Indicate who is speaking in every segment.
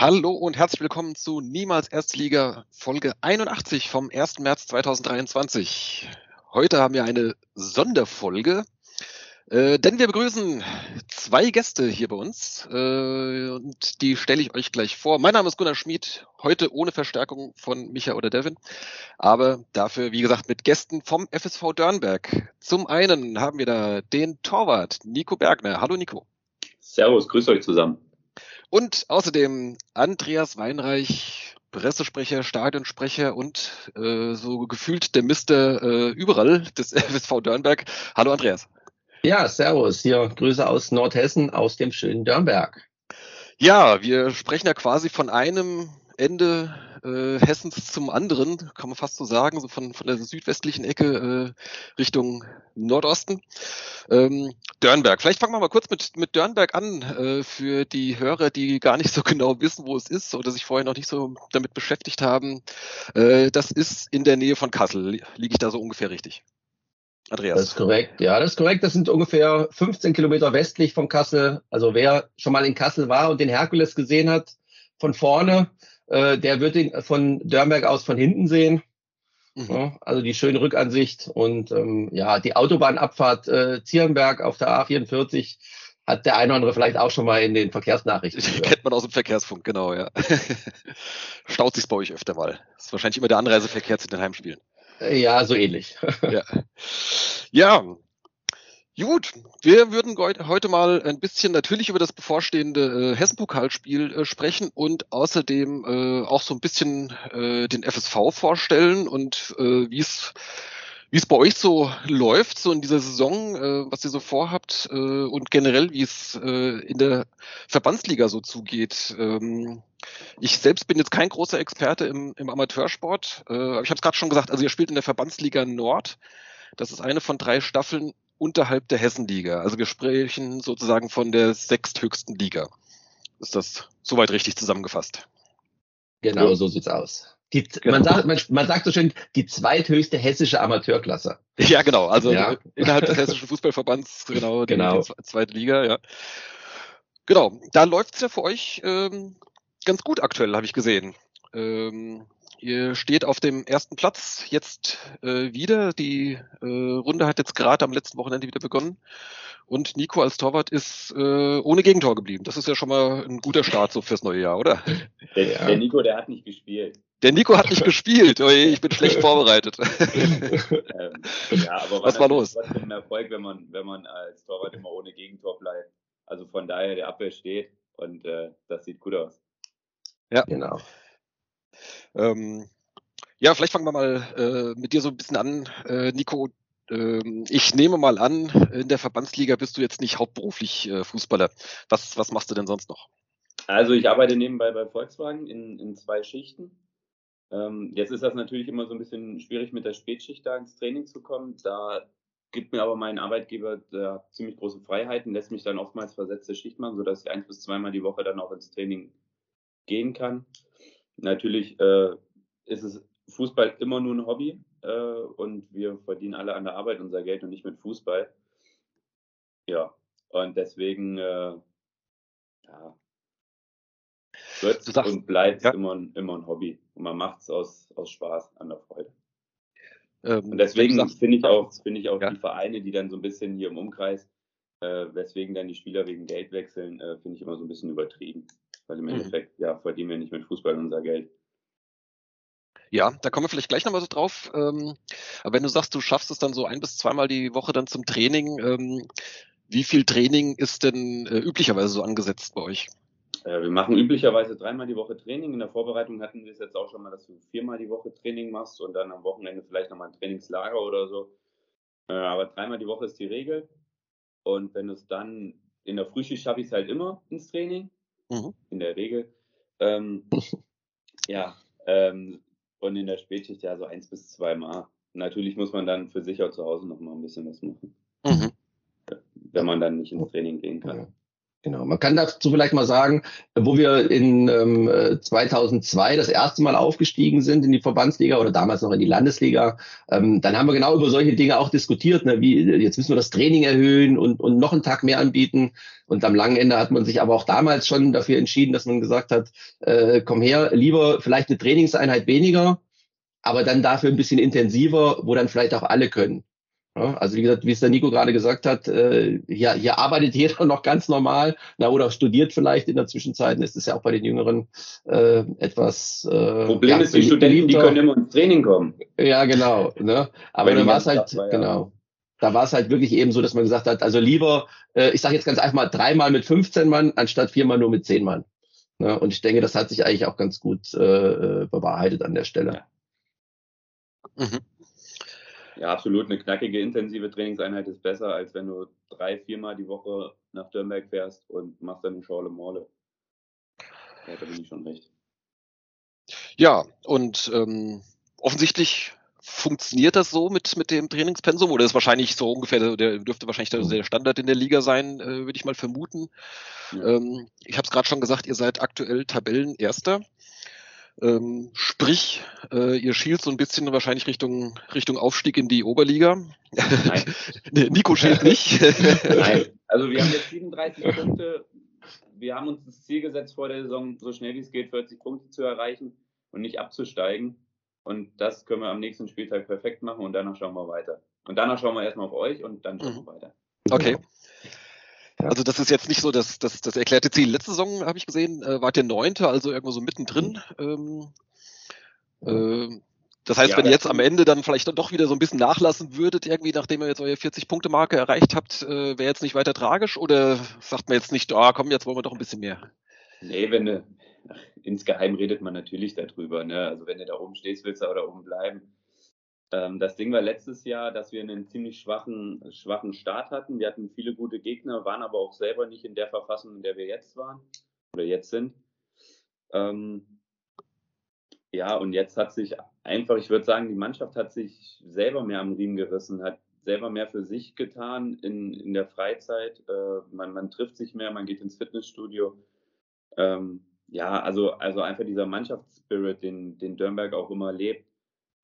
Speaker 1: Hallo und herzlich willkommen zu Niemals Erstliga Folge 81 vom 1. März 2023. Heute haben wir eine Sonderfolge, äh, denn wir begrüßen zwei Gäste hier bei uns äh, und die stelle ich euch gleich vor. Mein Name ist Gunnar Schmid, heute ohne Verstärkung von Micha oder Devin, aber dafür, wie gesagt, mit Gästen vom FSV Dörnberg. Zum einen haben wir da den Torwart Nico Bergner. Hallo Nico.
Speaker 2: Servus, grüß euch zusammen.
Speaker 1: Und außerdem Andreas Weinreich, Pressesprecher, Stadionsprecher und äh, so gefühlt der Mister äh, überall des FSV Dörnberg. Hallo Andreas.
Speaker 3: Ja, servus. Hier Grüße aus Nordhessen, aus dem schönen Dörnberg.
Speaker 1: Ja, wir sprechen ja quasi von einem Ende äh, Hessens zum anderen, kann man fast so sagen, so von, von der südwestlichen Ecke äh, Richtung Nordosten. Ähm, Dörnberg. Vielleicht fangen wir mal kurz mit, mit Dörnberg an, äh, für die Hörer, die gar nicht so genau wissen, wo es ist oder sich vorher noch nicht so damit beschäftigt haben. Äh, das ist in der Nähe von Kassel. Liege ich da so ungefähr richtig?
Speaker 3: Andreas. Das ist korrekt. Ja, das ist korrekt. Das sind ungefähr 15 Kilometer westlich von Kassel. Also wer schon mal in Kassel war und den Herkules gesehen hat, von vorne, äh, der wird ihn von Dörnberg aus von hinten sehen. Mhm. Ja, also die schöne Rückansicht und ähm, ja, die Autobahnabfahrt äh, Zierenberg auf der A44 hat der eine oder andere vielleicht auch schon mal in den Verkehrsnachrichten.
Speaker 1: Gehört. Kennt man aus dem Verkehrsfunk, genau, ja. Staut sich bei euch öfter mal. Das ist wahrscheinlich immer der Anreiseverkehr zu den Heimspielen.
Speaker 3: Ja, so ähnlich.
Speaker 1: ja. ja, Gut, wir würden heute mal ein bisschen natürlich über das bevorstehende äh, Hessen-Pokalspiel äh, sprechen und außerdem äh, auch so ein bisschen äh, den FSV vorstellen und äh, wie es wie es bei euch so läuft, so in dieser Saison, äh, was ihr so vorhabt äh, und generell, wie es äh, in der Verbandsliga so zugeht. Ähm, ich selbst bin jetzt kein großer Experte im, im Amateursport, äh, aber ich habe es gerade schon gesagt, also ihr spielt in der Verbandsliga Nord. Das ist eine von drei Staffeln unterhalb der Hessenliga. Also wir sprechen sozusagen von der sechsthöchsten Liga. Ist das soweit richtig zusammengefasst?
Speaker 3: Genau, so sieht's aus. Die, genau. man, sagt, man, man sagt so schön, die zweithöchste hessische Amateurklasse.
Speaker 1: Ja, genau. Also ja. innerhalb des hessischen Fußballverbands, genau, die, genau. die zweite Liga, ja. Genau, da läuft's ja für euch ähm, ganz gut aktuell, habe ich gesehen. Ähm, Ihr steht auf dem ersten Platz jetzt äh, wieder. Die äh, Runde hat jetzt gerade am letzten Wochenende wieder begonnen. Und Nico als Torwart ist äh, ohne Gegentor geblieben. Das ist ja schon mal ein guter Start so fürs neue Jahr, oder?
Speaker 2: Der, ja. der Nico, der hat nicht gespielt.
Speaker 1: Der Nico hat nicht gespielt. Oh je, ich bin schlecht vorbereitet.
Speaker 2: ähm, ja, aber
Speaker 1: was war los?
Speaker 2: Was ein Erfolg, wenn man, wenn man als Torwart immer ohne Gegentor bleibt. Also von daher, der Abwehr steht und äh, das sieht gut aus.
Speaker 1: Ja, genau. Ähm, ja, vielleicht fangen wir mal äh, mit dir so ein bisschen an, äh, Nico. Ähm, ich nehme mal an, in der Verbandsliga bist du jetzt nicht hauptberuflich äh, Fußballer. Was, was machst du denn sonst noch?
Speaker 2: Also ich arbeite nebenbei bei Volkswagen in, in zwei Schichten. Ähm, jetzt ist das natürlich immer so ein bisschen schwierig, mit der Spätschicht da ins Training zu kommen. Da gibt mir aber mein Arbeitgeber da ziemlich große Freiheiten, lässt mich dann oftmals versetzte Schicht machen, sodass ich ein bis zweimal die Woche dann auch ins Training gehen kann. Natürlich äh, ist es Fußball immer nur ein Hobby äh, und wir verdienen alle an der Arbeit unser Geld und nicht mit Fußball. Ja, und deswegen äh, ja, wird und bleibt ja. immer, immer ein Hobby. Und man macht es aus, aus Spaß, an der Freude. Ähm, und deswegen finde ich auch, finde ich auch ja. die Vereine, die dann so ein bisschen hier im Umkreis, äh, weswegen dann die Spieler wegen Geld wechseln, äh, finde ich immer so ein bisschen übertrieben. Weil im mhm. Endeffekt, ja, verdienen wir nicht mit Fußball unser Geld.
Speaker 1: Ja, da kommen wir vielleicht gleich nochmal so drauf. Ähm, aber wenn du sagst, du schaffst es dann so ein bis zweimal die Woche dann zum Training, ähm, wie viel Training ist denn äh, üblicherweise so angesetzt bei euch?
Speaker 2: Äh, wir machen üblicherweise dreimal die Woche Training. In der Vorbereitung hatten wir es jetzt auch schon mal, dass du viermal die Woche Training machst und dann am Wochenende vielleicht nochmal ein Trainingslager oder so. Äh, aber dreimal die Woche ist die Regel. Und wenn du es dann in der Frühschicht schaffe ich es halt immer ins Training mhm. in der Regel. Ähm, ja, ähm, und in der Spätschicht ja so eins bis zwei Mal. Natürlich muss man dann für sich auch zu Hause noch mal ein bisschen was machen. Mhm. Wenn man dann nicht ins Training gehen kann.
Speaker 3: Genau. Man kann dazu vielleicht mal sagen, wo wir in ähm, 2002 das erste Mal aufgestiegen sind in die Verbandsliga oder damals noch in die Landesliga, ähm, dann haben wir genau über solche Dinge auch diskutiert. Ne? Wie jetzt müssen wir das Training erhöhen und, und noch einen Tag mehr anbieten. Und am langen Ende hat man sich aber auch damals schon dafür entschieden, dass man gesagt hat, äh, komm her, lieber vielleicht eine Trainingseinheit weniger, aber dann dafür ein bisschen intensiver, wo dann vielleicht auch alle können. Also wie gesagt, wie es der Nico gerade gesagt hat, äh, hier, hier arbeitet jeder noch ganz normal na, oder studiert vielleicht in der Zwischenzeit. Das ist ja auch bei den Jüngeren äh, etwas.
Speaker 2: Äh, Problem ja, ist, die Studenten, die können immer ins Training kommen.
Speaker 3: Ja, genau. Ne? Aber da war es halt, war, ja. genau. Da war es halt wirklich eben so, dass man gesagt hat, also lieber, äh, ich sage jetzt ganz einfach mal, dreimal mit 15 Mann, anstatt viermal nur mit 10 Mann. Ne? Und ich denke, das hat sich eigentlich auch ganz gut äh, äh bewahrheitet an der Stelle.
Speaker 2: Ja. Mhm. Ja, absolut. Eine knackige, intensive Trainingseinheit ist besser, als wenn du drei, viermal die Woche nach Dürnberg fährst und machst dann eine Schorle Morle. Ja, da bin ich schon recht.
Speaker 1: Ja, und ähm, offensichtlich funktioniert das so mit, mit dem Trainingspensum oder ist wahrscheinlich so ungefähr, der dürfte wahrscheinlich der Standard in der Liga sein, äh, würde ich mal vermuten. Ja. Ähm, ich habe es gerade schon gesagt, ihr seid aktuell Tabellenerster. Ähm, sprich, äh, ihr schielt so ein bisschen wahrscheinlich Richtung, Richtung Aufstieg in die Oberliga. Nein. Nico schielt nicht.
Speaker 2: Nein, also wir haben jetzt 37 Punkte. Wir haben uns das Ziel gesetzt vor der Saison, so schnell wie es geht, 40 Punkte zu erreichen und nicht abzusteigen. Und das können wir am nächsten Spieltag perfekt machen und danach schauen wir weiter. Und danach schauen wir erstmal auf euch und dann schauen mhm. wir weiter.
Speaker 1: Okay. Also das ist jetzt nicht so das, das, das erklärte Ziel. Letzte Saison habe ich gesehen, äh, wart ihr Neunte, also irgendwo so mittendrin. Ähm, äh, das heißt, ja, wenn ihr jetzt am Ende dann vielleicht doch wieder so ein bisschen nachlassen würdet, irgendwie nachdem ihr jetzt eure 40-Punkte-Marke erreicht habt, äh, wäre jetzt nicht weiter tragisch? Oder sagt man jetzt nicht, ah, komm, jetzt wollen wir doch ein bisschen mehr?
Speaker 2: Nee, wenn du, insgeheim redet man natürlich darüber. Ne? Also wenn du da oben stehst, willst du auch da oben bleiben. Ähm, das Ding war letztes Jahr, dass wir einen ziemlich schwachen, schwachen Start hatten. Wir hatten viele gute Gegner, waren aber auch selber nicht in der Verfassung, in der wir jetzt waren oder jetzt sind. Ähm, ja, und jetzt hat sich einfach, ich würde sagen, die Mannschaft hat sich selber mehr am Riemen gerissen, hat selber mehr für sich getan in, in der Freizeit. Äh, man, man trifft sich mehr, man geht ins Fitnessstudio. Ähm, ja, also, also einfach dieser Mannschaftsspirit, den, den Dürnberg auch immer lebt,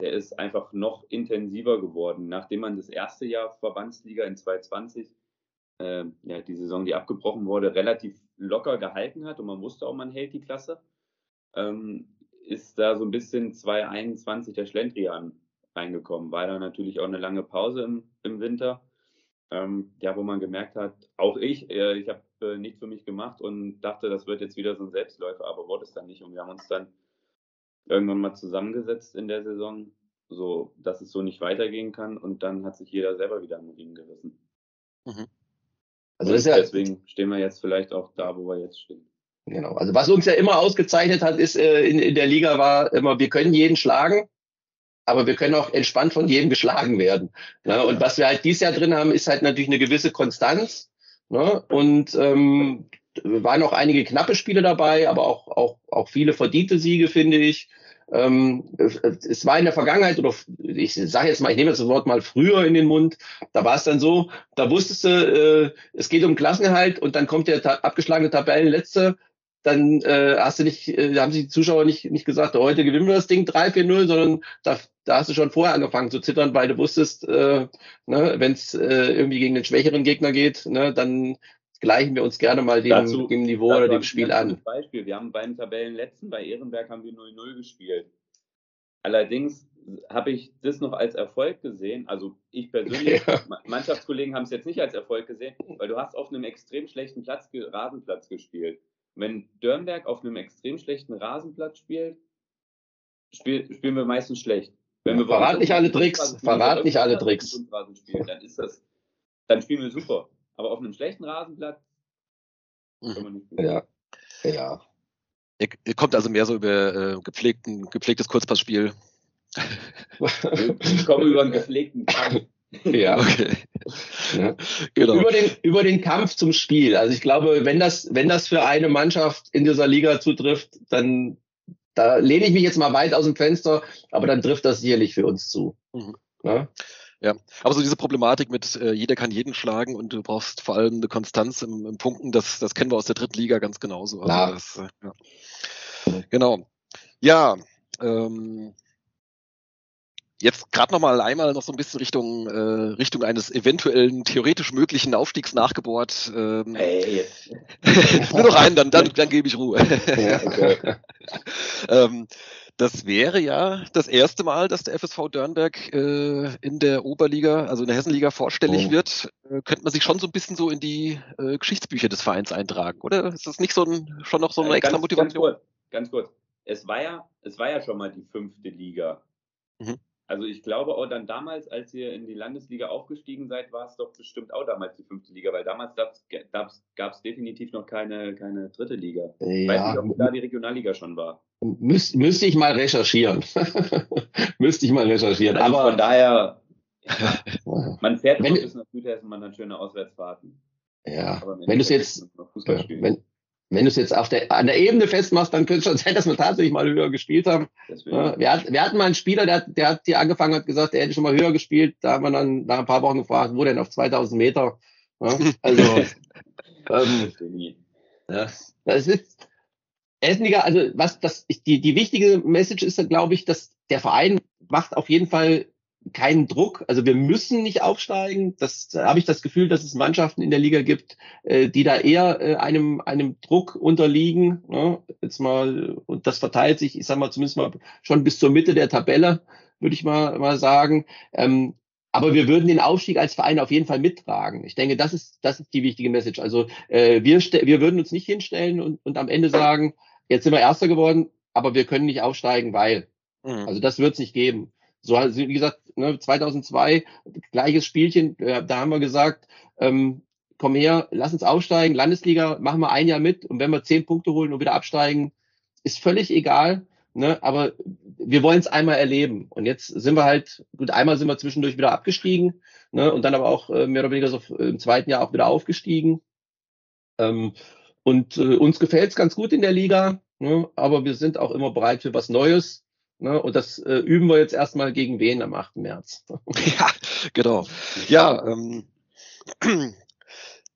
Speaker 2: der ist einfach noch intensiver geworden. Nachdem man das erste Jahr Verbandsliga in 2020, äh, ja, die Saison, die abgebrochen wurde, relativ locker gehalten hat und man wusste auch, man hält die Klasse, ähm, ist da so ein bisschen 2021 der Schlendrian reingekommen. War da natürlich auch eine lange Pause im, im Winter. Ähm, ja, wo man gemerkt hat, auch ich, äh, ich habe äh, nichts für mich gemacht und dachte, das wird jetzt wieder so ein Selbstläufer, aber wurde es dann nicht. Und wir haben uns dann irgendwann mal zusammengesetzt in der Saison, so dass es so nicht weitergehen kann und dann hat sich jeder selber wieder an ihn gerissen. Mhm. Also ja deswegen stehen wir jetzt vielleicht auch da, wo wir jetzt stehen.
Speaker 3: Genau. Also was uns ja immer ausgezeichnet hat, ist äh, in, in der Liga war immer, wir können jeden schlagen, aber wir können auch entspannt von jedem geschlagen werden. Ne? Und was wir halt dieses Jahr drin haben, ist halt natürlich eine gewisse Konstanz. Ne? Und ähm, waren auch einige knappe Spiele dabei, aber auch, auch, auch viele verdiente Siege, finde ich. Ähm, es war in der Vergangenheit, oder ich sage jetzt mal, ich nehme das Wort mal früher in den Mund, da war es dann so, da wusstest du, äh, es geht um Klassenerhalt und dann kommt der ta abgeschlagene Tabellenletzte, dann äh, hast du nicht, äh, haben sich die Zuschauer nicht, nicht gesagt, heute gewinnen wir das Ding 3-4-0, sondern da, da hast du schon vorher angefangen zu zittern, weil du wusstest, äh, ne, wenn es äh, irgendwie gegen den schwächeren Gegner geht, ne, dann gleichen wir uns gerne mal dem, dazu, dem Niveau oder dem Spiel an.
Speaker 2: Beispiel. Wir haben beim Tabellenletzten, bei Ehrenberg haben wir 0-0 gespielt. Allerdings habe ich das noch als Erfolg gesehen. Also ich persönlich, ja. Mannschaftskollegen haben es jetzt nicht als Erfolg gesehen, weil du hast auf einem extrem schlechten Platz, Rasenplatz gespielt. Wenn Dürnberg auf einem extrem schlechten Rasenplatz spielt, spiel, spielen wir meistens schlecht. Wenn
Speaker 3: wir verrat nicht alle Tricks, verrat nicht alle Tricks.
Speaker 2: Spielen, dann ist das, dann spielen wir super. Aber auf einem schlechten Rasenplatz
Speaker 3: kann man nicht Ja. Ja.
Speaker 1: Ihr, ihr kommt also mehr so über äh, gepflegten, gepflegtes Kurzpassspiel.
Speaker 2: ich komme über einen gepflegten Kampf.
Speaker 3: Ja, okay. Ja. Genau. Über, den, über den Kampf zum Spiel. Also ich glaube, wenn das, wenn das für eine Mannschaft in dieser Liga zutrifft, dann da lehne ich mich jetzt mal weit aus dem Fenster, aber dann trifft das sicherlich für uns zu. Mhm.
Speaker 1: Ja? Ja, aber so diese Problematik mit äh, jeder kann jeden schlagen und du brauchst vor allem eine Konstanz im, im Punkten, das, das kennen wir aus der dritten Liga ganz genauso. Also das, äh, ja. Genau. Ja, ähm, jetzt gerade noch mal einmal noch so ein bisschen Richtung äh, Richtung eines eventuellen theoretisch möglichen Aufstiegs nachgebohrt. Ähm, hey. nur noch einen, dann dann, dann gebe ich Ruhe. Ja, ähm, das wäre ja das erste Mal, dass der FSV Dörnberg äh, in der Oberliga, also in der Hessenliga vorstellig oh. wird. Äh, könnte man sich schon so ein bisschen so in die äh, Geschichtsbücher des Vereins eintragen, oder? Ist das nicht so ein, schon noch so eine äh, extra
Speaker 2: ganz,
Speaker 1: Motivation?
Speaker 2: Ganz kurz, ganz kurz. Es war ja, es war ja schon mal die fünfte Liga. Mhm. Also ich glaube auch dann damals, als ihr in die Landesliga aufgestiegen seid, war es doch bestimmt auch damals die fünfte Liga, weil damals gab es definitiv noch keine, keine dritte Liga. Ja. Weiß nicht, ob da die Regionalliga schon war.
Speaker 3: Müs müsste ich mal recherchieren. müsste ich mal recherchieren. Also Aber
Speaker 2: von daher, man fährt wenn, bis nach Südhessen, man hat schöne Auswärtsfahrten.
Speaker 3: Ja, wenn du es jetzt, wenn, wenn du es jetzt auf der, an der Ebene festmachst, dann könnte es schon sein, dass wir tatsächlich mal höher gespielt haben. Ja, wir, hat, wir, hatten mal einen Spieler, der, der hat hier angefangen, hat gesagt, er hätte schon mal höher gespielt. Da haben wir dann nach ein paar Wochen gefragt, wo denn auf 2000 Meter? Ja, also, ähm, ja, das ist, Essenliga, also was das, die, die wichtige Message ist, glaube ich, dass der Verein macht auf jeden Fall keinen Druck. Also wir müssen nicht aufsteigen. Das da habe ich das Gefühl, dass es Mannschaften in der Liga gibt, äh, die da eher äh, einem einem Druck unterliegen. Ne? Jetzt mal und das verteilt sich, ich sag mal zumindest mal schon bis zur Mitte der Tabelle, würde ich mal mal sagen. Ähm, aber wir würden den Aufstieg als Verein auf jeden Fall mittragen. Ich denke, das ist das ist die wichtige Message. Also äh, wir wir würden uns nicht hinstellen und und am Ende sagen, jetzt sind wir Erster geworden, aber wir können nicht aufsteigen, weil. Mhm. Also das wird es nicht geben. So, also wie gesagt, ne, 2002, gleiches Spielchen, äh, da haben wir gesagt, ähm, komm her, lass uns aufsteigen, Landesliga, machen wir ein Jahr mit und wenn wir zehn Punkte holen und wieder absteigen, ist völlig egal, ne, aber wir wollen es einmal erleben. Und jetzt sind wir halt, gut, einmal sind wir zwischendurch wieder abgestiegen, ne, und dann aber auch äh, mehr oder weniger so im zweiten Jahr auch wieder aufgestiegen. Ähm, und äh, uns gefällt's ganz gut in der Liga, ne, aber wir sind auch immer bereit für was Neues. Ne? Und das äh, üben wir jetzt erstmal gegen wen am 8. März.
Speaker 1: ja, genau. Ja, ähm,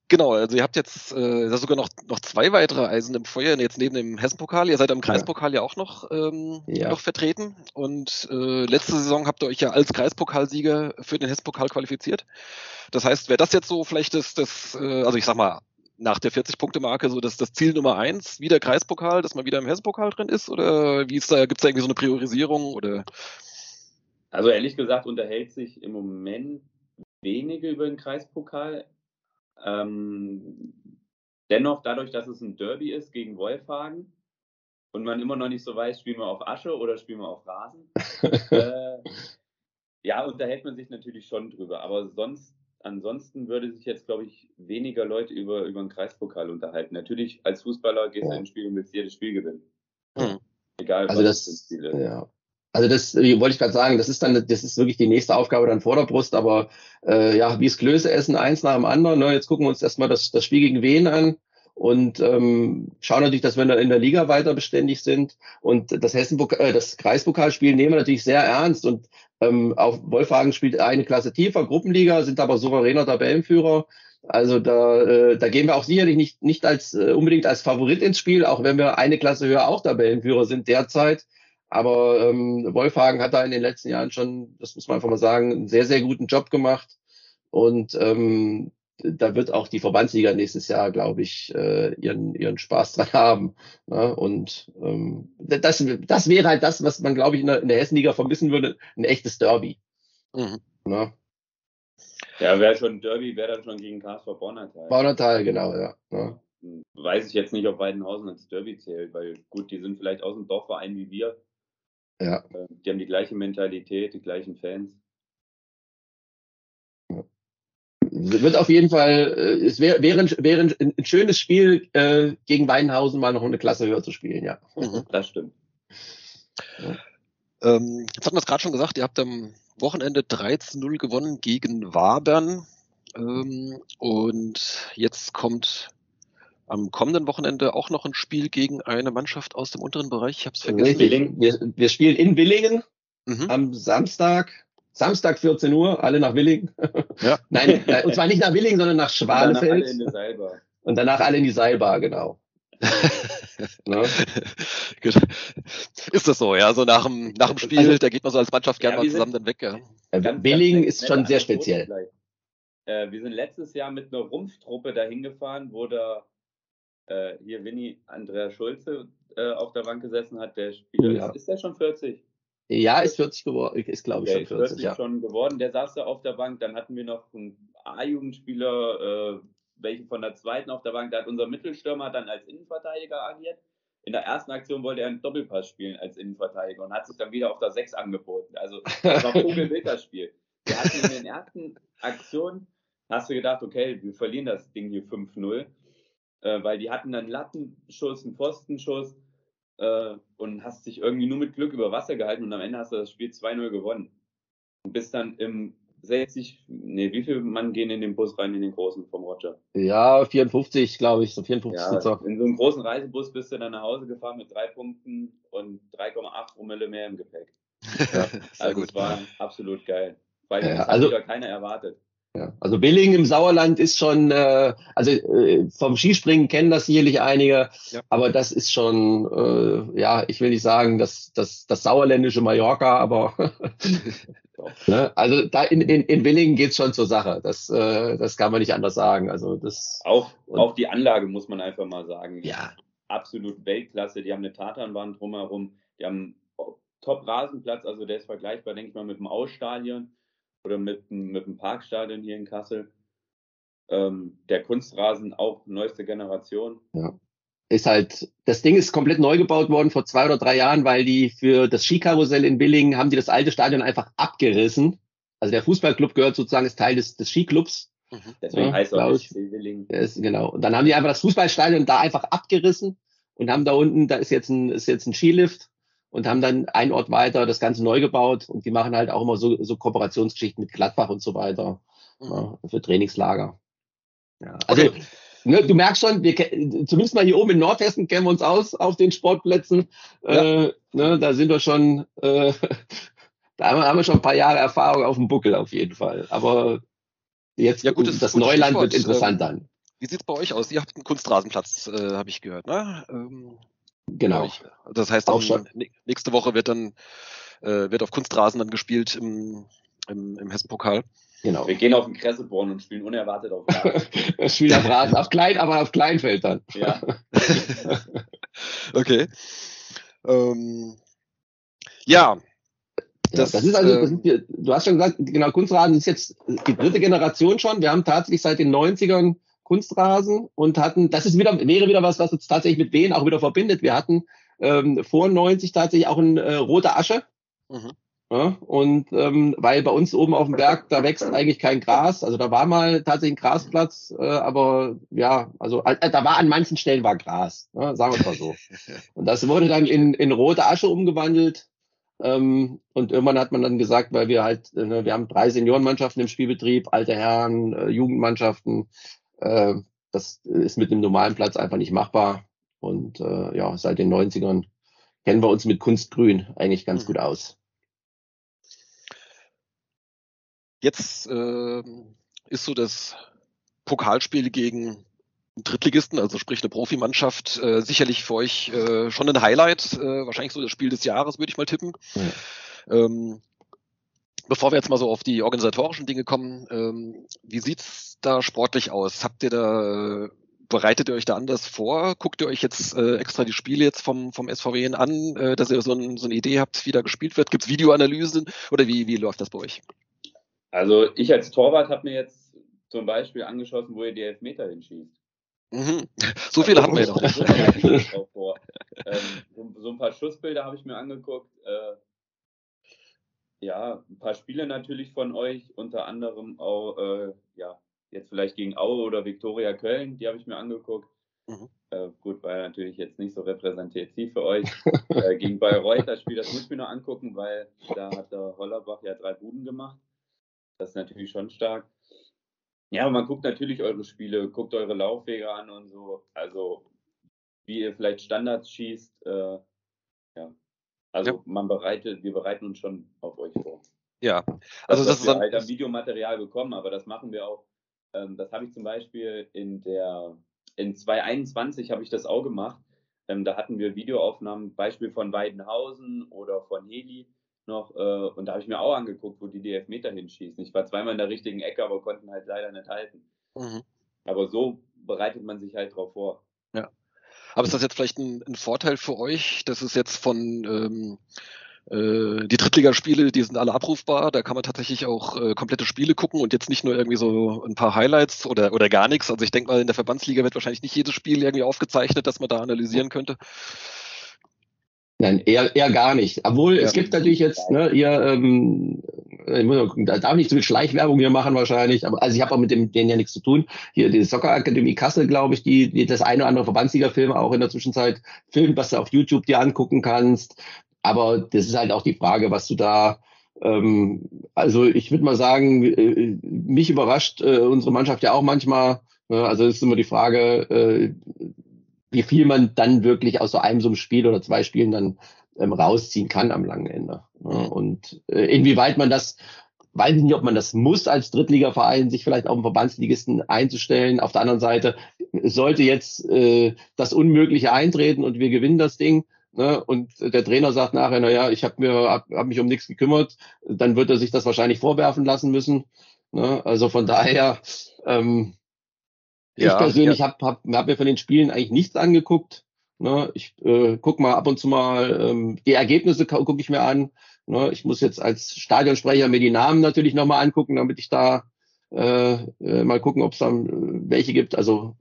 Speaker 1: genau, also ihr habt jetzt äh, sogar noch, noch zwei weitere Eisen im Feuer, jetzt neben dem Hessenpokal. Ihr seid am Kreispokal ja, ja auch noch, ähm, ja. noch vertreten. Und äh, letzte Saison habt ihr euch ja als Kreispokalsieger für den Hessenpokal qualifiziert. Das heißt, wäre das jetzt so vielleicht das, das äh, also ich sag mal, nach der 40-Punkte-Marke so das, das Ziel Nummer eins, wieder Kreispokal, dass man wieder im Hessenpokal drin ist? Oder wie ist da, gibt es da irgendwie so eine Priorisierung? Oder?
Speaker 2: Also ehrlich gesagt unterhält sich im Moment wenige über den Kreispokal. Ähm, dennoch, dadurch, dass es ein Derby ist gegen Wolfhagen und man immer noch nicht so weiß, spielen wir auf Asche oder spielen wir auf Rasen, äh, ja, unterhält man sich natürlich schon drüber. Aber sonst ansonsten würde sich jetzt, glaube ich, weniger Leute über, über den Kreispokal unterhalten. Natürlich, als Fußballer gehst du ja. ins Spiel und willst jedes Spiel gewinnen. Hm.
Speaker 3: Egal, also was das, Ziel ist. Ja. Also das wollte ich gerade sagen, das ist dann, das ist wirklich die nächste Aufgabe dann vor der Brust, aber äh, ja, wie es Klöße essen, eins nach dem anderen. Ne? Jetzt gucken wir uns erstmal das, das Spiel gegen Wen an und ähm, schauen natürlich, dass wir in der Liga weiter beständig sind. Und das Hessenpokal, äh, das Kreispokalspiel nehmen wir natürlich sehr ernst. Und ähm, auch Wolfhagen spielt eine Klasse tiefer, Gruppenliga, sind aber souveräner Tabellenführer. Also da, äh, da gehen wir auch sicherlich nicht, nicht als äh, unbedingt als Favorit ins Spiel, auch wenn wir eine Klasse höher auch Tabellenführer sind derzeit. Aber ähm, Wolfhagen hat da in den letzten Jahren schon, das muss man einfach mal sagen, einen sehr, sehr guten Job gemacht. Und ähm, da wird auch die Verbandsliga nächstes Jahr, glaube ich, äh, ihren, ihren Spaß dran haben. Ne? Und ähm, das, das wäre halt das, was man, glaube ich, in der, in der Hessenliga vermissen würde, ein echtes Derby. Mhm.
Speaker 2: Ne? Ja, wäre schon ein Derby, wäre dann schon gegen KSV Bornatal.
Speaker 3: Bornatal, genau, ja. Ne?
Speaker 2: Weiß ich jetzt nicht, ob Weidenhausen als Derby zählt, weil gut, die sind vielleicht aus dem Dorfverein wie wir. Ja. Äh, die haben die gleiche Mentalität, die gleichen Fans
Speaker 3: wird auf jeden Fall, äh, es wäre wär ein, wär ein, ein schönes Spiel, äh, gegen Weinhausen mal noch eine Klasse höher zu spielen, ja.
Speaker 2: Mhm, das stimmt.
Speaker 1: Ja. Ähm, jetzt hatten wir es gerade schon gesagt, ihr habt am Wochenende 13-0 gewonnen gegen Wabern. Ähm, und jetzt kommt am kommenden Wochenende auch noch ein Spiel gegen eine Mannschaft aus dem unteren Bereich. Ich habe es vergessen.
Speaker 3: Wir, wir, spielen in Willingen mhm. am Samstag Samstag 14 Uhr, alle nach Willing. Ja. Nein, äh, und zwar nicht nach Willing, sondern nach Schwanefeld. Und danach alle in die Seilbar. Und danach alle in die Seilbar, genau.
Speaker 1: Ne? ist das so, ja? So nach dem, nach dem Spiel, also, da geht man so als Mannschaft gerne ja, mal zusammen sind, dann weg, ja.
Speaker 3: Ganz, Willing ist schon sehr speziell.
Speaker 2: Äh, wir sind letztes Jahr mit einer Rumpftruppe dahin gefahren, wo der äh, hier Winnie Andrea Schulze äh, auf der Bank gesessen hat. Der Spieler ja. ist, ist der schon 40?
Speaker 3: Ja, ist 40 geworden, ist glaube ich
Speaker 2: der schon 40. Ist 40 ja. schon geworden. Der saß da auf der Bank. Dann hatten wir noch einen A-Jugendspieler, äh, welche von der zweiten auf der Bank. Da hat unser Mittelstürmer dann als Innenverteidiger agiert. In der ersten Aktion wollte er einen Doppelpass spielen als Innenverteidiger und hat sich dann wieder auf der 6 angeboten. Also das war Vogelwild das Spiel. Wir hatten in den ersten Aktionen, hast du gedacht, okay, wir verlieren das Ding hier 5-0, äh, weil die hatten dann Lattenschuss, einen Pfostenschuss äh, und hast dich irgendwie nur mit Glück über Wasser gehalten und am Ende hast du das Spiel 2-0 gewonnen. Und bist dann im 60, nee, wie viele Mann gehen in den Bus rein, in den großen vom Roger?
Speaker 3: Ja, 54, glaube ich, so 54
Speaker 2: ja, Sitzer. In so einem großen Reisebus bist du dann nach Hause gefahren mit drei Punkten und 3,8 Promille mehr im Gepäck. Ja, also es war absolut geil. Weil ja, das also, hat wieder keiner erwartet.
Speaker 3: Ja, also Billing im Sauerland ist schon, äh, also äh, vom Skispringen kennen das sicherlich einige, ja. aber das ist schon, äh, ja, ich will nicht sagen, das, das, das sauerländische Mallorca, aber ne? also da in, in, in Willingen geht's schon zur Sache. Das, äh, das kann man nicht anders sagen. Also das
Speaker 2: auch, und, auch die Anlage muss man einfach mal sagen.
Speaker 3: Ja.
Speaker 2: Absolut Weltklasse. Die haben eine Tatanwand drumherum, die haben Top-Rasenplatz, also der ist vergleichbar, denke ich mal, mit dem Ausstadion oder mit, mit dem Parkstadion hier in Kassel. Ähm, der Kunstrasen auch neueste Generation.
Speaker 3: Ja. Ist halt, das Ding ist komplett neu gebaut worden vor zwei oder drei Jahren, weil die für das Skikarussell in Billingen haben die das alte Stadion einfach abgerissen. Also der Fußballclub gehört sozusagen, ist Teil des, des Skiclubs.
Speaker 2: Mhm. Deswegen ja, heißt auch ich. Willingen.
Speaker 3: Ist, genau. Und dann haben die einfach das Fußballstadion da einfach abgerissen und haben da unten, da ist jetzt ein, ist jetzt ein Skilift und haben dann einen Ort weiter das Ganze neu gebaut und die machen halt auch immer so, so Kooperationsgeschichten mit Gladbach und so weiter mhm. ja, für Trainingslager. Ja, also okay. ne, du merkst schon, wir zumindest mal hier oben in Nordhessen kennen wir uns aus auf den Sportplätzen. Ja. Äh, ne, da sind wir schon, äh, da haben wir schon ein paar Jahre Erfahrung auf dem Buckel auf jeden Fall. Aber jetzt ja, gut, das, das Neuland wird interessant dann.
Speaker 1: Wie sieht's bei euch aus? Ihr habt einen Kunstrasenplatz, äh, habe ich gehört, ne? Ähm,
Speaker 3: Genau.
Speaker 1: Das heißt, auch schon. nächste Woche wird dann äh, wird auf Kunstrasen dann gespielt im, im, im Hessen-Pokal.
Speaker 2: Genau. Wir gehen auf den Kresseborn und spielen unerwartet auf
Speaker 3: Rasen. spielen auf Rasen, auf klein, aber auf Kleinfeld dann.
Speaker 2: Ja.
Speaker 1: okay. Ähm, ja.
Speaker 3: Das, ja, das ist also, das ist, du hast schon gesagt, genau, Kunstrasen ist jetzt die dritte Generation schon. Wir haben tatsächlich seit den 90ern Kunstrasen und hatten, das ist wieder, wäre wieder was, was uns tatsächlich mit Wehen auch wieder verbindet. Wir hatten ähm, vor 90 tatsächlich auch ein äh, rote Asche. Mhm. Ja, und ähm, weil bei uns oben auf dem Berg, da wächst eigentlich kein Gras. Also da war mal tatsächlich ein Grasplatz, äh, aber ja, also äh, da war an manchen Stellen war Gras, ja, sagen wir es mal so. Und das wurde dann in, in rote Asche umgewandelt. Ähm, und irgendwann hat man dann gesagt, weil wir halt, äh, wir haben drei Seniorenmannschaften im Spielbetrieb, alte Herren, äh, Jugendmannschaften, äh, das ist mit einem normalen Platz einfach nicht machbar. Und äh, ja, seit den 90ern kennen wir uns mit Kunstgrün eigentlich ganz mhm. gut aus.
Speaker 1: Jetzt äh, ist so das Pokalspiel gegen Drittligisten, also sprich eine Profimannschaft, äh, sicherlich für euch äh, schon ein Highlight, äh, wahrscheinlich so das Spiel des Jahres, würde ich mal tippen. Ja. Ähm, bevor wir jetzt mal so auf die organisatorischen Dinge kommen, ähm, wie sieht's da sportlich aus? Habt ihr da, bereitet ihr euch da anders vor? Guckt ihr euch jetzt äh, extra die Spiele jetzt vom, vom SVW an, äh, dass ihr so, ein, so eine Idee habt, wie da gespielt wird? Gibt es Videoanalysen oder wie, wie läuft das bei euch?
Speaker 2: Also ich als Torwart habe mir jetzt zum Beispiel angeschossen, wo ihr die Elfmeter hinschießt.
Speaker 1: Mhm. So viele also, haben wir ja noch nicht.
Speaker 2: ähm, so, so, ein paar Schussbilder habe ich mir angeguckt. Äh, ja, ein paar Spiele natürlich von euch, unter anderem auch äh, ja, Jetzt vielleicht gegen Aue oder Viktoria Köln, die habe ich mir angeguckt. Mhm. Äh, gut, war natürlich jetzt nicht so repräsentativ für euch. äh, gegen Bayreuth, das Spiel, das muss ich mir nur angucken, weil da hat der Hollerbach ja drei Buden gemacht. Das ist natürlich schon stark. Ja, man guckt natürlich eure Spiele, guckt eure Laufwege an und so. Also, wie ihr vielleicht Standards schießt. Äh, ja. Also, ja. man bereitet, wir bereiten uns schon auf euch vor.
Speaker 1: Ja,
Speaker 2: also das, das ist wir halt am Videomaterial bekommen, aber das machen wir auch. Ähm, das habe ich zum Beispiel in der in 2021 habe ich das auch gemacht. Ähm, da hatten wir Videoaufnahmen, Beispiel von Weidenhausen oder von Heli noch, äh, und da habe ich mir auch angeguckt, wo die die Elfmeter hinschießen. Ich war zweimal in der richtigen Ecke, aber konnten halt leider nicht halten. Mhm. Aber so bereitet man sich halt drauf vor.
Speaker 1: Ja. Aber ist das jetzt vielleicht ein, ein Vorteil für euch, dass es jetzt von ähm, äh, die Drittligaspiele, die sind alle abrufbar, da kann man tatsächlich auch äh, komplette Spiele gucken und jetzt nicht nur irgendwie so ein paar Highlights oder, oder gar nichts. Also ich denke mal, in der Verbandsliga wird wahrscheinlich nicht jedes Spiel irgendwie aufgezeichnet, dass man da analysieren könnte.
Speaker 3: Nein, eher, eher gar nicht. Obwohl, ja. es gibt natürlich jetzt, ne, ihr, ähm, ich muss gucken, da darf nicht so viel Schleichwerbung hier machen wahrscheinlich, aber also ich habe auch mit dem, denen ja nichts zu tun. Hier die Soccer Akademie Kassel, glaube ich, die, die das eine oder andere Verbandsliga-Film auch in der Zwischenzeit filmt, was du auf YouTube dir angucken kannst. Aber das ist halt auch die Frage, was du da ähm, also ich würde mal sagen, äh, mich überrascht äh, unsere Mannschaft ja auch manchmal. Ne? Also es ist immer die Frage, äh, wie viel man dann wirklich aus so einem so einem Spiel oder zwei Spielen dann ähm, rausziehen kann am langen Ende. Ne? Und äh, inwieweit man das, weiß ich nicht, ob man das muss als Drittligaverein, sich vielleicht auf den Verbandsligisten einzustellen. Auf der anderen Seite sollte jetzt äh, das Unmögliche eintreten und wir gewinnen das Ding. Ne, und der Trainer sagt nachher, na ja, ich habe mir hab, hab mich um nichts gekümmert, dann wird er sich das wahrscheinlich vorwerfen lassen müssen. Ne, also von daher, ähm, ja, ich persönlich ja. habe hab, hab mir von den Spielen eigentlich nichts angeguckt. Ne? Ich äh, guck mal ab und zu mal ähm, die Ergebnisse gucke ich mir an. Ne? Ich muss jetzt als Stadionsprecher mir die Namen natürlich nochmal angucken, damit ich da äh, äh, mal gucken, ob es dann äh, welche gibt, also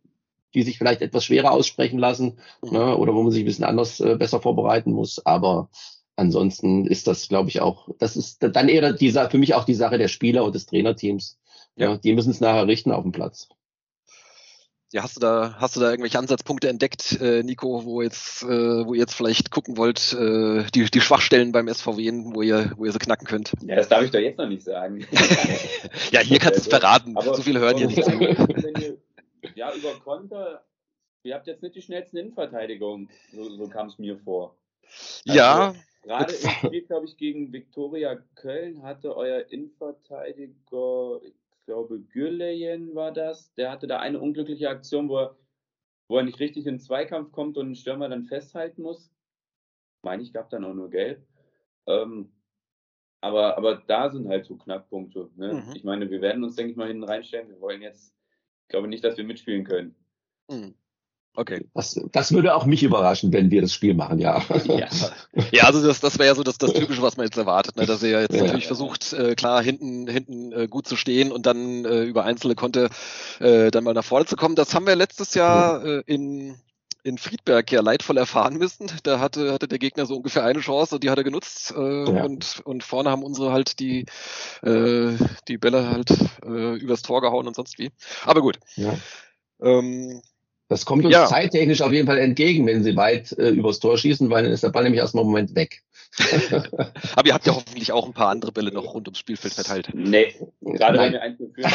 Speaker 3: die sich vielleicht etwas schwerer aussprechen lassen mhm. ne? oder wo man sich ein bisschen anders äh, besser vorbereiten muss. Aber ansonsten ist das, glaube ich, auch, das ist dann eher die, für mich auch die Sache der Spieler und des Trainerteams. Ja. ja die müssen es nachher richten auf dem Platz.
Speaker 1: Ja, hast du da, hast du da irgendwelche Ansatzpunkte entdeckt, äh, Nico, wo jetzt, äh, wo ihr jetzt vielleicht gucken wollt, äh, die, die Schwachstellen beim SVW, wo ihr, wo ihr sie knacken könnt?
Speaker 2: Ja, das darf ich doch jetzt noch nicht sagen.
Speaker 1: ja, hier kannst du es verraten. Aber, so viele hören hier nicht zu.
Speaker 2: ja, über Konter, ihr habt jetzt nicht die schnellsten Innenverteidigungen, so, so kam es mir vor.
Speaker 1: Also, ja.
Speaker 2: Gerade im Spiel, glaube ich, gegen Viktoria Köln hatte euer Innenverteidiger, glaube, Gürleyen war das. Der hatte da eine unglückliche Aktion, wo er, wo er nicht richtig in den Zweikampf kommt und den Stürmer dann festhalten muss. Meine ich, gab dann auch nur Gelb. Ähm, aber, aber da sind halt so Knackpunkte. Ne? Mhm. Ich meine, wir werden uns, denke ich mal, hinten reinstellen. Wir wollen jetzt, ich glaube nicht, dass wir mitspielen können.
Speaker 3: Mhm. Okay. Das, das würde auch mich überraschen, wenn wir das Spiel machen, ja.
Speaker 1: Ja, ja also das, das wäre ja so das, das Typische, was man jetzt erwartet, ne? dass er ja jetzt ja. natürlich versucht, äh, klar hinten, hinten äh, gut zu stehen und dann äh, über einzelne konnte äh, dann mal nach vorne zu kommen. Das haben wir letztes Jahr äh, in, in Friedberg ja leidvoll erfahren müssen. Da hatte, hatte der Gegner so ungefähr eine Chance und die hat er genutzt äh, ja. und, und vorne haben unsere halt die, äh, die Bälle halt äh, übers Tor gehauen und sonst wie. Aber gut. Ja.
Speaker 3: Ähm, das kommt uns ja. zeittechnisch auf jeden Fall entgegen, wenn sie weit äh, übers Tor schießen, weil dann ist der Ball nämlich erstmal einen Moment weg.
Speaker 1: Aber ihr habt ja hoffentlich auch ein paar andere Bälle noch rund ums Spielfeld verteilt.
Speaker 2: Nee, gerade wenn wir einzuführen.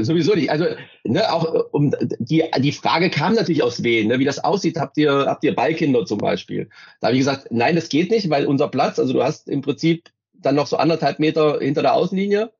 Speaker 3: Sowieso nicht. Also, ne, auch um die, die Frage kam natürlich aus Wien, ne, wie das aussieht. Habt ihr, habt ihr Ballkinder zum Beispiel? Da habe ich gesagt, nein, das geht nicht, weil unser Platz, also du hast im Prinzip dann noch so anderthalb Meter hinter der Außenlinie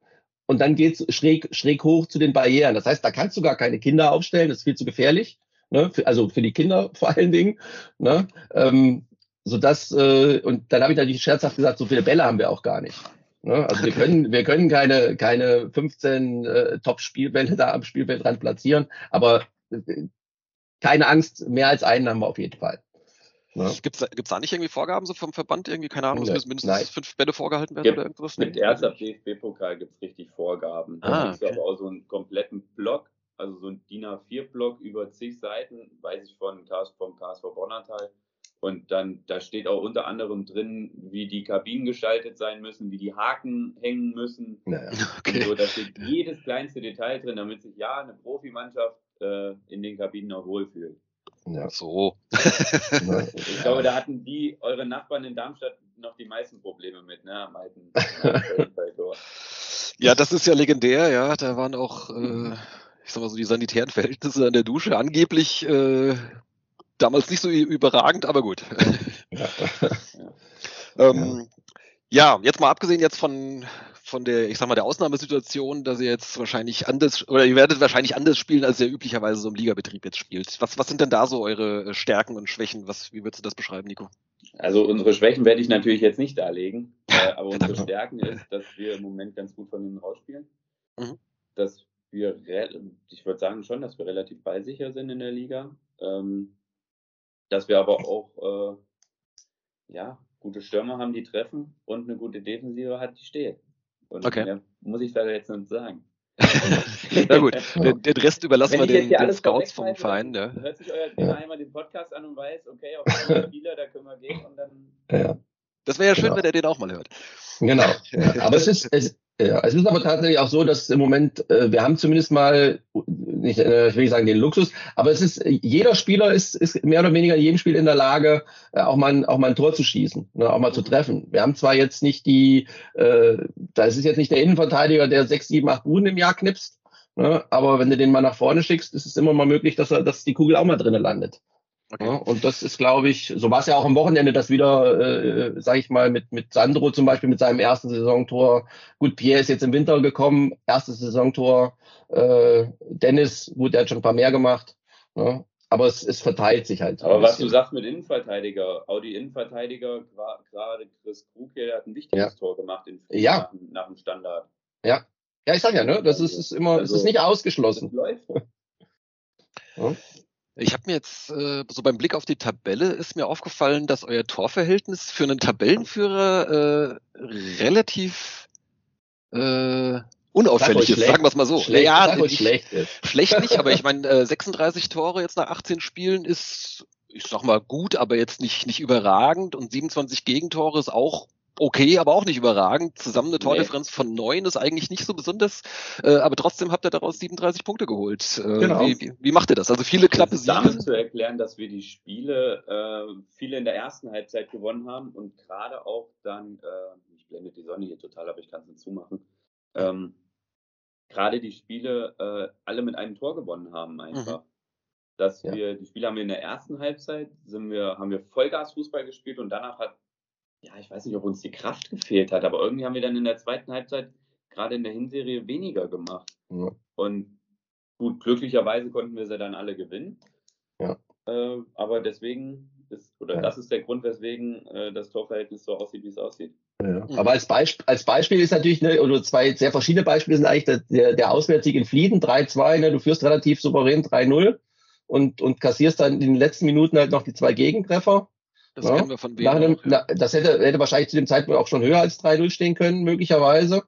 Speaker 3: und dann geht's schräg, schräg hoch zu den Barrieren. Das heißt, da kannst du gar keine Kinder aufstellen, das ist viel zu gefährlich. Ne? Für, also für die Kinder vor allen Dingen. Ne? Ähm, so dass, äh, und dann habe ich natürlich scherzhaft gesagt, so viele Bälle haben wir auch gar nicht. Ne? Also wir können, wir können keine, keine 15 äh, Top-Spielbälle da am Spielfeldrand platzieren, aber äh, keine Angst, mehr als einen haben wir auf jeden Fall.
Speaker 1: Ja. Gibt es da nicht irgendwie Vorgaben so vom Verband irgendwie? Keine Ahnung, es müssen mindestens Nein. fünf Bälle vorgehalten werden
Speaker 2: gibt, oder irgendwas? Mit erster DFB-Pokal gibt es richtig Vorgaben. Da ah, okay. aber auch so einen kompletten Block, also so ein DIN A4-Block über zig Seiten, weiß ich von vom KSV Bonnertal. Und dann, da steht auch unter anderem drin, wie die Kabinen gestaltet sein müssen, wie die Haken hängen müssen. Naja. Okay. So, da steht jedes kleinste Detail drin, damit sich ja eine Profimannschaft äh, in den Kabinen auch wohlfühlt.
Speaker 1: Ja. So.
Speaker 2: ich glaube, da hatten die, eure Nachbarn in Darmstadt, noch die meisten Probleme mit, ne? Am alten,
Speaker 1: ja, das ist ja legendär, ja. Da waren auch, äh, ich sag mal so, die sanitären Verhältnisse an der Dusche angeblich äh, damals nicht so überragend, aber gut. Ja. ähm, Ja, jetzt mal abgesehen jetzt von, von der, ich sag mal, der Ausnahmesituation, dass ihr jetzt wahrscheinlich anders, oder ihr werdet wahrscheinlich anders spielen, als ihr üblicherweise so im Ligabetrieb jetzt spielt. Was, was sind denn da so eure Stärken und Schwächen? Was, wie würdest du das beschreiben, Nico?
Speaker 2: Also unsere Schwächen werde ich natürlich jetzt nicht darlegen, äh, aber unsere Stärken ist, dass wir im Moment ganz gut von hinten rausspielen. Mhm. Dass wir, ich würde sagen schon, dass wir relativ ballsicher sind in der Liga. Ähm, dass wir aber auch, äh, ja, gute Stürmer haben, die treffen und eine gute Defensive hat, die steht. Und okay. mehr muss ich da jetzt nicht sagen.
Speaker 1: Na gut, den, den, Rest überlassen Wenn wir den, den Scouts vom Verein.
Speaker 2: Ja. Hört sich euer Trainer ja. einmal den Podcast an und weiß, okay, auf die Spieler, da können wir gehen und dann.
Speaker 1: Ja. Das wäre ja schön, genau. wenn er den auch mal hört.
Speaker 3: Genau. Ja. Aber es ist, es, ja, es ist aber tatsächlich auch so, dass im Moment, äh, wir haben zumindest mal, nicht, äh, ich will nicht sagen den Luxus, aber es ist, jeder Spieler ist, ist mehr oder weniger in jedem Spiel in der Lage, äh, auch, mal, auch mal ein Tor zu schießen, ne, auch mal zu treffen. Wir haben zwar jetzt nicht die, äh, da ist es jetzt nicht der Innenverteidiger, der sechs, sieben, acht Buden im Jahr knipst, ne, aber wenn du den mal nach vorne schickst, ist es immer mal möglich, dass er, dass die Kugel auch mal drinnen landet. Okay. Ja, und das ist, glaube ich, so war es ja auch am Wochenende, dass wieder, äh, sage ich mal, mit, mit Sandro zum Beispiel mit seinem ersten Saisontor. Gut, Pierre ist jetzt im Winter gekommen, erstes Saisontor. Äh, Dennis, gut, der hat schon ein paar mehr gemacht. Ja, aber es, es verteilt sich halt.
Speaker 2: Aber was du sagst mit Innenverteidiger, Audi Innenverteidiger, gerade Chris Krug hier, der hat ein wichtiges ja. Tor gemacht in
Speaker 3: ja.
Speaker 2: nach, nach, dem Standard.
Speaker 3: Ja. Ja, ich sag ja, ne, das ist, ist immer, also, es ist also, nicht ausgeschlossen. Das läuft.
Speaker 1: Ja. Ich habe mir jetzt äh, so beim Blick auf die Tabelle ist mir aufgefallen, dass euer Torverhältnis für einen Tabellenführer äh, relativ äh, unauffällig ist, sagen wir es mal so.
Speaker 3: Schlecht, ja, nicht, schlecht,
Speaker 1: ist. schlecht nicht, aber ich meine, äh, 36 Tore jetzt nach 18 Spielen ist, ich sag mal, gut, aber jetzt nicht, nicht überragend und 27 Gegentore ist auch okay, aber auch nicht überragend. Zusammen eine Tordifferenz nee. von neun ist eigentlich nicht so besonders, äh, aber trotzdem habt ihr daraus 37 Punkte geholt. Äh, genau. wie, wie, wie, macht ihr das? Also viele knappe Siege.
Speaker 2: Damit zu erklären, dass wir die Spiele äh, viele in der ersten Halbzeit gewonnen haben und gerade auch dann, äh, ich blende die Sonne hier total, aber ich kann es nicht zumachen, ähm, gerade die Spiele äh, alle mit einem Tor gewonnen haben einfach. Mhm. Dass ja. wir, die Spiele haben wir in der ersten Halbzeit, sind wir, haben wir Vollgas-Fußball gespielt und danach hat ja, ich weiß nicht, ob uns die Kraft gefehlt hat, aber irgendwie haben wir dann in der zweiten Halbzeit gerade in der Hinserie weniger gemacht. Ja. Und gut, glücklicherweise konnten wir sie dann alle gewinnen. Ja. Äh, aber deswegen ist, oder ja. das ist der Grund, weswegen äh, das Torverhältnis so aussieht, wie es aussieht.
Speaker 3: Ja. Aber als, Beisp als Beispiel ist natürlich, ne, oder zwei sehr verschiedene Beispiele sind eigentlich der, der Auswärtssieg in Flieden, 3-2, ne, du führst relativ souverän 3-0 und, und kassierst dann in den letzten Minuten halt noch die zwei Gegentreffer.
Speaker 1: Das ja, kennen wir von wem
Speaker 3: einem, ja. na, das hätte, hätte wahrscheinlich zu dem Zeitpunkt auch schon höher als 3-0 stehen können, möglicherweise.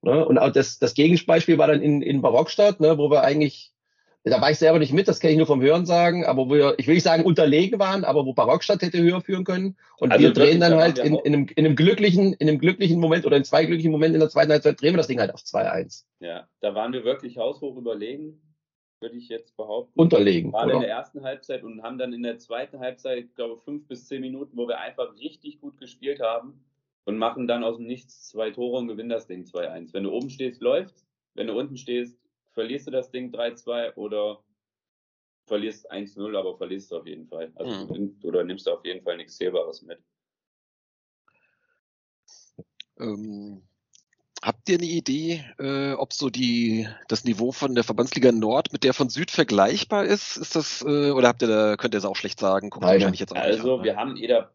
Speaker 3: Ne? Und auch das, das Gegenbeispiel war dann in, in Barockstadt, ne, wo wir eigentlich, da war ich selber nicht mit, das kenne ich nur vom Hören sagen, aber wo wir, ich will nicht sagen unterlegen waren, aber wo Barockstadt hätte höher führen können. Und also wir drehen dann halt in, in, einem, in, einem glücklichen, in einem glücklichen Moment oder in zwei glücklichen Momenten in der zweiten Halbzeit drehen wir das Ding halt auf 2-1.
Speaker 2: Ja, da waren wir wirklich haushoch überlegen würde ich jetzt behaupten.
Speaker 3: Unterlegen.
Speaker 2: Gerade in der ersten Halbzeit und haben dann in der zweiten Halbzeit, glaube ich, fünf bis zehn Minuten, wo wir einfach richtig gut gespielt haben und machen dann aus dem Nichts zwei Tore und gewinnen das Ding 2-1. Wenn du oben stehst, läuft. Wenn du unten stehst, verlierst du das Ding 3-2 oder verlierst 1-0, aber verlierst du auf jeden Fall. Also mhm. oder nimmst du auf jeden Fall nichts Zählbares mit.
Speaker 1: Ähm, Habt ihr eine Idee, äh, ob so die das Niveau von der Verbandsliga Nord mit der von Süd vergleichbar ist? Ist das äh, oder habt ihr da könnt ihr es auch schlecht sagen?
Speaker 2: Guckt wahrscheinlich jetzt auch also an, wir ne? haben jeder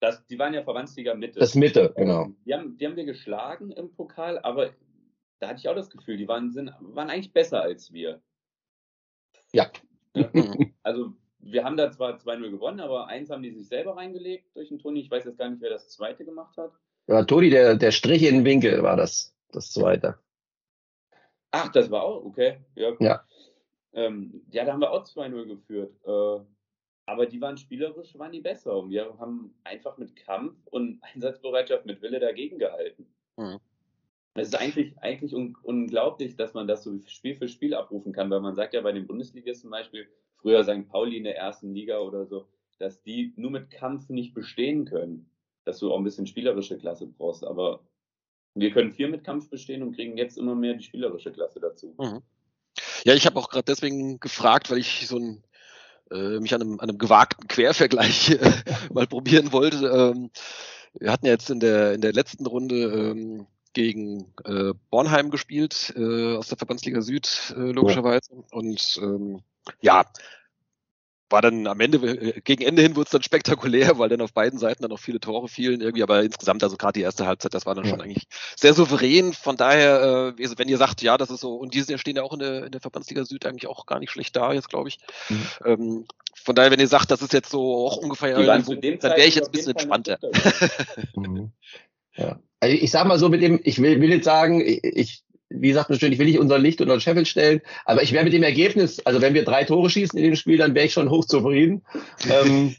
Speaker 2: das, die waren ja Verbandsliga Mitte.
Speaker 3: Das Mitte, genau.
Speaker 2: Die haben, die haben wir geschlagen im Pokal, aber da hatte ich auch das Gefühl, die waren, sind, waren eigentlich besser als wir.
Speaker 3: Ja.
Speaker 2: also wir haben da zwar 2-0 gewonnen, aber eins haben die sich selber reingelegt durch den Toni. Ich weiß jetzt gar nicht, wer das zweite gemacht hat.
Speaker 3: Ja, Toni, der, der Strich in den Winkel war das, das zweite.
Speaker 2: Ach, das war auch, okay.
Speaker 3: Ja. Ja,
Speaker 2: ähm, ja da haben wir auch 2-0 geführt. Äh, aber die waren spielerisch, waren die besser. Und wir haben einfach mit Kampf und Einsatzbereitschaft mit Wille dagegen gehalten. Mhm. Es ist eigentlich, eigentlich un unglaublich, dass man das so Spiel für Spiel abrufen kann, weil man sagt ja bei den Bundesligisten zum Beispiel, früher St. Pauli in der ersten Liga oder so, dass die nur mit Kampf nicht bestehen können dass du auch ein bisschen spielerische Klasse brauchst. Aber wir können viel mit Kampf bestehen und kriegen jetzt immer mehr die spielerische Klasse dazu. Mhm.
Speaker 1: Ja, ich habe auch gerade deswegen gefragt, weil ich so ein äh, mich an einem, an einem gewagten Quervergleich äh, mal probieren wollte. Ähm, wir hatten ja jetzt in der, in der letzten Runde ähm, gegen äh, Bornheim gespielt, äh, aus der Verbandsliga Süd, äh, logischerweise. Ja. Und ähm, ja, war dann am Ende, äh, gegen Ende hin wurde es dann spektakulär, weil dann auf beiden Seiten dann auch viele Tore fielen irgendwie, aber insgesamt, also gerade die erste Halbzeit, das war dann ja. schon eigentlich sehr souverän. Von daher, äh, wenn ihr sagt, ja, das ist so, und die stehen ja auch in der, in der Verbandsliga Süd eigentlich auch gar nicht schlecht da, jetzt glaube ich. Mhm. Ähm, von daher, wenn ihr sagt, das ist jetzt so auch ungefähr, Niveau, dann wäre ich jetzt ein bisschen entspannter.
Speaker 3: mhm. Ja. Also ich sag mal so mit dem, ich will, will jetzt sagen, ich, wie gesagt, natürlich will ich unser Licht unter den Scheffel stellen, aber ich wäre mit dem Ergebnis, also wenn wir drei Tore schießen in dem Spiel, dann wäre ich schon hochzufrieden. ähm,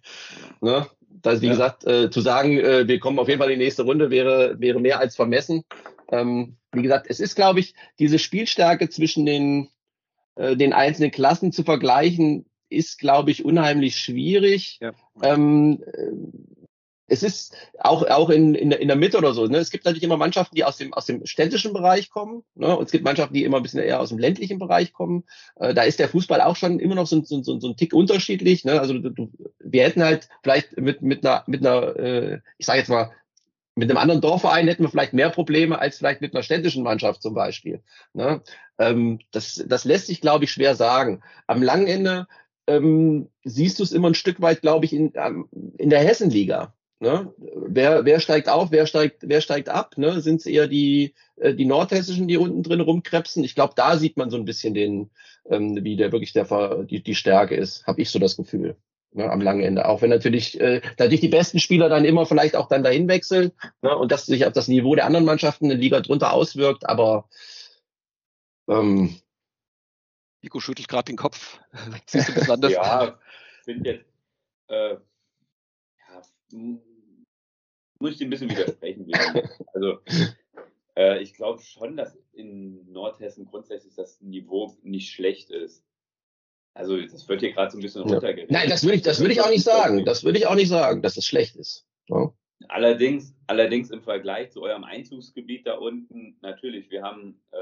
Speaker 3: ne? Das, wie ja. gesagt, äh, zu sagen, äh, wir kommen auf jeden Fall in die nächste Runde, wäre, wäre mehr als vermessen. Ähm, wie gesagt, es ist, glaube ich, diese Spielstärke zwischen den, äh, den einzelnen Klassen zu vergleichen, ist, glaube ich, unheimlich schwierig. Ja. Ähm, es ist auch, auch in, in, in der Mitte oder so. Ne? Es gibt natürlich immer Mannschaften, die aus dem, aus dem städtischen Bereich kommen. Ne? Und es gibt Mannschaften, die immer ein bisschen eher aus dem ländlichen Bereich kommen. Äh, da ist der Fußball auch schon immer noch so, so, so, so ein Tick unterschiedlich. Ne? Also du, wir hätten halt vielleicht mit, mit einer, mit einer äh, ich sage jetzt mal, mit einem anderen Dorfverein hätten wir vielleicht mehr Probleme als vielleicht mit einer städtischen Mannschaft zum Beispiel. Ne? Ähm, das, das lässt sich, glaube ich, schwer sagen. Am langen Ende ähm, siehst du es immer ein Stück weit, glaube ich, in, ähm, in der Hessenliga. Ne? Wer, wer steigt auf, wer steigt, wer steigt ab? Ne? Sind es eher die, äh, die Nordhessischen, die unten drin rumkrebsen? Ich glaube, da sieht man so ein bisschen den, ähm, wie der wirklich der die, die Stärke ist, habe ich so das Gefühl. Ne, am langen Ende. Auch wenn natürlich äh, dadurch die besten Spieler dann immer vielleicht auch dann dahin wechseln ne, und das sich auf das Niveau der anderen Mannschaften in der Liga drunter auswirkt, aber
Speaker 1: ähm, Nico schüttelt gerade den Kopf. Siehst du das anders?
Speaker 2: ja, ich finde jetzt, äh, ja, muss ich dir ein bisschen widersprechen. also äh, ich glaube schon, dass in Nordhessen grundsätzlich das Niveau nicht schlecht ist. Also das wird hier gerade so ein bisschen ja. runtergeredet.
Speaker 3: Nein, das würde ich, das würde ich auch nicht sagen. Das würde ich auch nicht sagen, dass es schlecht ist. Ja.
Speaker 2: Allerdings, allerdings im Vergleich zu eurem Einzugsgebiet da unten, natürlich, wir haben äh,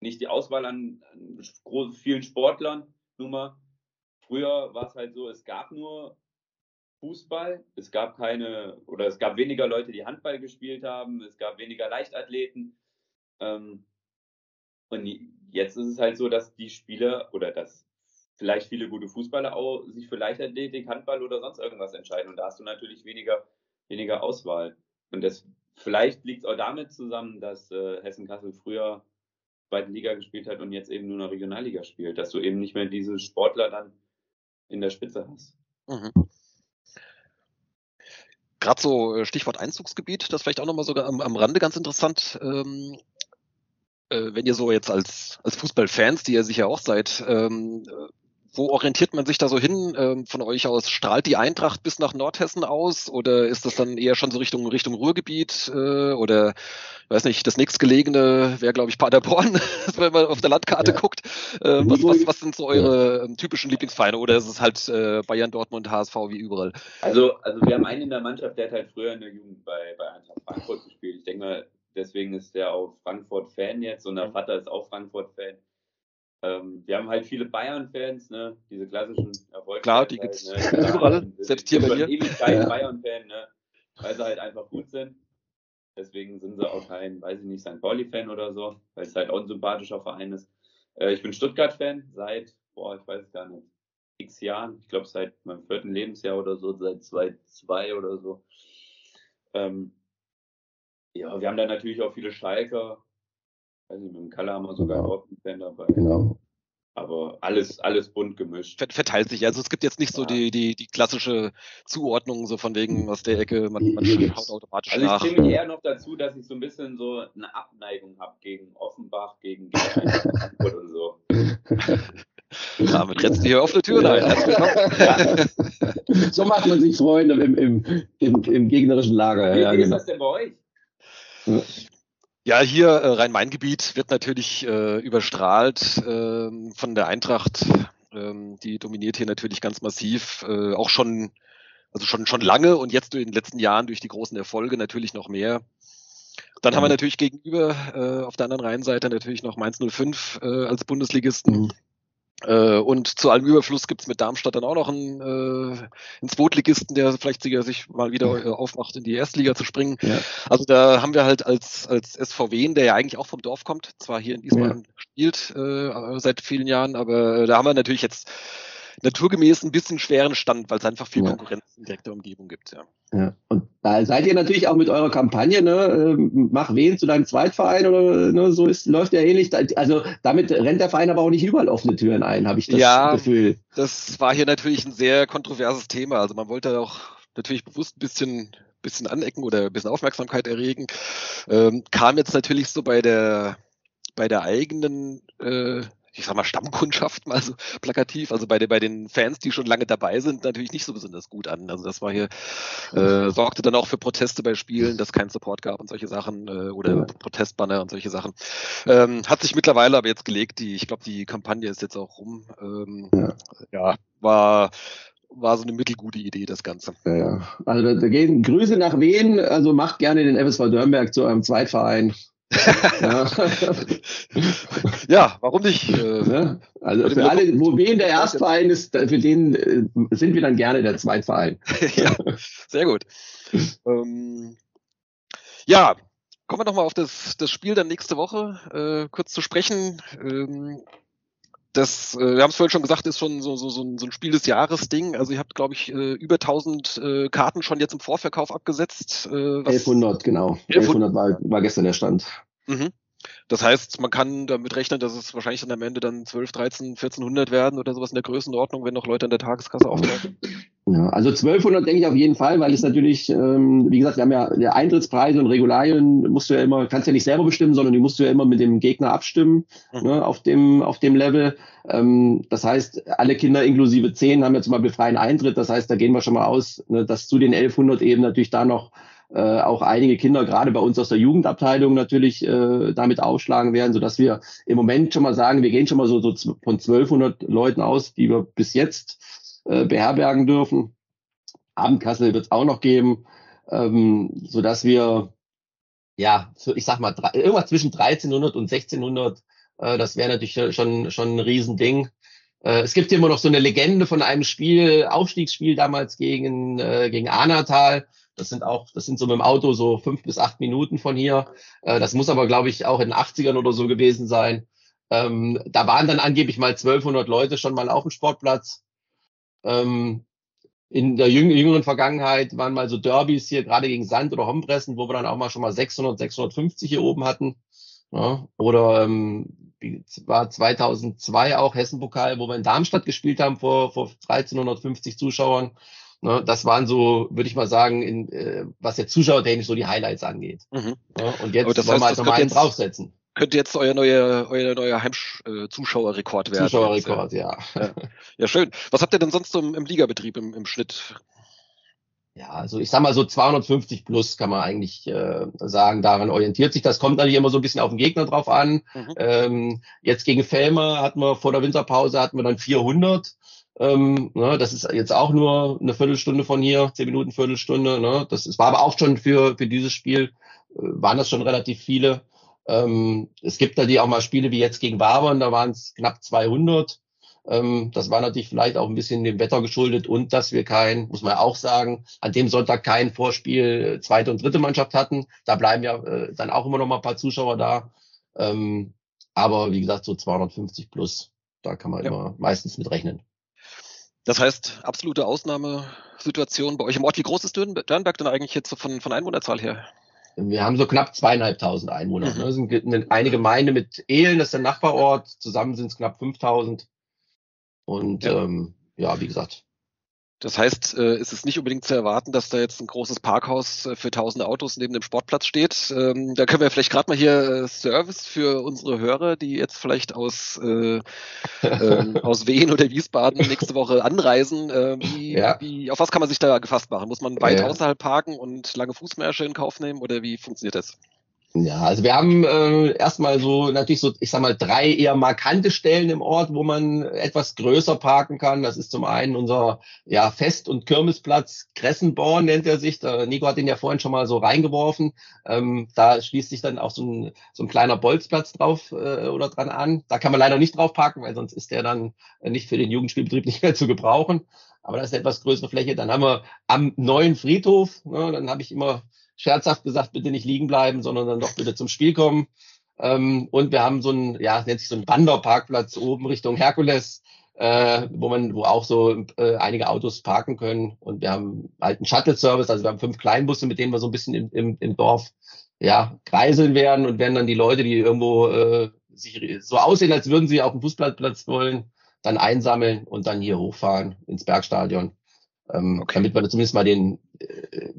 Speaker 2: nicht die Auswahl an, an vielen Sportlern. Nun mal, früher war es halt so, es gab nur Fußball. Es gab keine, oder es gab weniger Leute, die Handball gespielt haben. Es gab weniger Leichtathleten. Ähm, und jetzt ist es halt so, dass die Spieler oder dass vielleicht viele gute Fußballer auch sich für Leichtathletik, Handball oder sonst irgendwas entscheiden. Und da hast du natürlich weniger, weniger Auswahl. Und das, vielleicht liegt es auch damit zusammen, dass äh, Hessen-Kassel früher zweite Liga gespielt hat und jetzt eben nur noch Regionalliga spielt, dass du eben nicht mehr diese Sportler dann in der Spitze hast. Mhm
Speaker 1: gerade so äh, Stichwort Einzugsgebiet, das vielleicht auch nochmal sogar am, am Rande ganz interessant. Ähm, äh, wenn ihr so jetzt als, als Fußballfans, die ihr sicher auch seid, ähm, wo orientiert man sich da so hin ähm, von euch aus? Strahlt die Eintracht bis nach Nordhessen aus oder ist das dann eher schon so Richtung Richtung Ruhrgebiet äh, oder weiß nicht, das nächstgelegene wäre glaube ich Paderborn, wenn man auf der Landkarte ja. guckt. Äh, was, was, was sind so eure ja. Ähm, typischen Lieblingsvereine oder ist es halt äh, Bayern, Dortmund, HSV wie überall?
Speaker 2: Also, also wir haben einen in der Mannschaft, der hat halt früher in der Jugend bei, bei Eintracht Frankfurt gespielt. Ich denke mal, deswegen ist der auch Frankfurt-Fan jetzt und der mhm. Vater ist auch Frankfurt-Fan. Ähm, wir haben halt viele Bayern-Fans, ne? diese klassischen
Speaker 1: Erfolge. Klar, die ne? überall,
Speaker 2: selbst hier bei dir. Ewigkeit ja. Bayern-Fan, ne? weil sie halt einfach gut sind. Deswegen sind sie auch kein, weiß ich nicht, St. Pauli-Fan oder so, weil es halt auch ein sympathischer Verein ist. Äh, ich bin Stuttgart-Fan seit, boah, ich weiß es gar nicht, x Jahren. Ich glaube seit meinem vierten Lebensjahr oder so, seit 2002 oder so. Ähm, ja, wir haben da natürlich auch viele Schalker, weiß nicht, mit dem Kalle haben wir sogar genau. einen Fan dabei. Genau. Aber alles, alles bunt gemischt.
Speaker 1: Verteilt sich. Also es gibt jetzt nicht so die, die, die klassische Zuordnung, so von wegen aus der Ecke, man, man schaut
Speaker 2: automatisch also nach. Also ich stimme eher noch dazu, dass ich so ein bisschen so eine Abneigung habe gegen Offenbach, gegen, Frankfurt und so.
Speaker 1: Damit rennst du hier offene Türen ein.
Speaker 3: so macht man sich Freunde im, im, im, im gegnerischen Lager.
Speaker 2: Wie, ja, wie ist genau. das denn bei euch?
Speaker 1: Ja, hier äh, Rhein-Main-Gebiet wird natürlich äh, überstrahlt äh, von der Eintracht. Ähm, die dominiert hier natürlich ganz massiv, äh, auch schon, also schon schon lange und jetzt in den letzten Jahren durch die großen Erfolge natürlich noch mehr. Dann mhm. haben wir natürlich gegenüber äh, auf der anderen Rheinseite natürlich noch Mainz 05 äh, als Bundesligisten. Äh, und zu allem Überfluss gibt's mit Darmstadt dann auch noch einen, äh, einen Zweitligisten, der vielleicht sich mal wieder äh, aufmacht, in die Erstliga zu springen. Ja. Also da haben wir halt als, als SVW, der ja eigentlich auch vom Dorf kommt, zwar hier in Wiesbaden ja. spielt äh, seit vielen Jahren, aber da haben wir natürlich jetzt naturgemäß ein bisschen schweren Stand, weil es einfach viel ja. Konkurrenz in direkter Umgebung gibt. Ja.
Speaker 3: ja. Und da seid ihr natürlich auch mit eurer Kampagne, ne, ähm, mach wen zu deinem Zweitverein oder ne, so ist, läuft ja ähnlich. Also damit rennt der Verein aber auch nicht überall offene Türen ein, habe ich das ja, Gefühl.
Speaker 1: Das war hier natürlich ein sehr kontroverses Thema. Also man wollte auch natürlich bewusst ein bisschen bisschen anecken oder ein bisschen Aufmerksamkeit erregen. Ähm, kam jetzt natürlich so bei der bei der eigenen äh, ich sag mal, Stammkundschaft mal so plakativ, also bei, den bei den Fans, die schon lange dabei sind, natürlich nicht so besonders gut an. Also das war hier, äh, sorgte dann auch für Proteste bei Spielen, dass kein Support gab und solche Sachen äh, oder. Protestbanner und solche Sachen. Ähm, hat sich mittlerweile aber jetzt gelegt, die, ich glaube, die Kampagne ist jetzt auch rum. Ähm, ja. war war so eine mittelgute Idee, das Ganze.
Speaker 3: Ja, ja. Also da, gehen Grüße nach Wien, also macht gerne den FSV Dörnberg zu eurem Zweitverein
Speaker 1: ja. ja, warum nicht?
Speaker 3: Äh, also für alle, wo wen der Erstverein ist, für den äh, sind wir dann gerne der Zweitverein.
Speaker 1: ja, sehr gut. ähm, ja, kommen wir nochmal auf das, das Spiel dann nächste Woche äh, kurz zu sprechen. Ähm, das, äh, wir haben es vorhin schon gesagt, ist schon so, so, so, ein, so ein Spiel des Jahres Ding. Also ihr habt, glaube ich, äh, über 1000 äh, Karten schon jetzt im Vorverkauf abgesetzt.
Speaker 3: Äh, 1100, genau. 1100 war, war gestern der Stand.
Speaker 1: Mhm. Das heißt, man kann damit rechnen, dass es wahrscheinlich dann am Ende dann 12, 13, 1400 werden oder sowas in der Größenordnung, wenn noch Leute an der Tageskasse auftauchen.
Speaker 3: Ja, also 1200 denke ich auf jeden Fall, weil es natürlich, ähm, wie gesagt, wir haben ja der Eintrittspreise und Regularien musst du ja immer, kannst ja nicht selber bestimmen, sondern die musst du ja immer mit dem Gegner abstimmen mhm. ne, auf dem auf dem Level. Ähm, das heißt, alle Kinder inklusive 10 haben ja zum Beispiel freien Eintritt. Das heißt, da gehen wir schon mal aus, ne, dass zu den 1100 eben natürlich da noch äh, auch einige Kinder gerade bei uns aus der Jugendabteilung natürlich äh, damit aufschlagen werden, so dass wir im Moment schon mal sagen, wir gehen schon mal so, so von 1200 Leuten aus, die wir bis jetzt äh, beherbergen dürfen. Abendkassel wird es auch noch geben, ähm, so dass wir ja, ich sag mal, irgendwas zwischen 1300 und 1600, äh, das wäre natürlich schon, schon ein Riesending. Äh, es gibt hier immer noch so eine Legende von einem Spiel, Aufstiegsspiel damals gegen, äh, gegen Anatal. Das sind auch, das sind so mit dem Auto so fünf bis acht Minuten von hier. Äh, das muss aber, glaube ich, auch in den 80ern oder so gewesen sein. Ähm, da waren dann angeblich mal 1200 Leute schon mal auf dem Sportplatz. Ähm, in der jüngeren Vergangenheit waren mal so Derbys hier, gerade gegen Sand oder Hompressen, wo wir dann auch mal schon mal 600, 650 hier oben hatten. Ja, oder ähm, war 2002 auch Hessenpokal, wo wir in Darmstadt gespielt haben vor, vor 1350 Zuschauern. Ne, das waren so, würde ich mal sagen, in, äh, was jetzt zuschauertechnisch so die Highlights angeht. Mhm.
Speaker 1: Ne, und jetzt wollen wir halt nochmal einen draufsetzen. Könnte jetzt euer neuer, euer neuer Heimzuschauerrekord werden.
Speaker 3: Zuschauerrekord, ja.
Speaker 1: ja. ja. schön. Was habt ihr denn sonst im, im Ligabetrieb im, im Schnitt?
Speaker 3: Ja, also ich sag mal so 250 plus kann man eigentlich äh, sagen, daran orientiert sich. Das kommt natürlich immer so ein bisschen auf den Gegner drauf an. Mhm. Ähm, jetzt gegen Felmer hatten wir vor der Winterpause hatten wir dann 400. Ähm, ne, das ist jetzt auch nur eine Viertelstunde von hier, zehn Minuten, Viertelstunde. Ne? Das ist, war aber auch schon für, für dieses Spiel, äh, waren das schon relativ viele. Ähm, es gibt da die auch mal Spiele wie jetzt gegen Wabern, da waren es knapp 200. Ähm, das war natürlich vielleicht auch ein bisschen dem Wetter geschuldet und dass wir kein, muss man ja auch sagen, an dem Sonntag kein Vorspiel zweite und dritte Mannschaft hatten. Da bleiben ja äh, dann auch immer noch mal ein paar Zuschauer da. Ähm, aber wie gesagt, so 250 plus, da kann man ja. immer meistens mit rechnen.
Speaker 1: Das heißt, absolute Ausnahmesituation bei euch im Ort. Wie groß ist Dörnberg denn eigentlich jetzt von, von Einwohnerzahl her?
Speaker 3: Wir haben so knapp zweieinhalbtausend Einwohner. Mhm. Ne? Es sind eine Gemeinde mit Ehlen, das ist der Nachbarort. Zusammen sind es knapp 5000. Und ja. Ähm, ja, wie gesagt,
Speaker 1: das heißt, äh, ist es nicht unbedingt zu erwarten, dass da jetzt ein großes Parkhaus äh, für tausende Autos neben dem Sportplatz steht. Ähm, da können wir vielleicht gerade mal hier äh, Service für unsere Hörer, die jetzt vielleicht aus, äh, äh, aus Wien oder Wiesbaden nächste Woche anreisen. Äh, wie, ja. wie, auf was kann man sich da gefasst machen? Muss man weit ja. außerhalb parken und lange Fußmärsche in Kauf nehmen oder wie funktioniert das?
Speaker 3: Ja, also wir haben äh, erstmal so natürlich so, ich sag mal, drei eher markante Stellen im Ort, wo man etwas größer parken kann. Das ist zum einen unser ja, Fest- und Kirmesplatz Kressenborn nennt er sich. Der Nico hat den ja vorhin schon mal so reingeworfen. Ähm, da schließt sich dann auch so ein, so ein kleiner Bolzplatz drauf äh, oder dran an. Da kann man leider nicht drauf parken, weil sonst ist der dann nicht für den Jugendspielbetrieb nicht mehr zu gebrauchen. Aber das ist eine etwas größere Fläche. Dann haben wir am neuen Friedhof, ne, dann habe ich immer scherzhaft gesagt, bitte nicht liegen bleiben, sondern dann doch bitte zum Spiel kommen. Ähm, und wir haben so ein, ja, nennt sich so ein Wanderparkplatz oben Richtung Herkules, äh, wo man, wo auch so äh, einige Autos parken können. Und wir haben halt einen Shuttle-Service, also wir haben fünf Kleinbusse, mit denen wir so ein bisschen im, im, im Dorf ja, kreiseln werden und werden dann die Leute, die irgendwo äh, sich so aussehen, als würden sie auf dem Fußballplatz wollen, dann einsammeln und dann hier hochfahren ins Bergstadion. Ähm, okay. Damit wir zumindest mal den äh,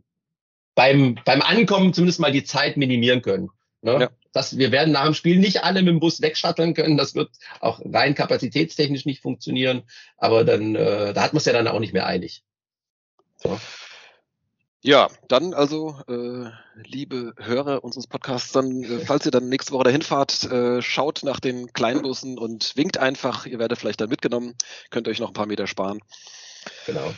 Speaker 3: beim, beim Ankommen zumindest mal die Zeit minimieren können. Ne? Ja. Das, wir werden nach dem Spiel nicht alle mit dem Bus wegschatteln können. Das wird auch rein kapazitätstechnisch nicht funktionieren. Aber dann, äh, da hat man es ja dann auch nicht mehr eilig.
Speaker 1: So. Ja, dann also, äh, liebe Hörer unseres Podcasts, dann, äh, falls ihr dann nächste Woche dahin fahrt, äh, schaut nach den Kleinbussen und winkt einfach. Ihr werdet vielleicht dann mitgenommen, könnt euch noch ein paar Meter sparen.
Speaker 3: Genau.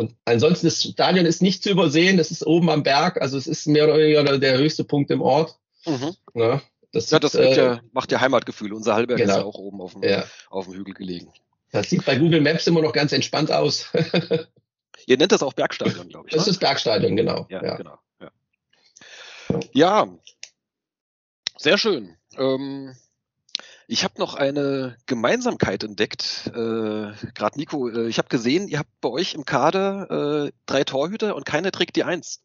Speaker 3: Und ansonsten, das Stadion ist nicht zu übersehen, das ist oben am Berg, also es ist mehr oder weniger der höchste Punkt im Ort.
Speaker 1: Mhm. Ja, das, ja, das sieht, äh, macht ja Heimatgefühl. Unser Halberg genau. ist ja auch oben auf dem, ja. auf dem Hügel gelegen.
Speaker 3: Das sieht bei Google Maps immer noch ganz entspannt aus.
Speaker 1: Ihr nennt das auch Bergstadion, glaube ich.
Speaker 3: Das ne? ist Bergstadion, genau.
Speaker 1: Ja, ja. genau. Ja. ja. sehr schön. Ähm, ich habe noch eine Gemeinsamkeit entdeckt. Äh, Gerade Nico, äh, ich habe gesehen, ihr habt bei euch im Kader äh, drei Torhüter und keiner trägt die Eins.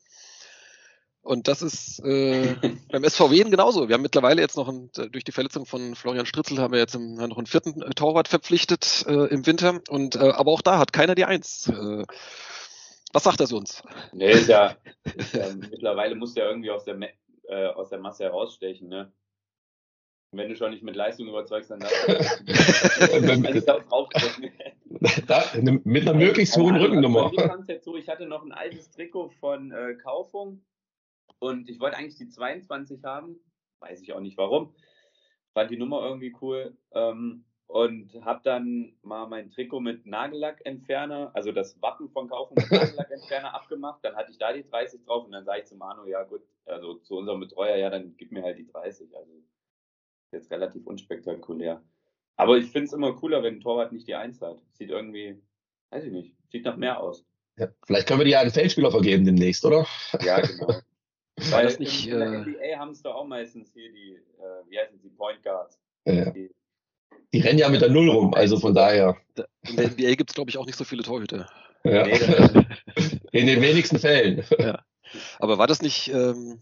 Speaker 1: Und das ist äh, beim SVW genauso. Wir haben mittlerweile jetzt noch ein, durch die Verletzung von Florian Stritzel haben wir jetzt im, noch einen vierten äh, Torwart verpflichtet äh, im Winter. Und äh, aber auch da hat keiner die Eins. Äh, was sagt das uns?
Speaker 2: Nee, ist ja, ist ja mittlerweile muss der irgendwie aus der, äh, aus der Masse herausstechen, ne? Wenn du schon nicht mit Leistung überzeugst, dann darfst
Speaker 3: du mit einer möglichst hohen Rückennummer.
Speaker 2: Ich hatte noch ein altes Trikot von äh, Kaufung und ich wollte eigentlich die 22 haben. Weiß ich auch nicht warum. Fand die Nummer irgendwie cool. Ähm, und habe dann mal mein Trikot mit Nagellackentferner, also das Wappen von Kaufung mit Nagellackentferner abgemacht. Dann hatte ich da die 30 drauf und dann sage ich zu Manu, ja gut, also zu unserem Betreuer, ja, dann gib mir halt die 30. Also jetzt relativ unspektakulär. Aber ich finde es immer cooler, wenn ein Torwart nicht die Eins hat. Sieht irgendwie, weiß ich nicht, sieht nach mehr aus.
Speaker 3: Ja, vielleicht können wir die ja einen Feldspieler vergeben demnächst, oder?
Speaker 2: Ja, genau. Weil das nicht, in, der NBA äh, haben es doch auch meistens hier die, äh, wie heißen sie, Point Guards.
Speaker 3: Ja. Die, die, rennen ja mit der Null rum, also von daher.
Speaker 1: In der NBA gibt es, glaube ich, auch nicht so viele Torhüter.
Speaker 3: Ja. in den wenigsten Fällen.
Speaker 1: Ja. Aber war das nicht, ähm,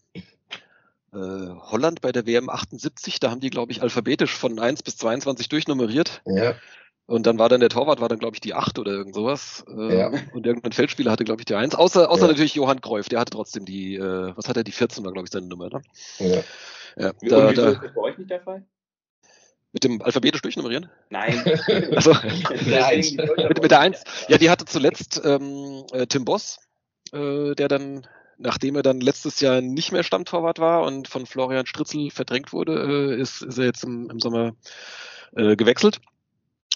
Speaker 1: äh, Holland bei der WM 78, da haben die, glaube ich, alphabetisch von 1 bis 22 durchnummeriert.
Speaker 3: Ja.
Speaker 1: Und dann war dann der Torwart, war dann, glaube ich, die 8 oder irgend sowas. Äh, ja. Und irgendein Feldspieler hatte, glaube ich, die 1. Außer, außer ja. natürlich Johann Kreuf, der hatte trotzdem die, äh, was hat er, die 14 war, glaube ich, seine Nummer, ne?
Speaker 3: Ja.
Speaker 2: ja da, Und da, ist das bei euch nicht der Fall?
Speaker 1: Mit dem alphabetisch durchnummerieren?
Speaker 2: Nein.
Speaker 1: also, mit, mit, der 1. Ja, die hatte zuletzt ähm, äh, Tim Boss, äh, der dann nachdem er dann letztes Jahr nicht mehr Stammtorwart war und von Florian Stritzel verdrängt wurde, äh, ist, ist er jetzt im, im Sommer äh, gewechselt.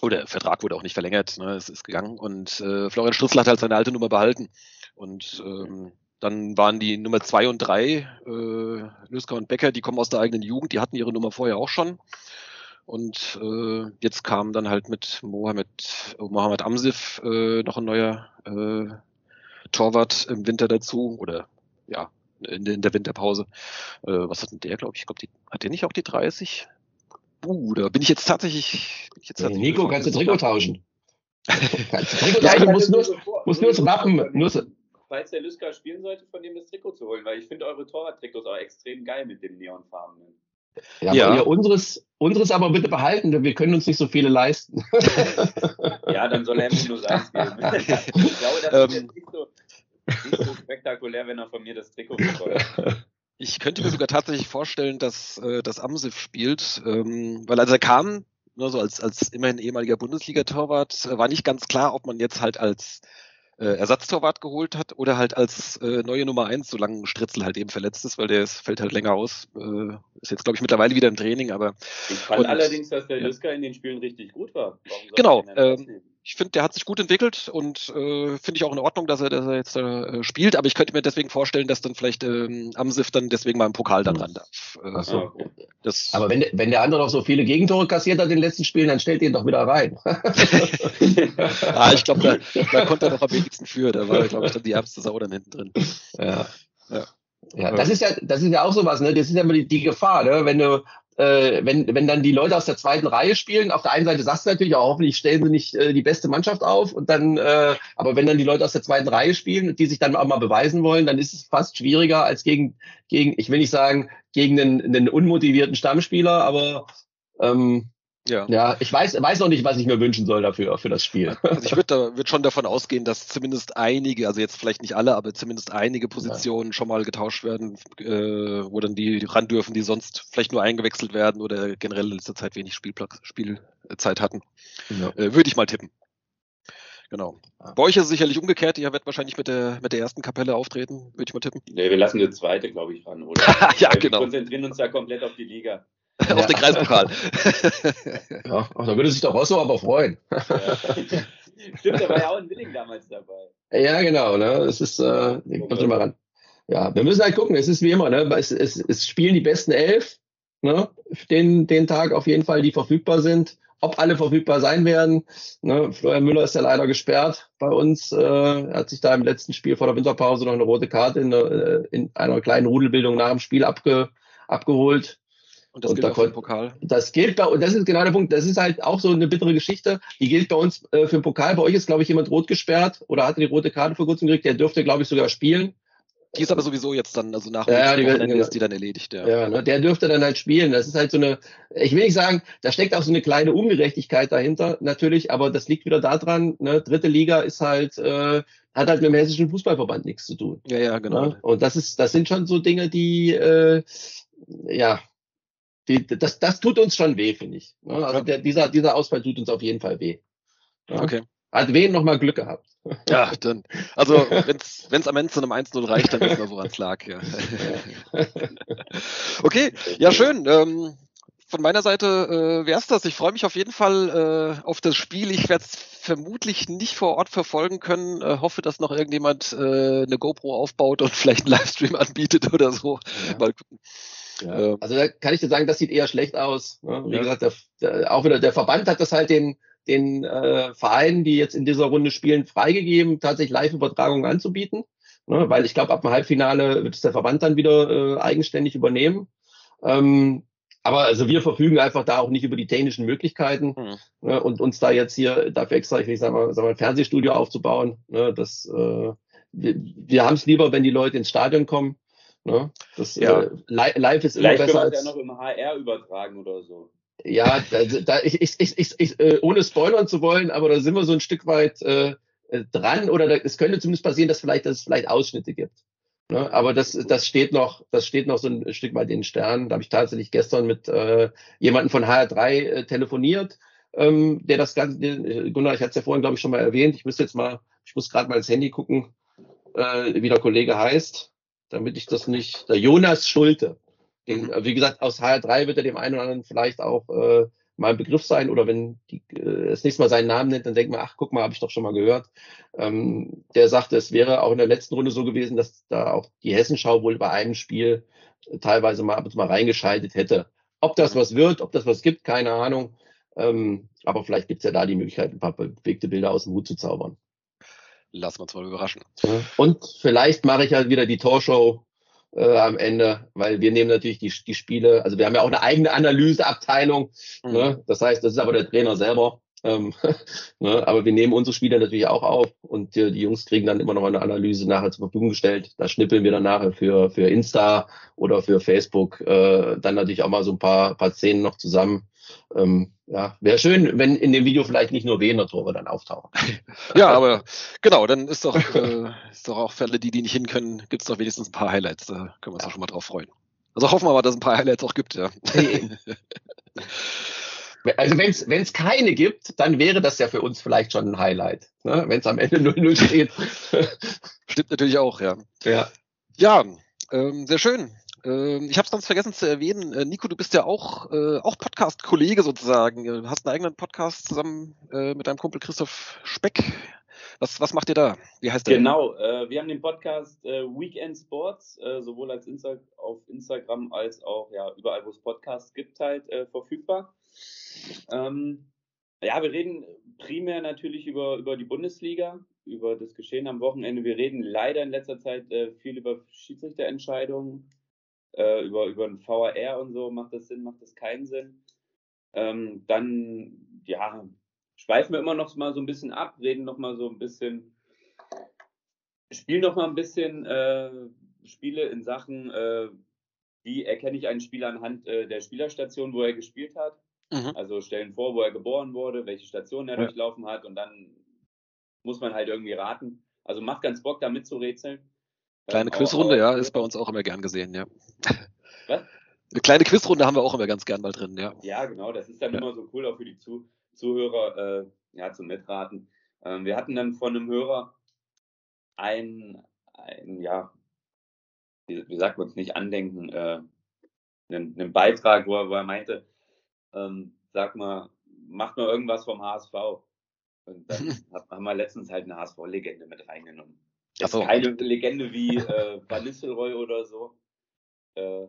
Speaker 1: Oder der Vertrag wurde auch nicht verlängert, ne, es ist gegangen. Und äh, Florian Stritzel hat halt seine alte Nummer behalten. Und ähm, dann waren die Nummer zwei und drei, äh, Lösker und Becker, die kommen aus der eigenen Jugend, die hatten ihre Nummer vorher auch schon. Und äh, jetzt kam dann halt mit Mohamed, Mohamed Amsif äh, noch ein neuer äh, Torwart im Winter dazu oder ja, in, in der Winterpause. Äh, was hat denn der, glaube ich? Ich glaube, hat der nicht auch die 30? Uh, da bin ich jetzt tatsächlich. Ich jetzt
Speaker 3: tatsächlich Nico, kannst du Trikot tauschen? kannst du Trikot tauschen, musst nur, musst nur das Wappen. Nur so.
Speaker 2: Falls der Lüsker spielen sollte, von dem das Trikot zu holen, weil ich finde eure Torwart-Trikots auch extrem geil mit dem Neonfarbenen.
Speaker 3: Ja, ja. ihr unseres, unseres aber bitte behalten, denn wir können uns nicht so viele leisten.
Speaker 2: ja, dann soll er mir nur sagen. ich glaube, das ist ähm, nicht, so, nicht so spektakulär, wenn er von mir das Trikot bekommt.
Speaker 1: Ich könnte mir sogar tatsächlich vorstellen, dass äh, das Amsif spielt, ähm, weil als er kam, nur ne, so als, als immerhin ehemaliger Bundesliga-Torwart, äh, war nicht ganz klar, ob man jetzt halt als äh, Ersatztorwart geholt hat oder halt als äh, neue Nummer eins, solange Stritzel halt eben verletzt ist, weil der ist, fällt halt länger aus. Äh, ist jetzt, glaube ich, mittlerweile wieder im Training, aber.
Speaker 2: Ich fand und, allerdings, dass der Juska ja. in den Spielen richtig gut war.
Speaker 1: Genau. Ähm, ich finde, der hat sich gut entwickelt und äh, finde ich auch in Ordnung, dass er, dass er jetzt äh, spielt, aber ich könnte mir deswegen vorstellen, dass dann vielleicht ähm, Amsif dann deswegen mal im Pokal dann ran darf. Äh,
Speaker 3: so. das aber wenn, wenn der andere noch so viele Gegentore kassiert hat in den letzten Spielen, dann stellt ihn doch wieder rein.
Speaker 1: ah, ich glaube, da, da konnte er noch am wenigsten für. Da war, glaube ich, dann die ärmste Sau dann hinten drin.
Speaker 3: Ja. ja. Ja, das ist ja, das ist ja auch sowas, ne? Das ist ja immer die, die Gefahr, ne? Wenn du, äh, wenn, wenn dann die Leute aus der zweiten Reihe spielen, auf der einen Seite sagst du natürlich auch, hoffentlich stellen sie nicht äh, die beste Mannschaft auf und dann, äh, aber wenn dann die Leute aus der zweiten Reihe spielen, die sich dann auch mal beweisen wollen, dann ist es fast schwieriger als gegen, gegen, ich will nicht sagen, gegen einen, einen unmotivierten Stammspieler, aber ähm, ja. ja, ich weiß, weiß noch nicht, was ich mir wünschen soll dafür, für das Spiel.
Speaker 1: Also ich würde da, würd schon davon ausgehen, dass zumindest einige, also jetzt vielleicht nicht alle, aber zumindest einige Positionen ja. schon mal getauscht werden, äh, wo dann die ran dürfen, die sonst vielleicht nur eingewechselt werden oder generell in letzter Zeit wenig Spielplatz, Spielzeit hatten. Ja. Äh, würde ich mal tippen. Genau. Bei euch ist es sicherlich umgekehrt. Ihr werdet wahrscheinlich mit der, mit der ersten Kapelle auftreten, würde ich mal tippen.
Speaker 2: Nee, wir lassen die zweite, glaube ich, ran, oder?
Speaker 1: ja, genau.
Speaker 2: Wir konzentrieren uns ja komplett auf die Liga.
Speaker 1: auf den Kreispokal.
Speaker 3: ja, ach, da würde sich doch Rosso aber freuen.
Speaker 2: Stimmt, da war ja auch ein Willing damals dabei.
Speaker 3: Ja, genau, ne? Es ist, äh, kommt schon mal ran. Ja, wir müssen halt gucken, es ist wie immer, ne? Es, es, es spielen die besten elf, ne? Den, den Tag auf jeden Fall, die verfügbar sind. Ob alle verfügbar sein werden. Ne? Florian Müller ist ja leider gesperrt bei uns. Äh, er hat sich da im letzten Spiel vor der Winterpause noch eine rote Karte in, äh, in einer kleinen Rudelbildung nach dem Spiel abge, abgeholt.
Speaker 1: Und das und gilt da auch für den Pokal.
Speaker 3: Das gilt bei, und das ist genau der Punkt. Das ist halt auch so eine bittere Geschichte. Die gilt bei uns äh, für den Pokal. Bei euch ist, glaube ich, jemand rot gesperrt oder hatte die rote Karte vor kurzem gekriegt. Der dürfte, glaube ich, sogar spielen.
Speaker 1: Die ist aber sowieso jetzt dann, also nach
Speaker 3: ja, dem Wochenende
Speaker 1: ist die dann erledigt, ja.
Speaker 3: Ja, ne, der dürfte dann halt spielen. Das ist halt so eine, ich will nicht sagen, da steckt auch so eine kleine Ungerechtigkeit dahinter, natürlich, aber das liegt wieder daran, ne, dritte Liga ist halt, äh, hat halt mit dem hessischen Fußballverband nichts zu tun.
Speaker 1: Ja, ja, genau.
Speaker 3: Ne? Und das ist, das sind schon so Dinge, die, äh, ja, die, das, das tut uns schon weh, finde ich. Ne? Also der, dieser, dieser Ausfall tut uns auf jeden Fall weh.
Speaker 1: Okay.
Speaker 3: Hat wen noch mal Glück gehabt.
Speaker 1: Ja, dann. Also, wenn es am Ende zu einem 1-0 reicht, dann wissen wir, woran es lag. Ja. okay, ja, schön. Ähm, von meiner Seite äh, wäre es das. Ich freue mich auf jeden Fall äh, auf das Spiel. Ich werde es vermutlich nicht vor Ort verfolgen können. Äh, hoffe, dass noch irgendjemand äh, eine GoPro aufbaut und vielleicht einen Livestream anbietet oder so. Ja. Mal gucken.
Speaker 3: Ja. Ähm. Also da kann ich dir sagen, das sieht eher schlecht aus. Ne? Wie ja. gesagt, der, der, auch wieder der Verband hat das halt den, den äh, Vereinen, die jetzt in dieser Runde spielen, freigegeben, tatsächlich Live-Übertragungen anzubieten. Ne? Weil ich glaube, ab dem Halbfinale wird es der Verband dann wieder äh, eigenständig übernehmen. Ähm, aber also wir verfügen einfach da auch nicht über die technischen Möglichkeiten mhm. ne, und uns da jetzt hier dafür extra, ich sagen mal, sagen wir, ein Fernsehstudio aufzubauen. Ne, das, äh, wir, wir haben es lieber, wenn die Leute ins Stadion kommen Ne? Das, ja. äh, live ist
Speaker 2: immer besser als... ja noch im HR übertragen oder so.
Speaker 3: Ja, da, da, ich, ich, ich, ich, ich, äh, ohne spoilern zu wollen, aber da sind wir so ein Stück weit äh, äh dran oder da, es könnte zumindest passieren, dass, vielleicht, dass es vielleicht Ausschnitte gibt. Ne? Aber das, das steht noch, das steht noch so ein Stück weit in den Sternen. Da habe ich tatsächlich gestern mit äh, jemandem von HR3 äh, telefoniert, ähm, der das Ganze, den, Gunnar, ich hatte es ja vorhin, glaube ich, schon mal erwähnt. Ich müsste jetzt mal, ich muss gerade mal ins Handy gucken, äh, wie der Kollege heißt damit ich das nicht, der Jonas Schulte. Den, wie gesagt, aus HR3 wird er dem einen oder anderen vielleicht auch äh, mal ein Begriff sein oder wenn die, äh, das nächste Mal seinen Namen nennt, dann denkt man, ach, guck mal, habe ich doch schon mal gehört. Ähm, der sagte, es wäre auch in der letzten Runde so gewesen, dass da auch die Hessenschau wohl bei einem Spiel äh, teilweise mal ab und zu mal reingeschaltet hätte. Ob das was wird, ob das was gibt, keine Ahnung. Ähm, aber vielleicht gibt's ja da die Möglichkeit, ein paar bewegte Bilder aus dem Hut zu zaubern
Speaker 1: lassen wir uns mal überraschen.
Speaker 3: Und vielleicht mache ich halt wieder die Torshow äh, am Ende, weil wir nehmen natürlich die, die Spiele, also wir haben ja auch eine eigene Analyseabteilung. Mhm. Ne? Das heißt, das ist aber der Trainer selber. Ähm, ne? Aber wir nehmen unsere Spiele natürlich auch auf und die, die, Jungs kriegen dann immer noch eine Analyse nachher zur Verfügung gestellt. Da schnippeln wir dann nachher für, für Insta oder für Facebook äh, dann natürlich auch mal so ein paar, paar Szenen noch zusammen. Ähm, ja, wäre schön, wenn in dem Video vielleicht nicht nur Wiener-Tore dann auftauchen.
Speaker 1: ja, aber genau, dann ist doch, äh, ist doch auch für alle, die, die nicht hin können, gibt es doch wenigstens ein paar Highlights. Da können wir uns ja. auch schon mal drauf freuen. Also hoffen wir mal, dass es ein paar Highlights auch gibt, ja.
Speaker 3: Also wenn es keine gibt, dann wäre das ja für uns vielleicht schon ein Highlight, ne? wenn es am Ende 0-0 steht.
Speaker 1: Stimmt natürlich auch, ja.
Speaker 3: Ja,
Speaker 1: ja ähm, sehr schön. Ähm, ich habe es ganz vergessen zu erwähnen. Äh, Nico, du bist ja auch, äh, auch Podcast-Kollege sozusagen. Du hast einen eigenen Podcast zusammen äh, mit deinem Kumpel Christoph Speck. Was, was macht ihr da? Wie heißt der?
Speaker 2: Genau, äh, wir haben den Podcast äh, Weekend Sports, äh, sowohl als Insta auf Instagram als auch ja, überall, wo es Podcasts gibt, halt äh, verfügbar. Ähm, ja, wir reden primär natürlich über, über die Bundesliga, über das Geschehen am Wochenende. Wir reden leider in letzter Zeit äh, viel über Schiedsrichterentscheidungen, äh, über, über ein VAR und so. Macht das Sinn, macht das keinen Sinn? Ähm, dann, ja, schweifen wir immer noch mal so ein bisschen ab, reden noch mal so ein bisschen, spielen noch mal ein bisschen äh, Spiele in Sachen, äh, wie erkenne ich einen Spieler anhand äh, der Spielerstation, wo er gespielt hat. Mhm. Also stellen vor, wo er geboren wurde, welche Station er ja. durchlaufen hat und dann muss man halt irgendwie raten. Also macht ganz Bock, da mitzurätseln.
Speaker 1: Kleine Quizrunde, ja, ist bei uns auch immer gern gesehen, ja. Was? Eine kleine Quizrunde haben wir auch immer ganz gern mal drin, ja.
Speaker 2: Ja, genau, das ist dann ja. immer so cool auch für die Zu Zuhörer, äh, ja, zum Mitraten. Ähm, wir hatten dann von einem Hörer ein, ein ja, wie, wie sagt man es nicht, Andenken, äh, einen, einen Beitrag, wo er, wo er meinte, ähm, sag mal, macht mal irgendwas vom HSV. Und dann haben wir letztens halt eine HSV-Legende mit reingenommen. Ist so. keine Legende wie äh, Van Nistelrooy oder so, äh,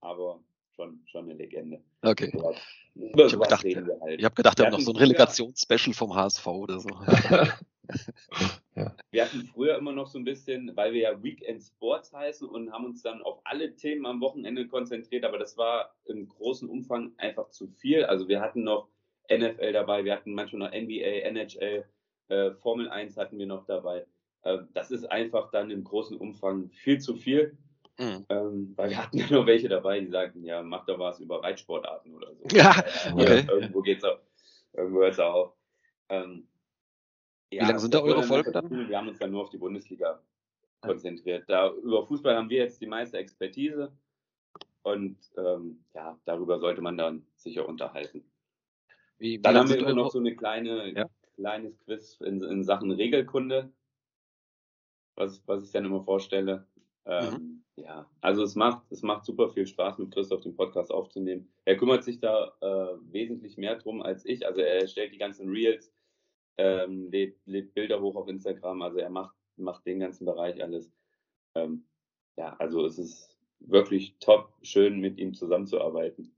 Speaker 2: aber schon, schon eine Legende.
Speaker 1: Okay. Über, ich habe gedacht, halt. ich hab gedacht, wir haben noch so ein Relegationsspecial vom HSV oder so.
Speaker 2: ja. Wir hatten früher immer noch so ein bisschen, weil wir ja Weekend Sports heißen und haben uns dann auf alle Themen am Wochenende konzentriert, aber das war im großen Umfang einfach zu viel. Also wir hatten noch NFL dabei, wir hatten manchmal noch NBA, NHL, äh, Formel 1 hatten wir noch dabei. Äh, das ist einfach dann im großen Umfang viel zu viel. Mhm. Ähm, weil wir hatten ja noch welche dabei, die sagten, ja, mach doch was über Reitsportarten oder so.
Speaker 1: Ja, okay.
Speaker 2: Ja, irgendwo geht's auch, irgendwo hört es auf. Ähm,
Speaker 1: Wie lange sind da eure Folgen dann?
Speaker 2: Wir haben uns dann nur auf die Bundesliga konzentriert. Da, über Fußball haben wir jetzt die meiste Expertise und ähm, ja, darüber sollte man dann sicher unterhalten. Wie, wie dann haben wir immer noch so eine kleine, ja? kleines Quiz in, in Sachen Regelkunde, was, was ich dann immer vorstelle. Ähm, mhm. Ja, also es macht, es macht super viel Spaß, mit Christoph den Podcast aufzunehmen. Er kümmert sich da äh, wesentlich mehr drum als ich. Also er stellt die ganzen Reels, ähm, lädt, lädt Bilder hoch auf Instagram. Also er macht, macht den ganzen Bereich alles. Ähm, ja, also es ist wirklich top, schön mit ihm zusammenzuarbeiten.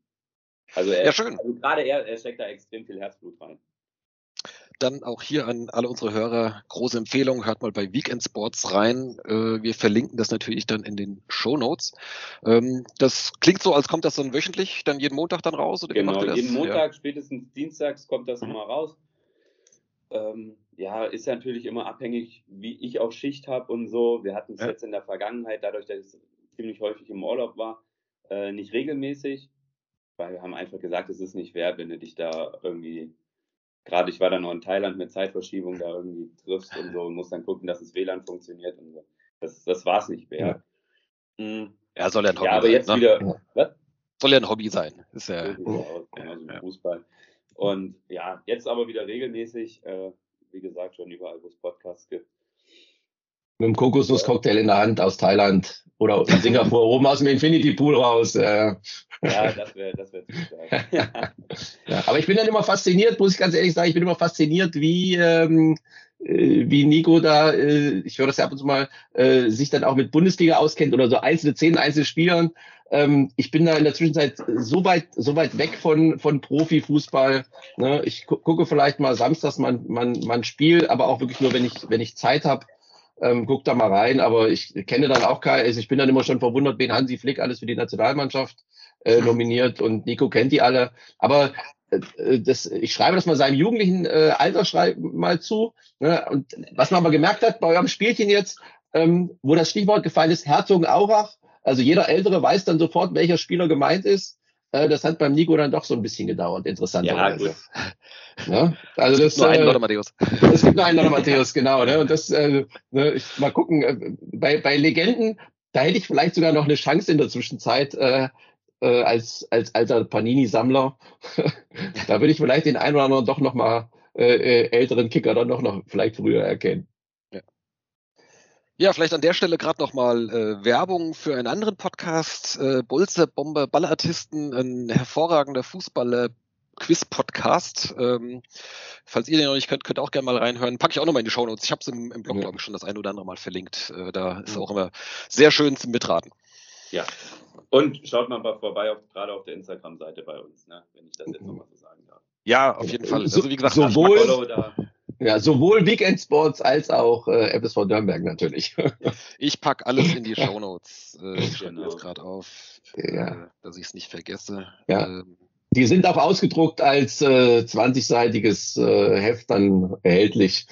Speaker 2: Also er,
Speaker 1: ja, schön.
Speaker 2: Also gerade er, er steckt da extrem viel Herzblut rein.
Speaker 1: Dann auch hier an alle unsere Hörer große Empfehlung, hört mal bei Weekend Sports rein. Äh, wir verlinken das natürlich dann in den Show Notes. Ähm, das klingt so, als kommt das dann wöchentlich, dann jeden Montag dann raus?
Speaker 2: Oder genau, jeden Montag, ja. spätestens dienstags kommt das immer raus. Ähm, ja, ist natürlich immer abhängig, wie ich auch Schicht habe und so. Wir hatten es ja. jetzt in der Vergangenheit, dadurch, dass ich ziemlich häufig im Urlaub war, äh, nicht regelmäßig, weil wir haben einfach gesagt, es ist nicht wert, wenn du dich da irgendwie gerade ich war dann noch in Thailand mit Zeitverschiebung da irgendwie triffst und so und musst dann gucken, dass das WLAN funktioniert und so. Das, das war es nicht wert.
Speaker 1: Ja. Mhm. ja, soll ja ein
Speaker 2: Hobby ja, aber sein. jetzt ne? wieder.
Speaker 1: Was? Soll ja ein Hobby sein. Ist ja.
Speaker 2: Genau, so ja. Fußball. Und ja, jetzt aber wieder regelmäßig, äh, wie gesagt, schon überall, wo es Podcasts gibt.
Speaker 3: Mit dem Kokosnusscocktail in der Hand aus Thailand oder in Singapur oben aus dem Infinity Pool raus.
Speaker 2: Äh. Ja, das wäre das wär
Speaker 3: ja. ja, aber ich bin dann immer fasziniert, muss ich ganz ehrlich sagen, ich bin immer fasziniert, wie, ähm, äh, wie Nico da, äh, ich höre das ja ab und zu mal, äh, sich dann auch mit Bundesliga auskennt oder so einzelne Szenen, einzelne Spielern. Ähm, ich bin da in der Zwischenzeit so weit, so weit weg von, von Profifußball. Ne? Ich gu gucke vielleicht mal samstags man, man, man Spiel, aber auch wirklich nur, wenn ich, wenn ich Zeit habe. Ähm, guck da mal rein, aber ich kenne dann auch keinen, also ich bin dann immer schon verwundert, wen Hansi Flick alles für die Nationalmannschaft äh, nominiert und Nico kennt die alle. Aber äh, das, ich schreibe das mal seinem jugendlichen äh, Alter schreib mal zu. Ne? Und was man aber gemerkt hat bei eurem Spielchen jetzt, ähm, wo das Stichwort gefallen ist, Herzogenaurach, also jeder Ältere weiß dann sofort, welcher Spieler gemeint ist. Äh, das hat beim Nico dann doch so ein bisschen gedauert, interessanterweise. Ja. Ja, also das,
Speaker 1: nur einen äh, Matthäus.
Speaker 3: Es gibt nur einen Lothar Matthäus, genau. Ne? Und das, äh, ne, ich, mal gucken, äh, bei, bei Legenden, da hätte ich vielleicht sogar noch eine Chance in der Zwischenzeit, äh, äh, als, als alter Panini-Sammler. da würde ich vielleicht den einen oder anderen doch noch mal äh, äh, älteren Kicker dann doch noch vielleicht früher erkennen.
Speaker 1: Ja, vielleicht an der Stelle gerade nochmal äh, Werbung für einen anderen Podcast, äh, Bolze Bomber Ballartisten, ein hervorragender Fußballer Quiz-Podcast. Ähm, falls ihr den noch nicht könnt, könnt ihr auch gerne mal reinhören. Packe ich auch nochmal in die Show Notes. Ich habe es im, im Blog, ja. glaube ich, schon das ein oder andere Mal verlinkt. Äh, da ist mhm. auch immer sehr schön zum Mitraten.
Speaker 2: Ja. Und schaut mal vorbei, auf, gerade auf der Instagram-Seite bei uns, ne? wenn ich das jetzt nochmal so sagen darf.
Speaker 1: Ja, auf jeden Fall.
Speaker 3: Also wie gesagt, sowohl, ja, sowohl Weekend Sports als auch äh, FSV Dürnberg natürlich.
Speaker 1: ich pack alles in die Show Notes. Äh, ich schreibe jetzt gerade auf, ja. äh, dass ich es nicht vergesse.
Speaker 3: Ja. Ähm, die sind auch ausgedruckt als äh, 20-seitiges äh, Heft dann erhältlich.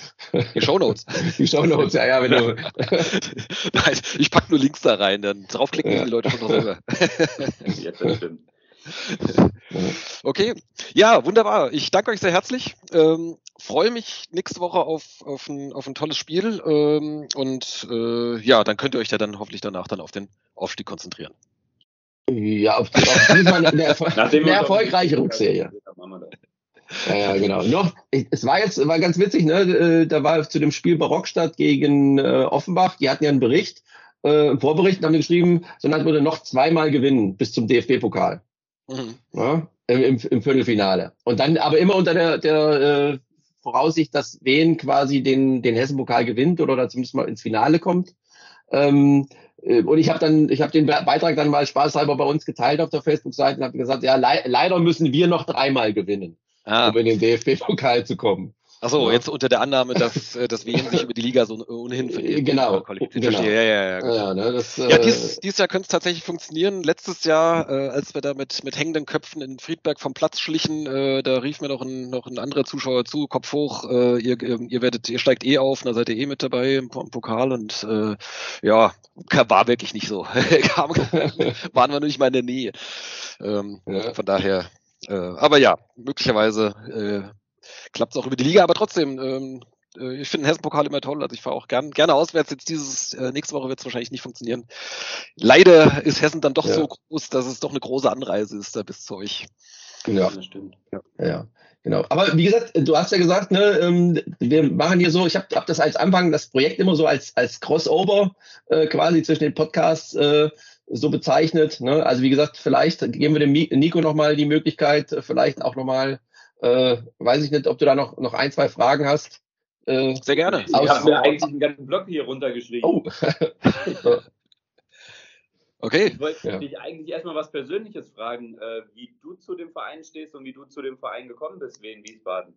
Speaker 1: Die Shownotes.
Speaker 3: Die Shownotes, ja, ja, wenn du.
Speaker 1: Nein, ich pack nur Links da rein, dann draufklicken ja. die Leute schon noch selber. Jetzt das stimmt. Okay, ja, wunderbar. Ich danke euch sehr herzlich. Ähm, freue mich nächste Woche auf, auf, ein, auf ein tolles Spiel ähm, und äh, ja, dann könnt ihr euch ja dann hoffentlich danach dann auf den Aufstieg konzentrieren.
Speaker 3: Ja, auf, auf eine, eine, eine erfolgreiche Rückserie. Ja, ja, genau. Noch, es war jetzt, war ganz witzig, ne? Äh, da war zu dem Spiel Barockstadt gegen äh, Offenbach, die hatten ja einen Bericht, äh, einen Vorbericht und haben geschrieben, sondern würde noch zweimal gewinnen bis zum DFB-Pokal. Mhm. Ja, im, im, Viertelfinale. Und dann aber immer unter der, der äh, Voraussicht, dass Wien quasi den, den Hessen-Pokal gewinnt oder, oder zumindest mal ins Finale kommt. Ähm, äh, und ich habe dann, ich habe den Beitrag dann mal spaßhalber bei uns geteilt auf der Facebook-Seite und habe gesagt, ja, le leider müssen wir noch dreimal gewinnen, ah. um in den DFB-Pokal zu kommen.
Speaker 1: Achso, ja. jetzt unter der Annahme, dass, äh, dass Wien sich über die Liga so ohnehin
Speaker 3: die Genau.
Speaker 1: genau. Ja, ja, ja. Genau. Ja, ne, das, ja dies, äh, dieses Jahr könnte es tatsächlich funktionieren. Letztes Jahr, äh, als wir da mit, mit hängenden Köpfen in Friedberg vom Platz schlichen, äh, da rief mir noch ein, noch ein anderer Zuschauer zu, Kopf hoch, äh, ihr, ihr werdet, ihr steigt eh auf, da seid ihr eh mit dabei im, im Pokal und äh, ja, war wirklich nicht so. Kam, waren wir nicht mal in der Nähe. Ähm, ja. Von daher, äh, aber ja, möglicherweise äh, klappt es auch über die Liga, aber trotzdem, ähm, äh, ich finde den Hessen-Pokal immer toll. Also ich fahre auch gern, gerne auswärts. Jetzt dieses äh, nächste Woche wird es wahrscheinlich nicht funktionieren. Leider ist Hessen dann doch ja. so groß, dass es doch eine große Anreise ist da bis zu euch.
Speaker 3: Ja, das stimmt. Ja. ja. Genau. Aber wie gesagt, du hast ja gesagt, ne, ähm, wir machen hier so, ich habe hab das als Anfang, das Projekt immer so als, als Crossover äh, quasi zwischen den Podcasts äh, so bezeichnet. Ne? Also wie gesagt, vielleicht geben wir dem Nico nochmal die Möglichkeit, vielleicht auch nochmal äh, weiß ich nicht, ob du da noch, noch ein, zwei Fragen hast.
Speaker 1: Äh, Sehr gerne.
Speaker 2: Ich habe mir eigentlich einen ganzen Blog hier runtergeschrieben. Oh.
Speaker 1: okay.
Speaker 2: Ich wollte ja. dich eigentlich erstmal was Persönliches fragen, äh, wie du zu dem Verein stehst und wie du zu dem Verein gekommen bist, wie in Wiesbaden.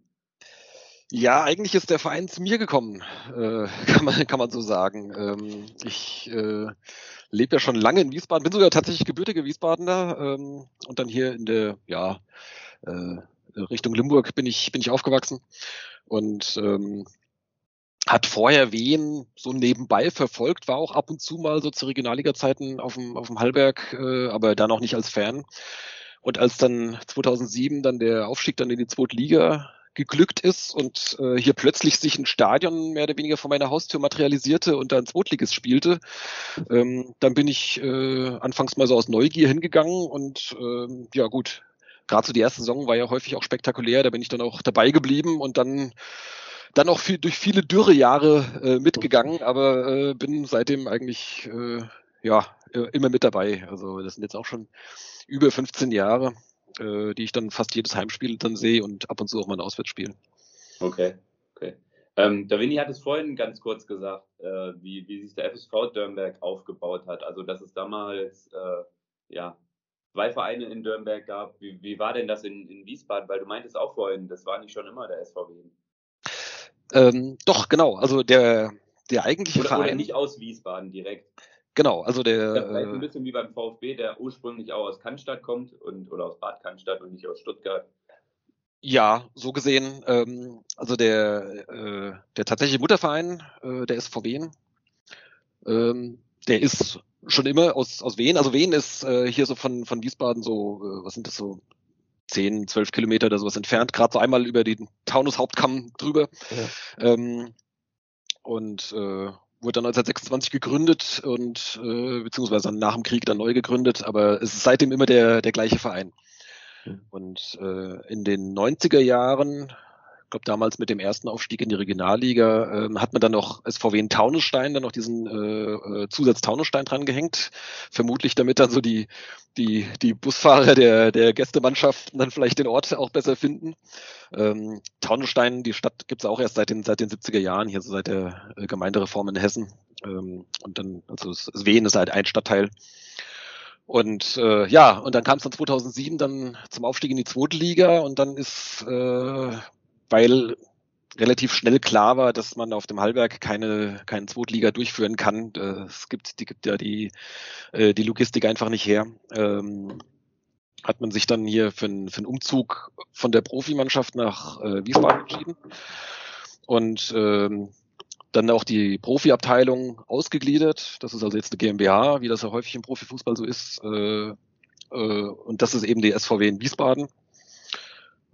Speaker 1: Ja, eigentlich ist der Verein zu mir gekommen, äh, kann, man, kann man so sagen. Ähm, ich äh, lebe ja schon lange in Wiesbaden, bin sogar tatsächlich gebürtiger Wiesbadener ähm, und dann hier in der, ja, äh, Richtung Limburg bin ich, bin ich aufgewachsen und ähm, hat vorher Wien so nebenbei verfolgt, war auch ab und zu mal so zu Regionalliga-Zeiten auf dem, auf dem Hallberg, äh, aber dann auch nicht als Fan. Und als dann 2007 dann der Aufstieg dann in die zweite Liga geglückt ist und äh, hier plötzlich sich ein Stadion mehr oder weniger vor meiner Haustür materialisierte und dann Zweitliges spielte, ähm, dann bin ich äh, anfangs mal so aus Neugier hingegangen und ähm, ja gut, gerade so die erste Saison war ja häufig auch spektakulär, da bin ich dann auch dabei geblieben und dann dann auch viel, durch viele dürre Jahre äh, mitgegangen, aber äh, bin seitdem eigentlich äh, ja immer mit dabei. Also das sind jetzt auch schon über 15 Jahre, äh, die ich dann fast jedes Heimspiel dann sehe und ab und zu auch mal ein Auswärtsspiel.
Speaker 2: Okay, okay. Ähm, Winnie hat es vorhin ganz kurz gesagt, äh, wie, wie sich der FSV Dürnberg aufgebaut hat. Also dass es damals äh, ja zwei Vereine in Dürnberg gab. Wie, wie war denn das in, in Wiesbaden? Weil du meintest auch vorhin, das war nicht schon immer der SVW.
Speaker 1: Ähm, doch, genau. Also der, der eigentliche
Speaker 2: oder,
Speaker 1: Verein.
Speaker 2: Oder nicht aus Wiesbaden direkt.
Speaker 1: Genau, also der.
Speaker 2: Das vielleicht ein bisschen wie beim VfB, der ursprünglich auch aus Cannstatt kommt und oder aus Bad Cannstatt und nicht aus Stuttgart.
Speaker 1: Ja, so gesehen. Ähm, also der, äh, der tatsächliche Mutterverein, äh, der SVW, ähm, der ist schon immer aus, aus Wien. Also Wien ist äh, hier so von, von Wiesbaden so, äh, was sind das so, 10, 12 Kilometer oder sowas entfernt, gerade so einmal über den Taunus Hauptkamm drüber. Ja. Ähm, und äh, wurde dann 1926 gegründet und äh, beziehungsweise nach dem Krieg dann neu gegründet, aber es ist seitdem immer der, der gleiche Verein. Und äh, in den 90er Jahren glaube damals mit dem ersten Aufstieg in die Regionalliga, äh, hat man dann noch SVW in Taunusstein, dann noch diesen äh, äh, Zusatz Taunusstein dran gehängt. Vermutlich damit dann so die, die, die Busfahrer der, der Gästemannschaften dann vielleicht den Ort auch besser finden. Ähm, Taunusstein, die Stadt gibt's auch erst seit den, seit den 70er Jahren, hier so seit der äh, Gemeindereform in Hessen. Ähm, und dann, also Wien ist halt ein Stadtteil. Und äh, ja, und dann kam es dann 2007 dann zum Aufstieg in die zweite Liga und dann ist äh, weil relativ schnell klar war, dass man auf dem Hallberg keine keinen Zweitliga durchführen kann. Es gibt die gibt ja die äh, die Logistik einfach nicht her. Ähm, hat man sich dann hier für, einen, für einen Umzug von der Profimannschaft nach äh, Wiesbaden entschieden und ähm, dann auch die Profiabteilung ausgegliedert. Das ist also jetzt eine GmbH, wie das ja häufig im Profifußball so ist. Äh, äh, und das ist eben die SVW in Wiesbaden.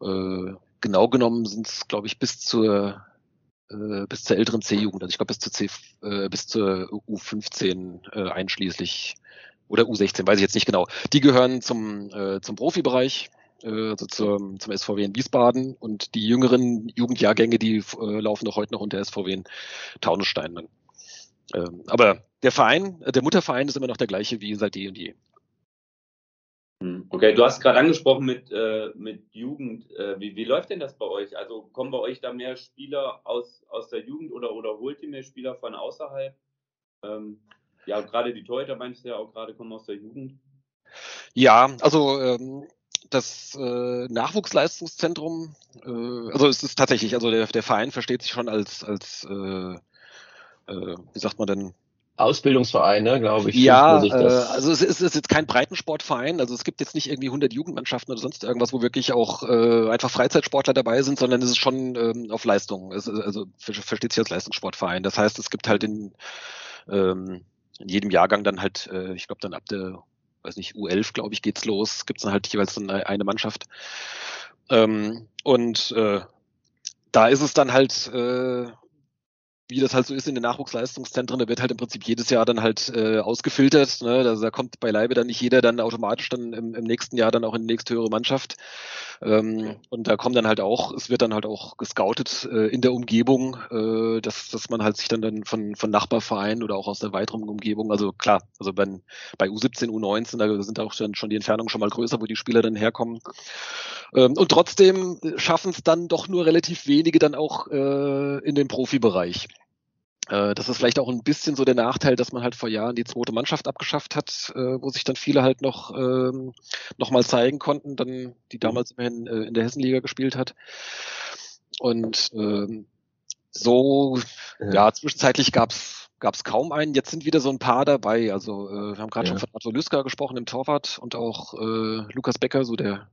Speaker 1: Äh, genau genommen sind es, glaube ich, bis zur äh, bis zur älteren C-Jugend, also ich glaube bis zur C, äh, bis zur U15 äh, einschließlich oder U16, weiß ich jetzt nicht genau. Die gehören zum äh, zum Profibereich, äh, also zum, zum SVW in Wiesbaden und die jüngeren Jugendjahrgänge, die äh, laufen doch heute noch unter SVW in Taunusstein. Dann. Ähm, aber der Verein, äh, der Mutterverein ist immer noch der gleiche wie seit eh und je.
Speaker 2: Hm, okay, du hast gerade angesprochen mit, äh, mit Jugend. Äh, wie, wie läuft denn das bei euch? Also kommen bei euch da mehr Spieler aus, aus der Jugend oder, oder holt ihr mehr Spieler von außerhalb? Ähm, ja, gerade die Torhüter meinst du ja auch gerade kommen aus der Jugend.
Speaker 1: Ja, also ähm, das äh, Nachwuchsleistungszentrum, äh, also es ist tatsächlich, also der, der Verein versteht sich schon als, als äh, äh, wie sagt man denn,
Speaker 3: Ausbildungsvereine, glaube ich.
Speaker 1: Ja, äh, also es ist, es ist jetzt kein Breitensportverein, also es gibt jetzt nicht irgendwie 100 Jugendmannschaften oder sonst irgendwas, wo wirklich auch äh, einfach Freizeitsportler dabei sind, sondern es ist schon ähm, auf Leistung, es, also versteht sich als Leistungssportverein. Das heißt, es gibt halt in, ähm, in jedem Jahrgang dann halt, äh, ich glaube dann ab der, weiß nicht, U11, glaube ich, geht's los, gibt's dann halt jeweils dann eine Mannschaft. Ähm, und äh, da ist es dann halt äh, wie das halt so ist in den Nachwuchsleistungszentren, da wird halt im Prinzip jedes Jahr dann halt äh, ausgefiltert. Ne? Also da kommt beileibe dann nicht jeder dann automatisch dann im, im nächsten Jahr dann auch in die nächsthöhere Mannschaft. Ähm, und da kommen dann halt auch, es wird dann halt auch gescoutet äh, in der Umgebung, äh, dass, dass man halt sich dann, dann von, von Nachbarvereinen oder auch aus der weiteren Umgebung, also klar, also bei, bei U17, U19, da sind auch dann schon die Entfernungen schon mal größer, wo die Spieler dann herkommen. Ähm, und trotzdem schaffen es dann doch nur relativ wenige dann auch äh, in den Profibereich. Äh, das ist vielleicht auch ein bisschen so der Nachteil, dass man halt vor Jahren die zweite Mannschaft abgeschafft hat, äh, wo sich dann viele halt noch, ähm, noch mal zeigen konnten, dann, die mhm. damals immerhin äh, in der Hessenliga gespielt hat. Und ähm, so, ja, ja zwischenzeitlich gab's gab's kaum einen. Jetzt sind wieder so ein paar dabei. Also äh, wir haben gerade ja. schon von Arthur Lüsker gesprochen im Torwart und auch äh, Lukas Becker, so der,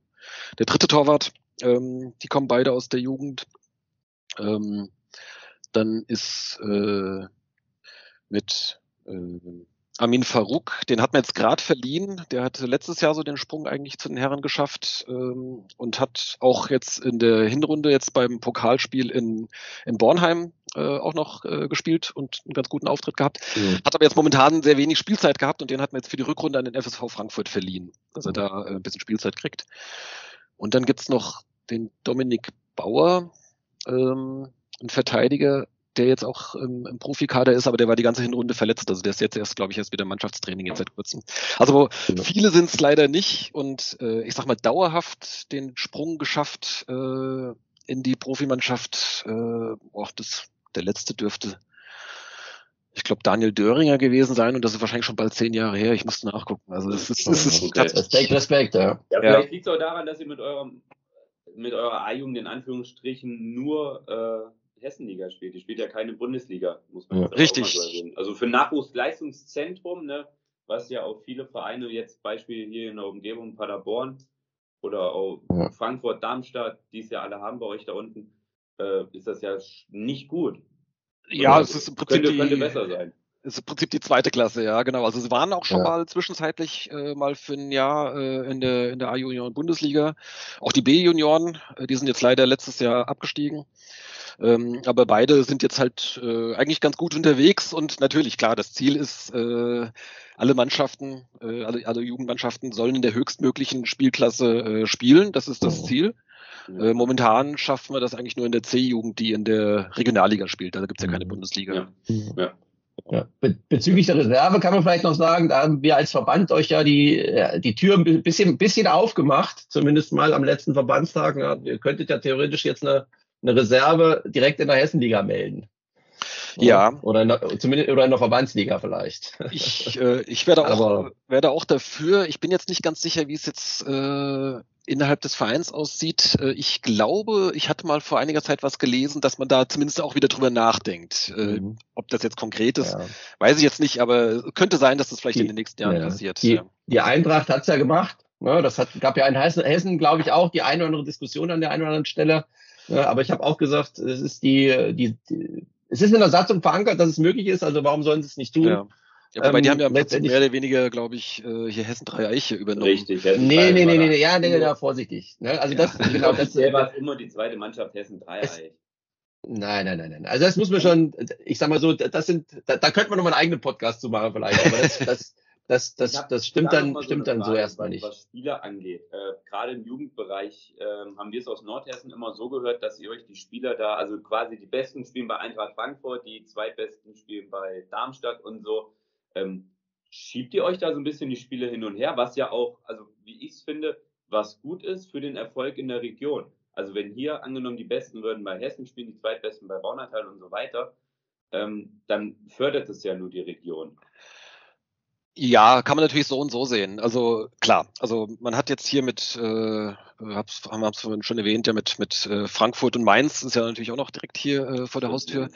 Speaker 1: der dritte Torwart. Ähm, die kommen beide aus der Jugend. Ähm, dann ist äh, mit äh, Amin Farouk, den hat man jetzt gerade verliehen. Der hatte letztes Jahr so den Sprung eigentlich zu den Herren geschafft ähm, und hat auch jetzt in der Hinrunde jetzt beim Pokalspiel in, in Bornheim äh, auch noch äh, gespielt und einen ganz guten Auftritt gehabt. Mhm. Hat aber jetzt momentan sehr wenig Spielzeit gehabt und den hat man jetzt für die Rückrunde an den FSV Frankfurt verliehen, dass er mhm. da äh, ein bisschen Spielzeit kriegt. Und dann gibt's noch den Dominik Bauer, ähm, ein Verteidiger, der jetzt auch im, im Profikader ist, aber der war die ganze Hinrunde verletzt. Also der ist jetzt erst, glaube ich, erst wieder Mannschaftstraining jetzt seit kurzem. Also genau. viele sind es leider nicht und äh, ich sag mal dauerhaft den Sprung geschafft äh, in die Profimannschaft. Äh, boah, das, der letzte dürfte ich glaube, Daniel Döringer gewesen sein und das ist wahrscheinlich schon bald zehn Jahre her. Ich musste nachgucken. Also das ist, das ist
Speaker 3: okay. Respekt, Respekt, ja.
Speaker 2: Ja, vielleicht ja. liegt es auch daran, dass ihr mit eurem mit eurer A-Jugend in Anführungsstrichen nur äh, Hessenliga spielt. Die spielt ja keine Bundesliga, muss man
Speaker 1: ja, Richtig. So
Speaker 2: erwähnen. Also für Nachwuchsleistungszentrum, ne, was ja auch viele Vereine, jetzt Beispiel hier in der Umgebung Paderborn oder auch ja. Frankfurt, Darmstadt, die es ja alle haben bei euch da unten, äh, ist das ja nicht gut.
Speaker 1: Ja, es ist im Prinzip
Speaker 2: könnte, könnte besser sein
Speaker 1: ist im Prinzip die zweite Klasse, ja, genau. Also sie waren auch schon ja. mal zwischenzeitlich äh, mal für ein Jahr äh, in der in der A-Junioren Bundesliga. Auch die B-Junioren, äh, die sind jetzt leider letztes Jahr abgestiegen. Ähm, aber beide sind jetzt halt äh, eigentlich ganz gut unterwegs und natürlich, klar, das Ziel ist, äh, alle Mannschaften, äh, alle, alle Jugendmannschaften sollen in der höchstmöglichen Spielklasse äh, spielen. Das ist das Ziel. Äh, momentan schaffen wir das eigentlich nur in der C-Jugend, die in der Regionalliga spielt. Da gibt's ja keine mhm. Bundesliga. Ja.
Speaker 3: ja. Ja. Be bezüglich der Reserve kann man vielleicht noch sagen, da haben wir als Verband euch ja die, die Tür ein bisschen, bisschen aufgemacht, zumindest mal am letzten Verbandstag. Ja, ihr könntet ja theoretisch jetzt eine, eine Reserve direkt in der Hessenliga melden.
Speaker 1: Ja.
Speaker 3: Oder in der, zumindest oder in der Verbandsliga vielleicht.
Speaker 1: Ich, äh, ich werde auch, Aber, werde auch dafür. Ich bin jetzt nicht ganz sicher, wie es jetzt äh, innerhalb des Vereins aussieht. Äh, ich glaube, ich hatte mal vor einiger Zeit was gelesen, dass man da zumindest auch wieder drüber nachdenkt. Äh, mhm. Ob das jetzt konkret ist, ja. weiß ich jetzt nicht, aber könnte sein, dass das vielleicht die, in den nächsten Jahren ja. passiert.
Speaker 3: Die, ja. die Eintracht hat's ja gemacht. Ne? Das hat, gab ja in Hessen, Hessen glaube ich, auch die eine oder andere Diskussion an der einen oder anderen Stelle. Aber ich habe auch gesagt, es ist die, die, die es ist in der Satzung verankert, dass es möglich ist, also warum sollen sie es nicht tun? Ja.
Speaker 1: Ja, wobei ähm, die haben ja mehr oder weniger, glaube ich, äh, hier Hessen drei Eiche übernommen.
Speaker 3: Richtig. Hessen nee, nee, nee, nee, ja, nee, nee, vorsichtig. Ne? Also das,
Speaker 2: ja. genau, das selber immer die zweite Mannschaft Hessen drei Eich.
Speaker 3: Nein, nein, nein, nein. Also das muss man schon, ich sag mal so, das sind, da, da könnte man noch mal einen eigenen Podcast zu machen vielleicht, aber das, das, das, das, das, das stimmt dann, so stimmt dann so erstmal nicht.
Speaker 2: Was Spieler angeht, äh, gerade im Jugendbereich äh, haben wir es aus Nordhessen immer so gehört, dass ihr euch die Spieler da, also quasi die Besten spielen bei Eintracht Frankfurt, die zweitbesten spielen bei Darmstadt und so. Ähm, schiebt ihr euch da so ein bisschen die Spiele hin und her, was ja auch, also wie ich es finde, was gut ist für den Erfolg in der Region. Also wenn hier angenommen die Besten würden bei Hessen spielen, die Zweitbesten bei Raunatal und so weiter, ähm, dann fördert es ja nur die Region.
Speaker 1: Ja, kann man natürlich so und so sehen. Also klar, also man hat jetzt hier mit, äh, hab's, haben wir es vorhin schon erwähnt, ja mit mit äh, Frankfurt und Mainz ist ja natürlich auch noch direkt hier äh, vor der Haustür.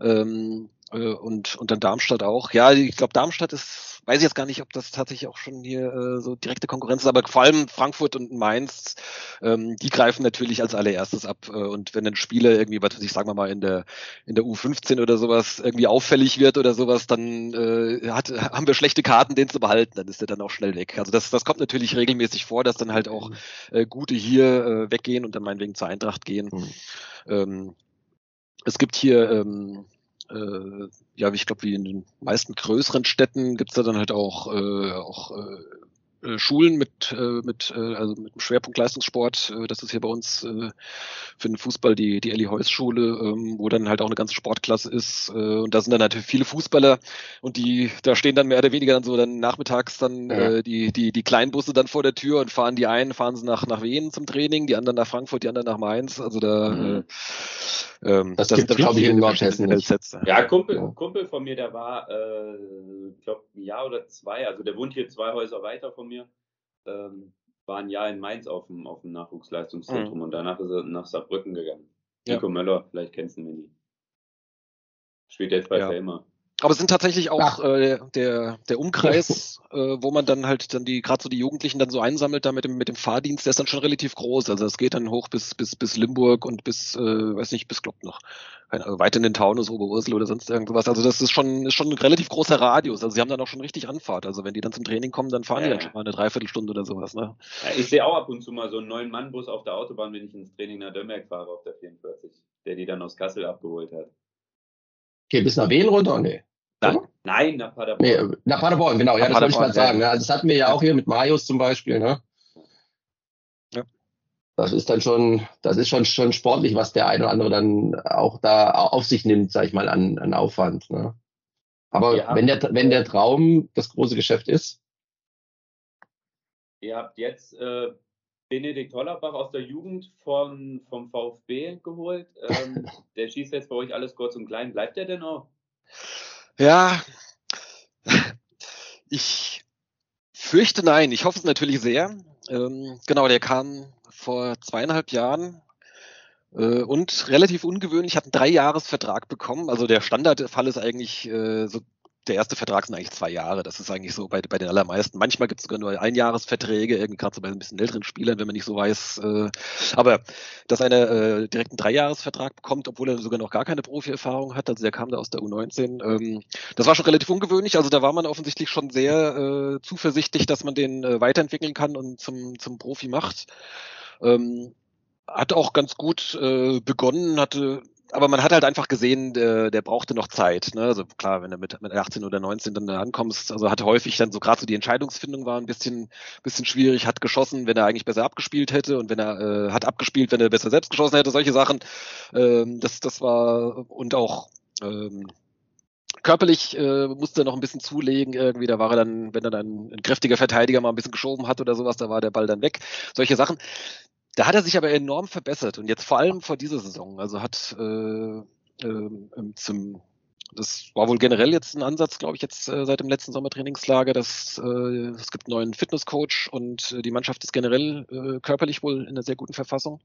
Speaker 1: Ähm, äh, und, und dann Darmstadt auch. Ja, ich glaube, Darmstadt ist weiß ich jetzt gar nicht, ob das tatsächlich auch schon hier äh, so direkte Konkurrenz ist, aber vor allem Frankfurt und Mainz, ähm, die greifen natürlich als allererstes ab. Äh, und wenn ein Spieler irgendwie, was ich, sagen wir mal, in der, in der U15 oder sowas irgendwie auffällig wird oder sowas, dann äh, hat, haben wir schlechte Karten, den zu behalten, dann ist der dann auch schnell weg. Also das, das kommt natürlich regelmäßig vor, dass dann halt auch äh, gute hier äh, weggehen und dann meinetwegen zur Eintracht gehen. Mhm. Ähm, es gibt hier ähm, äh, ja, ich glaube, wie in den meisten größeren Städten gibt's da dann halt auch, äh, auch äh, Schulen mit, äh, mit, äh, also mit einem Schwerpunkt Leistungssport. Äh, das ist hier bei uns äh, für den Fußball die, die Elli Heuss Schule, ähm, wo dann halt auch eine ganze Sportklasse ist. Äh, und da sind dann natürlich viele Fußballer und die, da stehen dann mehr oder weniger dann so dann nachmittags dann ja. äh, die, die, die kleinen Busse dann vor der Tür und fahren die einen, fahren sie nach, nach Wien zum Training, die anderen nach Frankfurt, die anderen nach Mainz. Also da mhm.
Speaker 3: äh, ähm, das, das gibt glaube ich in Nordhessen nicht.
Speaker 2: Ja, Kumpel, Kumpel von mir, der war, äh, ich glaube, ein Jahr oder zwei, also der wohnt hier zwei Häuser weiter von mir ähm, war ein Jahr in Mainz auf dem, auf dem Nachwuchsleistungszentrum mhm. und danach ist er nach Saarbrücken gegangen. Ja. Nico Möller, vielleicht kennst du ihn, Mini. Spielt jetzt bei ja. Selma.
Speaker 1: Aber es sind tatsächlich auch äh, der, der Umkreis, äh, wo man dann halt dann die, gerade so die Jugendlichen dann so einsammelt da mit dem, mit dem Fahrdienst, der ist dann schon relativ groß. Also es geht dann hoch bis, bis, bis Limburg und bis, äh, weiß nicht, bis Glock noch. Also weit in den Taunus, Oberursel oder sonst irgendwas. Also das ist schon, ist schon ein relativ großer Radius. Also sie haben dann auch schon richtig Anfahrt. Also wenn die dann zum Training kommen, dann fahren ja. die dann schon mal eine Dreiviertelstunde oder sowas. Ne?
Speaker 2: Ja, ich sehe auch ab und zu mal so einen neuen Mannbus auf der Autobahn, wenn ich ins Training nach Dömerk fahre auf der 44, der die dann aus Kassel abgeholt hat.
Speaker 3: Okay, bis nach Wien runter? Nee.
Speaker 2: Nein, Nein nach Paderborn.
Speaker 3: Nee, nach Paderborn, genau. Ja, nach das wollte ich mal sagen. Ne? Also das hatten wir ja auch hier mit Marius zum Beispiel. Ne? Ja. Das ist dann schon, das ist schon, schon sportlich, was der eine oder andere dann auch da auf sich nimmt, sag ich mal, an, an Aufwand. Ne? Aber ja. wenn, der, wenn der Traum das große Geschäft ist.
Speaker 2: Ihr habt jetzt äh, Benedikt Hollerbach aus der Jugend von, vom VfB geholt. Ähm, der schießt jetzt bei euch alles kurz und klein. Bleibt der denn auch?
Speaker 1: Ja, ich fürchte nein. Ich hoffe es natürlich sehr. Ähm, genau, der kam vor zweieinhalb Jahren äh, und relativ ungewöhnlich hat einen Dreijahresvertrag bekommen. Also der Standardfall ist eigentlich äh, so der erste Vertrag sind eigentlich zwei Jahre. Das ist eigentlich so bei, bei den allermeisten. Manchmal gibt es sogar nur Einjahresverträge, irgendwie gerade so bei ein bisschen älteren Spielern, wenn man nicht so weiß. Äh, aber dass einer äh, direkt einen Dreijahresvertrag bekommt, obwohl er sogar noch gar keine Profi-Erfahrung hat, also der kam da aus der U19, ähm, das war schon relativ ungewöhnlich. Also da war man offensichtlich schon sehr äh, zuversichtlich, dass man den äh, weiterentwickeln kann und zum, zum Profi macht. Ähm, hat auch ganz gut äh, begonnen, hatte aber man hat halt einfach gesehen, der, der brauchte noch Zeit. Ne? Also klar, wenn du mit, mit 18 oder 19 dann da ankommst, also hat häufig dann so gerade so die Entscheidungsfindung war ein bisschen, bisschen schwierig, hat geschossen, wenn er eigentlich besser abgespielt hätte und wenn er äh, hat abgespielt, wenn er besser selbst geschossen hätte, solche Sachen. Ähm, das, das war und auch ähm, körperlich äh, musste er noch ein bisschen zulegen irgendwie. Da war er dann, wenn er dann ein kräftiger Verteidiger mal ein bisschen geschoben hat oder sowas, da war der Ball dann weg. Solche Sachen. Da hat er sich aber enorm verbessert und jetzt vor allem vor dieser Saison. Also hat äh, äh, zum das war wohl generell jetzt ein Ansatz, glaube ich, jetzt äh, seit dem letzten Sommertrainingslager, dass äh, es gibt einen neuen Fitnesscoach und äh, die Mannschaft ist generell äh, körperlich wohl in einer sehr guten Verfassung.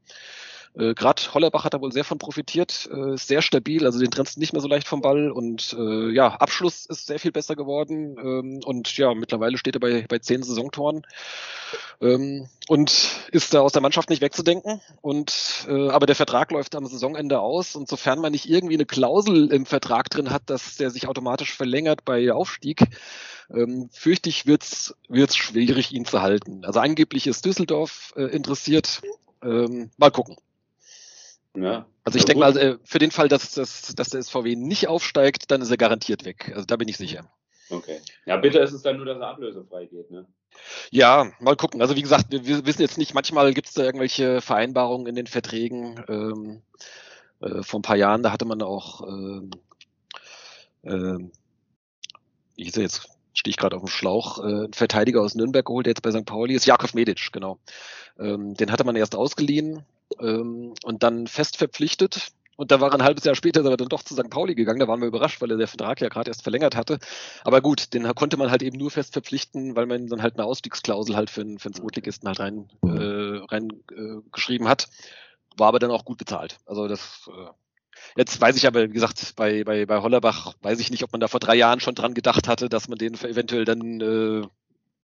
Speaker 1: Äh, Gerade Hollerbach hat da wohl sehr von profitiert, äh, ist sehr stabil, also den trennst nicht mehr so leicht vom Ball und äh, ja, Abschluss ist sehr viel besser geworden ähm, und ja, mittlerweile steht er bei, bei zehn Saisontoren ähm, und ist da aus der Mannschaft nicht wegzudenken. Und äh, aber der Vertrag läuft am Saisonende aus und sofern man nicht irgendwie eine Klausel im Vertrag drin hat, dass der sich automatisch verlängert bei Aufstieg, ähm, fürchte ich, wird's wird's schwierig, ihn zu halten. Also angeblich ist Düsseldorf äh, interessiert. Ähm, mal gucken. Ja. Also ich denke mal, äh, für den Fall, dass, dass, dass der SVW nicht aufsteigt, dann ist er garantiert weg. Also da bin ich sicher.
Speaker 2: Okay. Ja, bitte ist es dann nur, dass er ablösefrei geht, ne?
Speaker 1: Ja, mal gucken. Also wie gesagt, wir wissen jetzt nicht, manchmal gibt es da irgendwelche Vereinbarungen in den Verträgen. Ähm, äh, vor ein paar Jahren, da hatte man auch, ähm, äh, hieß er jetzt, stehe ich gerade auf dem Schlauch, äh, einen Verteidiger aus Nürnberg geholt, der jetzt bei St. Pauli ist, Jakov Medic, genau. Ähm, den hatte man erst ausgeliehen ähm, und dann fest verpflichtet. Und da war ein halbes Jahr später aber dann doch zu St. Pauli gegangen. Da waren wir überrascht, weil er der Vertrag ja gerade erst verlängert hatte. Aber gut, den konnte man halt eben nur fest verpflichten, weil man dann halt eine Ausstiegsklausel halt für, für einen Zweitligisten halt rein, äh, rein äh, geschrieben hat. War aber dann auch gut bezahlt. Also das äh, Jetzt weiß ich aber, wie gesagt, bei, bei, bei Hollerbach weiß ich nicht, ob man da vor drei Jahren schon dran gedacht hatte, dass man den eventuell dann, äh,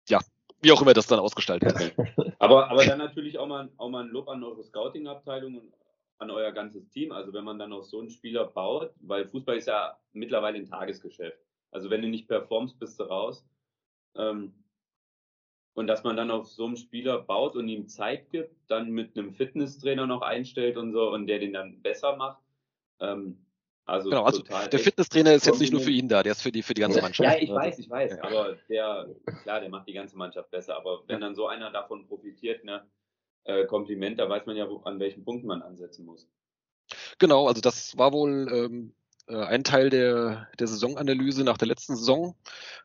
Speaker 1: ja, wie auch immer das dann ausgestaltet
Speaker 2: wird. Aber, aber dann natürlich auch mal, auch mal ein Lob an eure Scouting-Abteilung und an euer ganzes Team. Also wenn man dann auf so einen Spieler baut, weil Fußball ist ja mittlerweile ein Tagesgeschäft. Also wenn du nicht performst, bist du raus. Ähm, und dass man dann auf so einen Spieler baut und ihm Zeit gibt, dann mit einem Fitnesstrainer noch einstellt und so und der den dann besser macht. Ähm,
Speaker 1: also, genau, also der Fitnesstrainer ist jetzt nicht nur für ihn da, der ist für die, für die ganze Mannschaft.
Speaker 2: Ja, ich weiß, ich weiß, aber der, klar, der macht die ganze Mannschaft besser, aber wenn dann so einer davon profitiert, ne, äh, Kompliment, da weiß man ja, wo, an welchen Punkten man ansetzen muss.
Speaker 1: Genau, also das war wohl ähm, äh, ein Teil der, der Saisonanalyse nach der letzten Saison,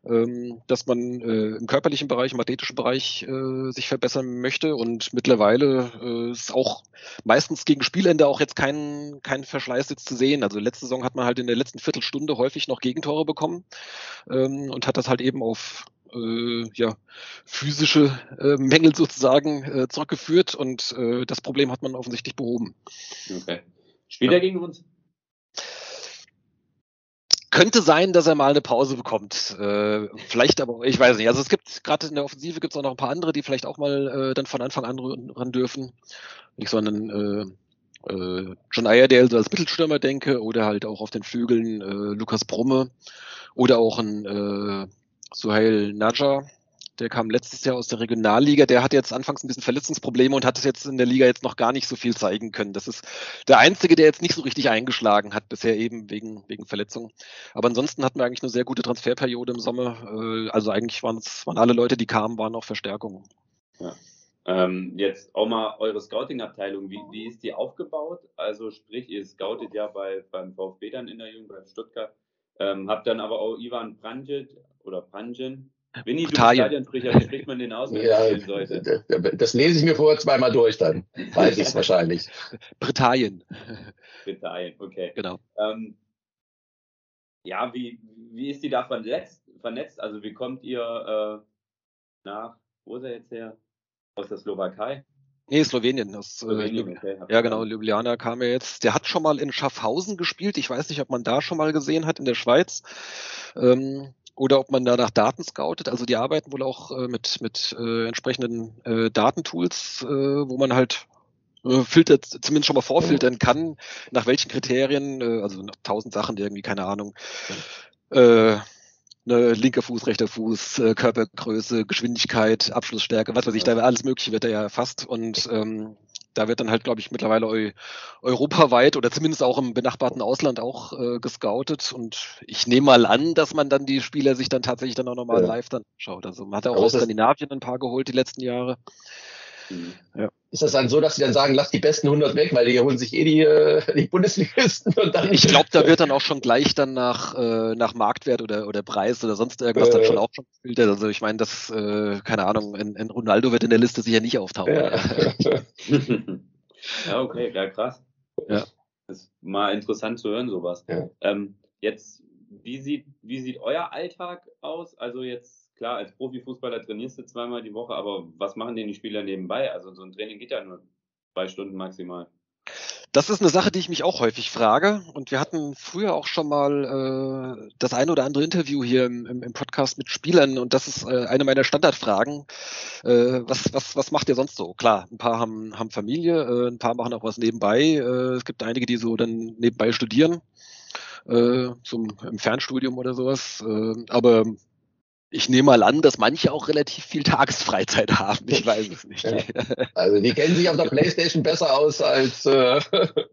Speaker 1: ähm, dass man äh, im körperlichen Bereich, im athletischen Bereich äh, sich verbessern möchte und mittlerweile äh, ist auch meistens gegen Spielende auch jetzt kein, kein Verschleiß jetzt zu sehen. Also letzte Saison hat man halt in der letzten Viertelstunde häufig noch Gegentore bekommen ähm, und hat das halt eben auf äh, ja, physische äh, Mängel sozusagen äh, zurückgeführt und äh, das Problem hat man offensichtlich behoben.
Speaker 2: Okay. Spielt ja. er gegen uns?
Speaker 1: Könnte sein, dass er mal eine Pause bekommt. Äh, vielleicht aber, ich weiß nicht. Also es gibt gerade in der Offensive gibt es auch noch ein paar andere, die vielleicht auch mal äh, dann von Anfang an ran dürfen. Nicht so einen äh, äh, John Ayerdale so als Mittelstürmer denke oder halt auch auf den Flügeln äh, Lukas Brumme oder auch ein äh, Suhail Naja, der kam letztes Jahr aus der Regionalliga. Der hat jetzt anfangs ein bisschen Verletzungsprobleme und hat es jetzt in der Liga jetzt noch gar nicht so viel zeigen können. Das ist der einzige, der jetzt nicht so richtig eingeschlagen hat, bisher eben wegen, wegen Verletzungen. Aber ansonsten hatten wir eigentlich eine sehr gute Transferperiode im Sommer. Äh, also eigentlich waren es, waren alle Leute, die kamen, waren auch Verstärkungen.
Speaker 2: Ja. Ähm, jetzt auch mal eure Scouting-Abteilung. Wie, wie ist die aufgebaut? Also sprich, ihr scoutet ja bei, beim VfB dann in der Jugend, bei Stuttgart. Ähm, habt dann aber auch Ivan Pranjic oder Pranjin Winnie, du Stadionsprecher, wie spricht man den aus, wenn ja,
Speaker 3: sollte? Das lese ich mir vorher zweimal durch, dann weiß ich es wahrscheinlich.
Speaker 1: Britannien.
Speaker 2: Britannien, okay.
Speaker 1: Genau.
Speaker 2: Ähm, ja, wie, wie ist die da vernetzt? vernetzt? Also wie kommt ihr äh, nach, wo ist er jetzt her? Aus der Slowakei?
Speaker 1: Nee, Slowenien. Aus, äh, Slowenien okay, ja, genau, Ljubljana kam er jetzt. Der hat schon mal in Schaffhausen gespielt. Ich weiß nicht, ob man da schon mal gesehen hat in der Schweiz. Ähm, oder ob man da nach Daten scoutet. Also die arbeiten wohl auch äh, mit, mit äh, entsprechenden äh, Datentools, äh, wo man halt äh, filtert, zumindest schon mal vorfiltern kann, nach welchen Kriterien, äh, also nach tausend Sachen irgendwie, keine Ahnung. Äh, ne, linker Fuß, rechter Fuß, äh, Körpergröße, Geschwindigkeit, Abschlussstärke, was weiß ich, da alles Mögliche wird da ja erfasst und ähm, da wird dann halt, glaube ich, mittlerweile eu europaweit oder zumindest auch im benachbarten Ausland auch äh, gescoutet. Und ich nehme mal an, dass man dann die Spieler sich dann tatsächlich dann auch nochmal ja. live dann schaut. Also man hat ja auch aus Skandinavien ein paar geholt die letzten Jahre.
Speaker 3: Ja. Ist das dann so, dass sie dann sagen, lass die besten 100 weg, weil die holen sich eh die, äh, die Bundesligisten und dann.
Speaker 1: Ich glaube, da wird dann auch schon gleich dann nach, äh, nach Marktwert oder, oder Preis oder sonst irgendwas äh, dann schon auch schon gefiltert. Also ich meine, das, äh, keine Ahnung, ein, ein Ronaldo wird in der Liste sicher nicht auftauchen. Ja,
Speaker 2: ja okay, ja krass. Ja. Das ist mal interessant zu hören, sowas. Ja. Ähm, jetzt, wie sieht, wie sieht euer Alltag aus? Also jetzt klar, als Profifußballer trainierst du zweimal die Woche, aber was machen denn die Spieler nebenbei? Also so ein Training geht ja nur zwei Stunden maximal.
Speaker 1: Das ist eine Sache, die ich mich auch häufig frage. Und wir hatten früher auch schon mal äh, das ein oder andere Interview hier im, im, im Podcast mit Spielern. Und das ist äh, eine meiner Standardfragen. Äh, was, was, was macht ihr sonst so? Klar, ein paar haben, haben Familie, äh, ein paar machen auch was nebenbei. Äh, es gibt einige, die so dann nebenbei studieren, äh, zum, im Fernstudium oder sowas. Äh, aber ich nehme mal an, dass manche auch relativ viel Tagesfreizeit haben. Ich weiß es nicht. Ja.
Speaker 3: Also die kennen sich auf der Playstation besser aus als. Äh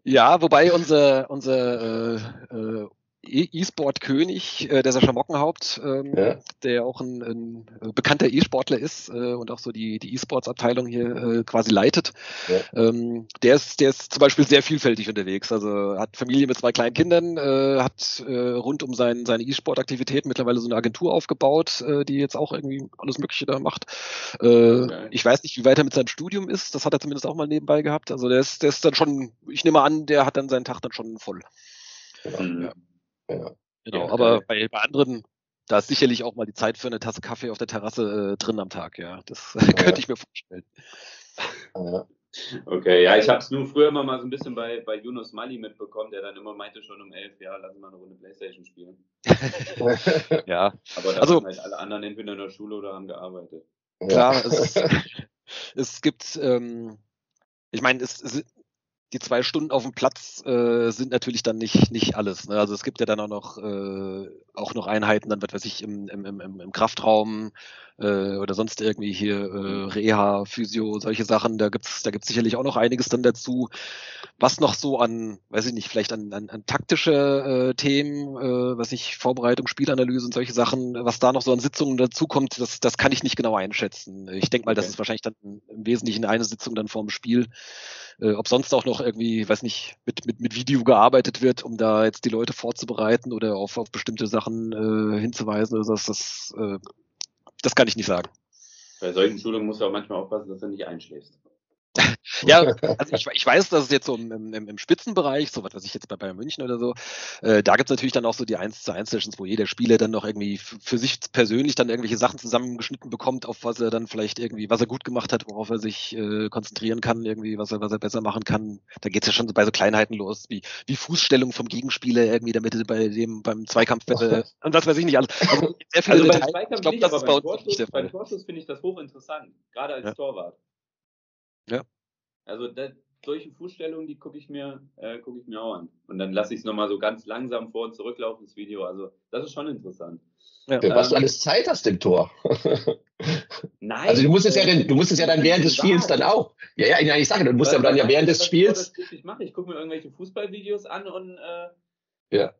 Speaker 1: ja, wobei unser unser äh, äh, E-Sport-König, äh, der Sascha Mockenhaupt, ähm, ja. der auch ein, ein äh, bekannter E-Sportler ist äh, und auch so die, die E-Sports-Abteilung hier äh, quasi leitet. Ja. Ähm, der, ist, der ist zum Beispiel sehr vielfältig unterwegs. Also hat Familie mit zwei kleinen Kindern, äh, hat äh, rund um sein, seine E-Sport-Aktivitäten mittlerweile so eine Agentur aufgebaut, äh, die jetzt auch irgendwie alles Mögliche da macht. Äh, okay. Ich weiß nicht, wie weit er mit seinem Studium ist. Das hat er zumindest auch mal nebenbei gehabt. Also der ist, der ist dann schon, ich nehme an, der hat dann seinen Tag dann schon voll. Mhm. Ja. Ja. Genau, ja, aber bei, bei anderen, da ist sicherlich auch mal die Zeit für eine Tasse Kaffee auf der Terrasse äh, drin am Tag, ja. Das ja. könnte ich mir vorstellen.
Speaker 2: Okay, ja, ich habe es nur früher immer mal so ein bisschen bei, bei Yunus Mali mitbekommen, der dann immer meinte schon um elf, ja, lass mal eine Runde Playstation spielen.
Speaker 1: ja.
Speaker 2: Aber da also, waren halt alle anderen entweder in der Schule oder haben gearbeitet.
Speaker 1: Klar, es, es gibt, ähm, ich meine, es, es, die zwei Stunden auf dem Platz äh, sind natürlich dann nicht nicht alles. Ne? Also es gibt ja dann auch noch äh, auch noch Einheiten, dann was weiß ich im, im, im, im Kraftraum äh, oder sonst irgendwie hier äh, Reha, Physio, solche Sachen. Da gibt's da gibt's sicherlich auch noch einiges dann dazu. Was noch so an, weiß ich nicht, vielleicht an, an, an taktische äh, Themen, äh, was ich Vorbereitung, Spielanalyse und solche Sachen, was da noch so an Sitzungen dazukommt, das das kann ich nicht genau einschätzen. Ich denke mal, okay. das ist wahrscheinlich dann im Wesentlichen eine Sitzung dann vorm Spiel. Äh, ob sonst auch noch irgendwie, weiß nicht, mit, mit, mit Video gearbeitet wird, um da jetzt die Leute vorzubereiten oder auf, auf bestimmte Sachen äh, hinzuweisen oder das, das, äh, das kann ich nicht sagen.
Speaker 2: Bei solchen Schulungen muss du auch manchmal aufpassen, dass du nicht einschläfst.
Speaker 1: Ja, also ich, ich, weiß, dass es jetzt so im, im, im Spitzenbereich, so was weiß ich jetzt bei Bayern München oder so, äh, da gibt es natürlich dann auch so die 1 zu 1 Sessions, wo jeder Spieler dann noch irgendwie für sich persönlich dann irgendwelche Sachen zusammengeschnitten bekommt, auf was er dann vielleicht irgendwie, was er gut gemacht hat, worauf er sich äh, konzentrieren kann, irgendwie, was er, was er besser machen kann. Da geht es ja schon so bei so Kleinheiten los, wie, wie Fußstellung vom Gegenspieler irgendwie, damit er bei dem beim Zweikampf äh, und was weiß ich nicht alles. Also
Speaker 2: sehr viele also Details. Ich glaube, das ist bei uns Torschuss, nicht der Fall. Beim Torschuss finde ich das hochinteressant, gerade als ja. Torwart. Ja. Also das, solche Fußstellungen, die gucke ich mir, äh, gucke ich mir auch an. Und dann lasse ich es nochmal so ganz langsam vor und zurücklaufen, das Video. Also das ist schon interessant.
Speaker 3: Ja, ähm, was du alles Zeit hast im Tor. Nein. Also du musst es ja dann, du musst es ja dann während des Spiels dann auch. Ja, ja, ich sage, du musst aber dann ja während des Spiels.
Speaker 2: Ich mache, ich gucke mir irgendwelche Fußballvideos an und äh,
Speaker 3: ja.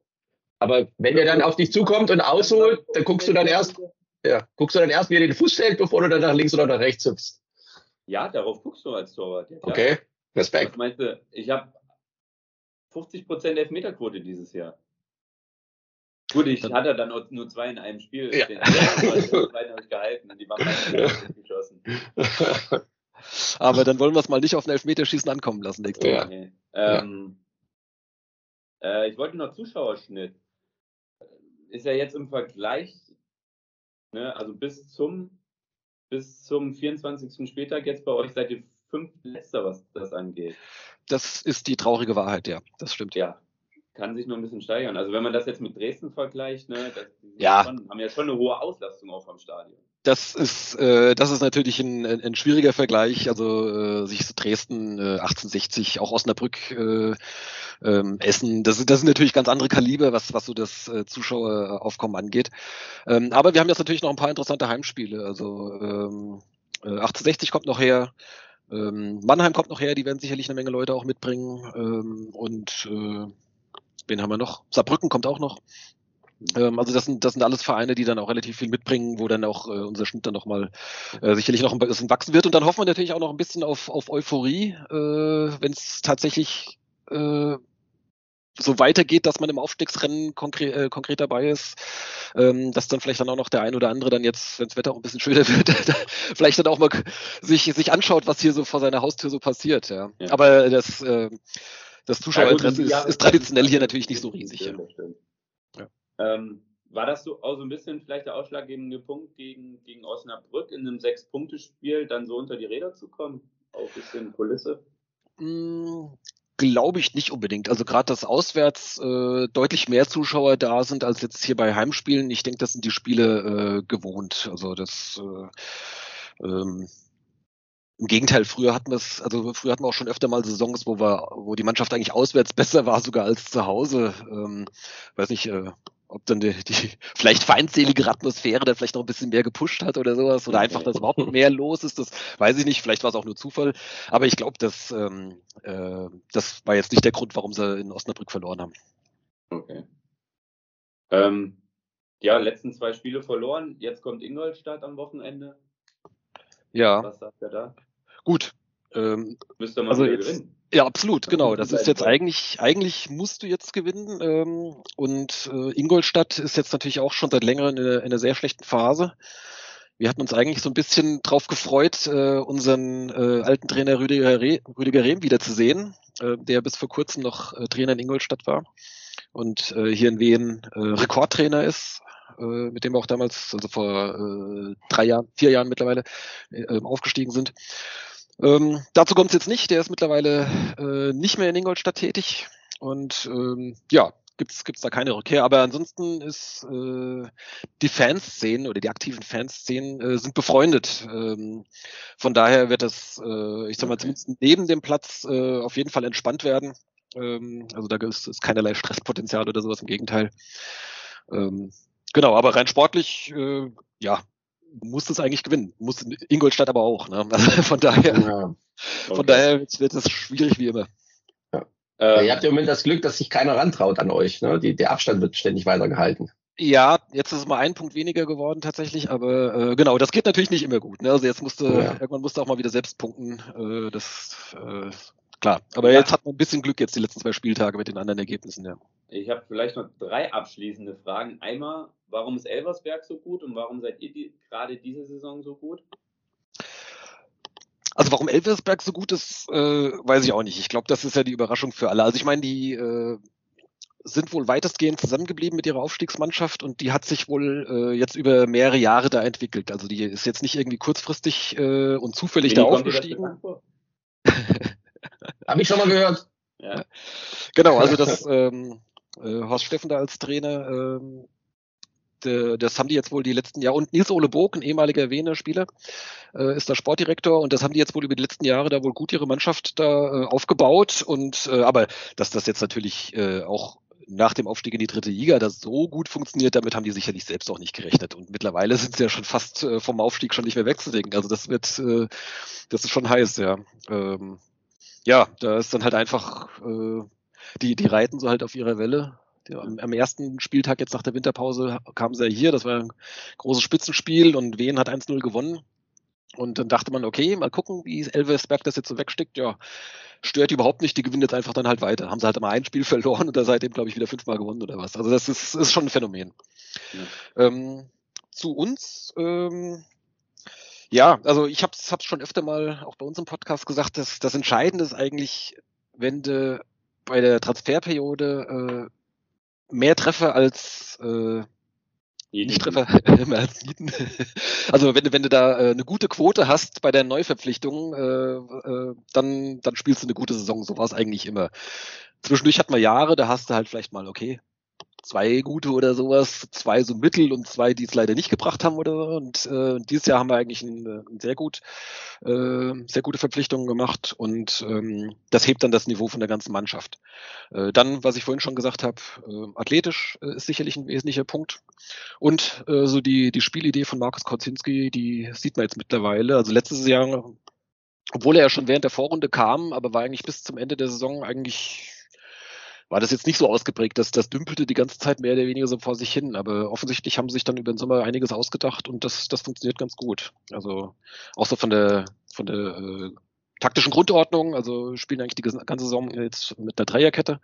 Speaker 3: Aber wenn der dann auf dich zukommt und ausholt, dann guckst du dann erst, ja, guckst du dann erst, wie er den Fuß stellt, bevor du dann nach links oder nach rechts hüpfst.
Speaker 2: Ja, darauf guckst du als Torwart. Ja,
Speaker 3: okay, Respekt.
Speaker 2: Was meinst du? Ich habe 50% Elfmeterquote dieses Jahr. Gut, ich hatte dann nur zwei in einem Spiel. Ja. Den zweiten habe ich gehalten und die waren beide geschossen.
Speaker 1: Aber dann wollen wir es mal nicht auf ein Elfmeterschießen ankommen lassen nächste
Speaker 2: ja. Okay. Ähm, ja. äh, ich wollte noch Zuschauerschnitt. Ist ja jetzt im Vergleich, ne, also bis zum bis zum 24. Spieltag jetzt bei euch seid ihr fünf Letzter, was das angeht.
Speaker 1: Das ist die traurige Wahrheit, ja. Das stimmt.
Speaker 2: Ja. Kann sich noch ein bisschen steigern. Also wenn man das jetzt mit Dresden vergleicht, ne, das,
Speaker 1: ja.
Speaker 2: Schon, haben ja schon eine hohe Auslastung auch vom Stadion
Speaker 1: das ist, äh, das ist natürlich ein, ein, schwieriger Vergleich. Also äh, sich so Dresden äh, 1860, auch Osnabrück, äh, ähm, Essen, das, das sind natürlich ganz andere Kaliber, was, was so das äh, Zuschaueraufkommen angeht. Ähm, aber wir haben jetzt natürlich noch ein paar interessante Heimspiele. Also ähm, äh, 1860 kommt noch her. Ähm, Mannheim kommt noch her, die werden sicherlich eine Menge Leute auch mitbringen. Ähm, und äh, wen haben wir noch? Saarbrücken kommt auch noch. Ähm, also das sind, das sind alles Vereine, die dann auch relativ viel mitbringen, wo dann auch äh, unser Schnitt dann nochmal äh, sicherlich noch ein bisschen wachsen wird. Und dann hoffen wir natürlich auch noch ein bisschen auf, auf Euphorie, äh, wenn es tatsächlich äh, so weitergeht, dass man im Aufstiegsrennen konkret, äh, konkret dabei ist, ähm, dass dann vielleicht dann auch noch der ein oder andere dann jetzt, wenn das Wetter auch ein bisschen schöner wird, vielleicht dann auch mal sich, sich anschaut, was hier so vor seiner Haustür so passiert. Ja. ja. Aber das, äh, das Zuschauerinteresse ja, ist, ist traditionell hier natürlich nicht so riesig. Ja.
Speaker 2: Ähm, war das so auch so ein bisschen vielleicht der ausschlaggebende Punkt gegen, gegen Osnabrück in einem Sechs-Punkte-Spiel dann so unter die Räder zu kommen? Auch ein bisschen Kulisse?
Speaker 1: Mm, Glaube ich nicht unbedingt. Also gerade, dass auswärts äh, deutlich mehr Zuschauer da sind als jetzt hier bei Heimspielen. Ich denke, das sind die Spiele äh, gewohnt. Also das äh, ähm, im Gegenteil, früher hatten wir es, also früher hatten wir auch schon öfter mal Saisons, wo wir, wo die Mannschaft eigentlich auswärts besser war sogar als zu Hause. Ähm, weiß nicht, äh, ob dann die, die vielleicht feindselige Atmosphäre dann vielleicht noch ein bisschen mehr gepusht hat oder sowas oder einfach, dass überhaupt mehr los ist, das weiß ich nicht, vielleicht war es auch nur Zufall, aber ich glaube, dass ähm, äh, das war jetzt nicht der Grund, warum sie in Osnabrück verloren haben.
Speaker 2: Okay. Ähm, ja, letzten zwei Spiele verloren, jetzt kommt Ingolstadt am Wochenende.
Speaker 1: Ja.
Speaker 2: Was sagt er da?
Speaker 1: Gut.
Speaker 2: Ähm, Müsste man also
Speaker 1: jetzt, gewinnen. Ja, absolut, genau. Das ist jetzt eigentlich, eigentlich musst du jetzt gewinnen. Ähm, und äh, Ingolstadt ist jetzt natürlich auch schon seit längerem in, in einer sehr schlechten Phase. Wir hatten uns eigentlich so ein bisschen drauf gefreut, äh, unseren äh, alten Trainer Rüdiger, Re Rüdiger Rehm wiederzusehen, äh, der bis vor kurzem noch äh, Trainer in Ingolstadt war und äh, hier in Wien äh, Rekordtrainer ist, äh, mit dem wir auch damals, also vor äh, drei Jahren, vier Jahren mittlerweile, äh, aufgestiegen sind. Ähm, dazu kommt es jetzt nicht. Der ist mittlerweile äh, nicht mehr in Ingolstadt tätig. Und ähm, ja, gibt's gibt's da keine Rückkehr. Aber ansonsten ist äh, die Fanszenen oder die aktiven Fanszenen äh, sind befreundet. Ähm, von daher wird das, äh, ich sag mal, zumindest neben dem Platz äh, auf jeden Fall entspannt werden. Ähm, also da ist, ist keinerlei Stresspotenzial oder sowas, im Gegenteil. Ähm, genau, aber rein sportlich, äh, ja, muss es eigentlich gewinnen. Muss Ingolstadt aber auch. Ne? Also von daher, ja. okay. von daher wird es schwierig wie immer.
Speaker 3: Ja. Ähm, ihr habt ja im Moment das Glück, dass sich keiner rantraut an euch. Ne? Die, der Abstand wird ständig weitergehalten.
Speaker 1: Ja, jetzt ist es mal ein Punkt weniger geworden tatsächlich, aber äh, genau, das geht natürlich nicht immer gut. Ne? Also jetzt musste ja. irgendwann musste auch mal wieder selbst punkten. Äh, das äh, klar. Aber ja. jetzt hat man ein bisschen Glück jetzt die letzten zwei Spieltage mit den anderen Ergebnissen. Ja.
Speaker 2: Ich habe vielleicht noch drei abschließende Fragen. Einmal, warum ist Elversberg so gut und warum seid ihr die, gerade diese Saison so gut?
Speaker 1: Also warum Elversberg so gut ist, äh, weiß ich auch nicht. Ich glaube, das ist ja die Überraschung für alle. Also ich meine, die äh, sind wohl weitestgehend zusammengeblieben mit ihrer Aufstiegsmannschaft und die hat sich wohl äh, jetzt über mehrere Jahre da entwickelt. Also die ist jetzt nicht irgendwie kurzfristig äh, und zufällig Wie da aufgestiegen.
Speaker 3: Habe ich schon mal gehört.
Speaker 1: Ja. Genau, also das ähm, äh, Horst Steffen da als Trainer, ähm, de, das haben die jetzt wohl die letzten Jahre und Nils Ole Bog, ein ehemaliger Wiener Spieler, äh, ist der Sportdirektor und das haben die jetzt wohl über die letzten Jahre da wohl gut ihre Mannschaft da äh, aufgebaut und äh, aber dass das jetzt natürlich äh, auch nach dem Aufstieg in die dritte Liga das so gut funktioniert, damit haben die sicherlich selbst auch nicht gerechnet. Und mittlerweile sind sie ja schon fast äh, vom Aufstieg schon nicht mehr wegzudenken. Also das wird, äh, das ist schon heiß, ja. Ähm, ja, da ist dann halt einfach, äh, die, die reiten so halt auf ihrer Welle. Am, ersten Spieltag jetzt nach der Winterpause kamen sie ja hier, das war ein großes Spitzenspiel und Wien hat 1-0 gewonnen. Und dann dachte man, okay, mal gucken, wie Elversberg das jetzt so wegstickt. Ja, stört überhaupt nicht, die gewinnen jetzt einfach dann halt weiter. Haben sie halt immer ein Spiel verloren und da seitdem, glaube ich, wieder fünfmal gewonnen oder was. Also das ist, ist schon ein Phänomen. Ja. Ähm, zu uns, ähm, ja, also ich habe es schon öfter mal auch bei uns im Podcast gesagt, dass das Entscheidende ist eigentlich, wenn du bei der Transferperiode äh, mehr Treffer als äh, nicht Treffer mehr als Nieten. Also wenn du, wenn du da äh, eine gute Quote hast bei der Neuverpflichtung, äh, äh, dann, dann spielst du eine gute Saison. So war es eigentlich immer. Zwischendurch hat man Jahre, da hast du halt vielleicht mal, okay, zwei gute oder sowas, zwei so mittel und zwei, die es leider nicht gebracht haben oder so. Und äh, dieses Jahr haben wir eigentlich ein, ein sehr gut, äh, sehr gute Verpflichtungen gemacht und ähm, das hebt dann das Niveau von der ganzen Mannschaft. Äh, dann, was ich vorhin schon gesagt habe, äh, athletisch äh, ist sicherlich ein wesentlicher Punkt und äh, so die die Spielidee von Markus Korzinski, die sieht man jetzt mittlerweile. Also letztes Jahr obwohl er ja schon während der Vorrunde kam, aber war eigentlich bis zum Ende der Saison eigentlich war das jetzt nicht so ausgeprägt, dass das dümpelte die ganze Zeit mehr oder weniger so vor sich hin. Aber offensichtlich haben sie sich dann über den Sommer einiges ausgedacht und das, das funktioniert ganz gut. Also auch so von der von der äh, taktischen Grundordnung, also spielen eigentlich die ganze Saison jetzt mit einer Dreierkette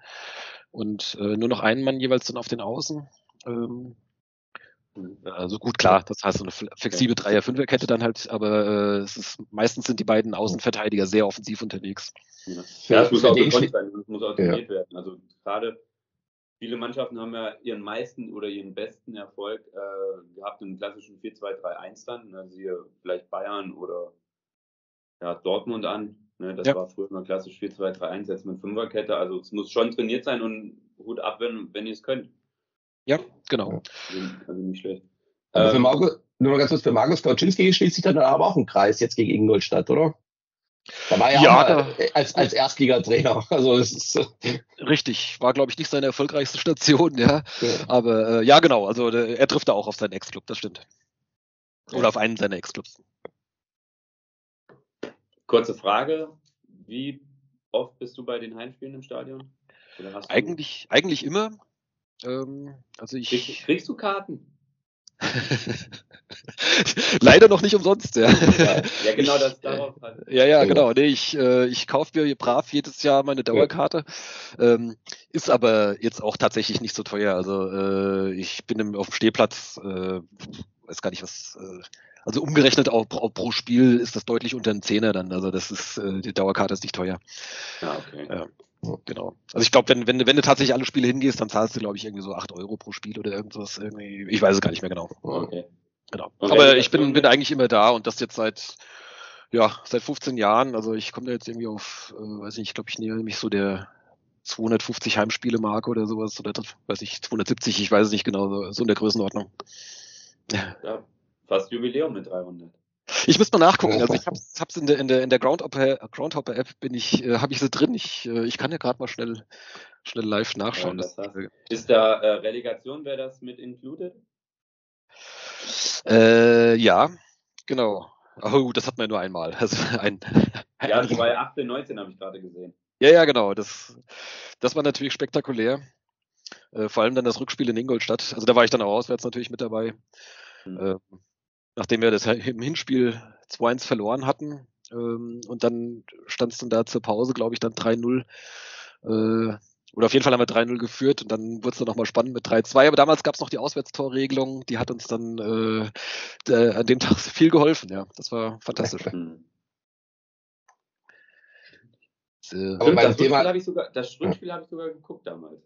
Speaker 1: und äh, nur noch einen Mann jeweils dann auf den Außen. Ähm, also gut, klar, das heißt so eine flexible Dreier-Fünfer-Kette dann halt, aber äh, es ist, meistens sind die beiden Außenverteidiger sehr offensiv unterwegs.
Speaker 2: Ja, ja es muss auch gekonnt sein, es muss auch trainiert ja. werden. Also gerade viele Mannschaften haben ja ihren meisten oder ihren besten Erfolg äh, gehabt im klassischen 4-2-3-1 dann. Also hier vielleicht Bayern oder ja, Dortmund an. Ne, das ja. war früher immer klassisch 4-2-3-1, jetzt mit Fünferkette. Also es muss schon trainiert sein und Hut ab, wenn, wenn ihr es könnt.
Speaker 1: Ja, genau.
Speaker 2: Also, also nicht schlecht.
Speaker 3: Also für ähm, Markus, nur noch ganz kurz, für Markus Kauczynski schließt sich dann aber auch ein Kreis jetzt gegen Ingolstadt, oder? Da war er ja, ja als, als Erstligatrainer. Also es ist,
Speaker 1: richtig, war glaube ich nicht seine erfolgreichste Station, ja. ja. Aber äh, ja, genau, also der, er trifft da auch auf seinen Ex-Club, das stimmt. Oder auf einen seiner Ex-Clubs.
Speaker 2: Kurze Frage, wie oft bist du bei den Heimspielen im Stadion?
Speaker 1: eigentlich, eigentlich immer. Ähm, also ich.
Speaker 2: Kriegst, kriegst du Karten?
Speaker 1: Leider noch nicht umsonst, ja.
Speaker 2: Ja, genau das darauf
Speaker 1: halt. Ja, ja, genau. Nee, ich, äh, ich kaufe mir brav jedes Jahr meine Dauerkarte. Ähm, ist aber jetzt auch tatsächlich nicht so teuer. Also äh, ich bin im, auf dem Stehplatz, äh, weiß gar nicht was. Äh, also umgerechnet auch, auch, pro Spiel ist das deutlich unter einem Zehner dann. Also das ist, äh, die Dauerkarte ist nicht teuer.
Speaker 2: Ja, okay. Ja.
Speaker 1: Genau. Also ich glaube, wenn, wenn, wenn du tatsächlich alle Spiele hingehst, dann zahlst du, glaube ich, irgendwie so acht Euro pro Spiel oder irgendwas. Irgendwie. Ich weiß es gar nicht mehr genau.
Speaker 2: Okay.
Speaker 1: Genau. Okay. Aber ich bin, bin eigentlich immer da und das jetzt seit, ja, seit 15 Jahren. Also ich komme da jetzt irgendwie auf, äh, weiß nicht, ich glaube, ich nehme mich so der 250 Heimspiele Marke oder sowas oder weiß ich, 270, ich weiß es nicht genau, so, so in der Größenordnung.
Speaker 2: Ja, fast Jubiläum mit 300.
Speaker 1: Ich muss mal nachgucken. Also ich hab's, hab's in der in der in der Groundhopper Groundhopper App bin ich äh, habe ich sie drin. Ich äh, ich kann ja gerade mal schnell schnell live nachschauen. Ja,
Speaker 2: das heißt, ist da äh, Relegation wäre das mit included?
Speaker 1: Äh, ja, genau. Oh, das hat man nur einmal. Also ein,
Speaker 2: ja, war ja 18, 19 habe ich gerade gesehen.
Speaker 1: Ja, ja, genau. Das das war natürlich spektakulär. Äh, vor allem dann das Rückspiel in Ingolstadt. Also da war ich dann auch auswärts natürlich mit dabei. Hm. Ähm, nachdem wir das im Hinspiel 2-1 verloren hatten. Ähm, und dann stand es dann da zur Pause, glaube ich, dann 3-0. Äh, oder auf jeden Fall haben wir 3-0 geführt und dann wurde es dann nochmal spannend mit 3-2. Aber damals gab es noch die Auswärtstorregelung, die hat uns dann äh, der, an dem Tag viel geholfen. Ja, das war fantastisch.
Speaker 2: Hm. Äh, beim das Thema habe ich sogar, das Rückspiel habe ich sogar geguckt damals.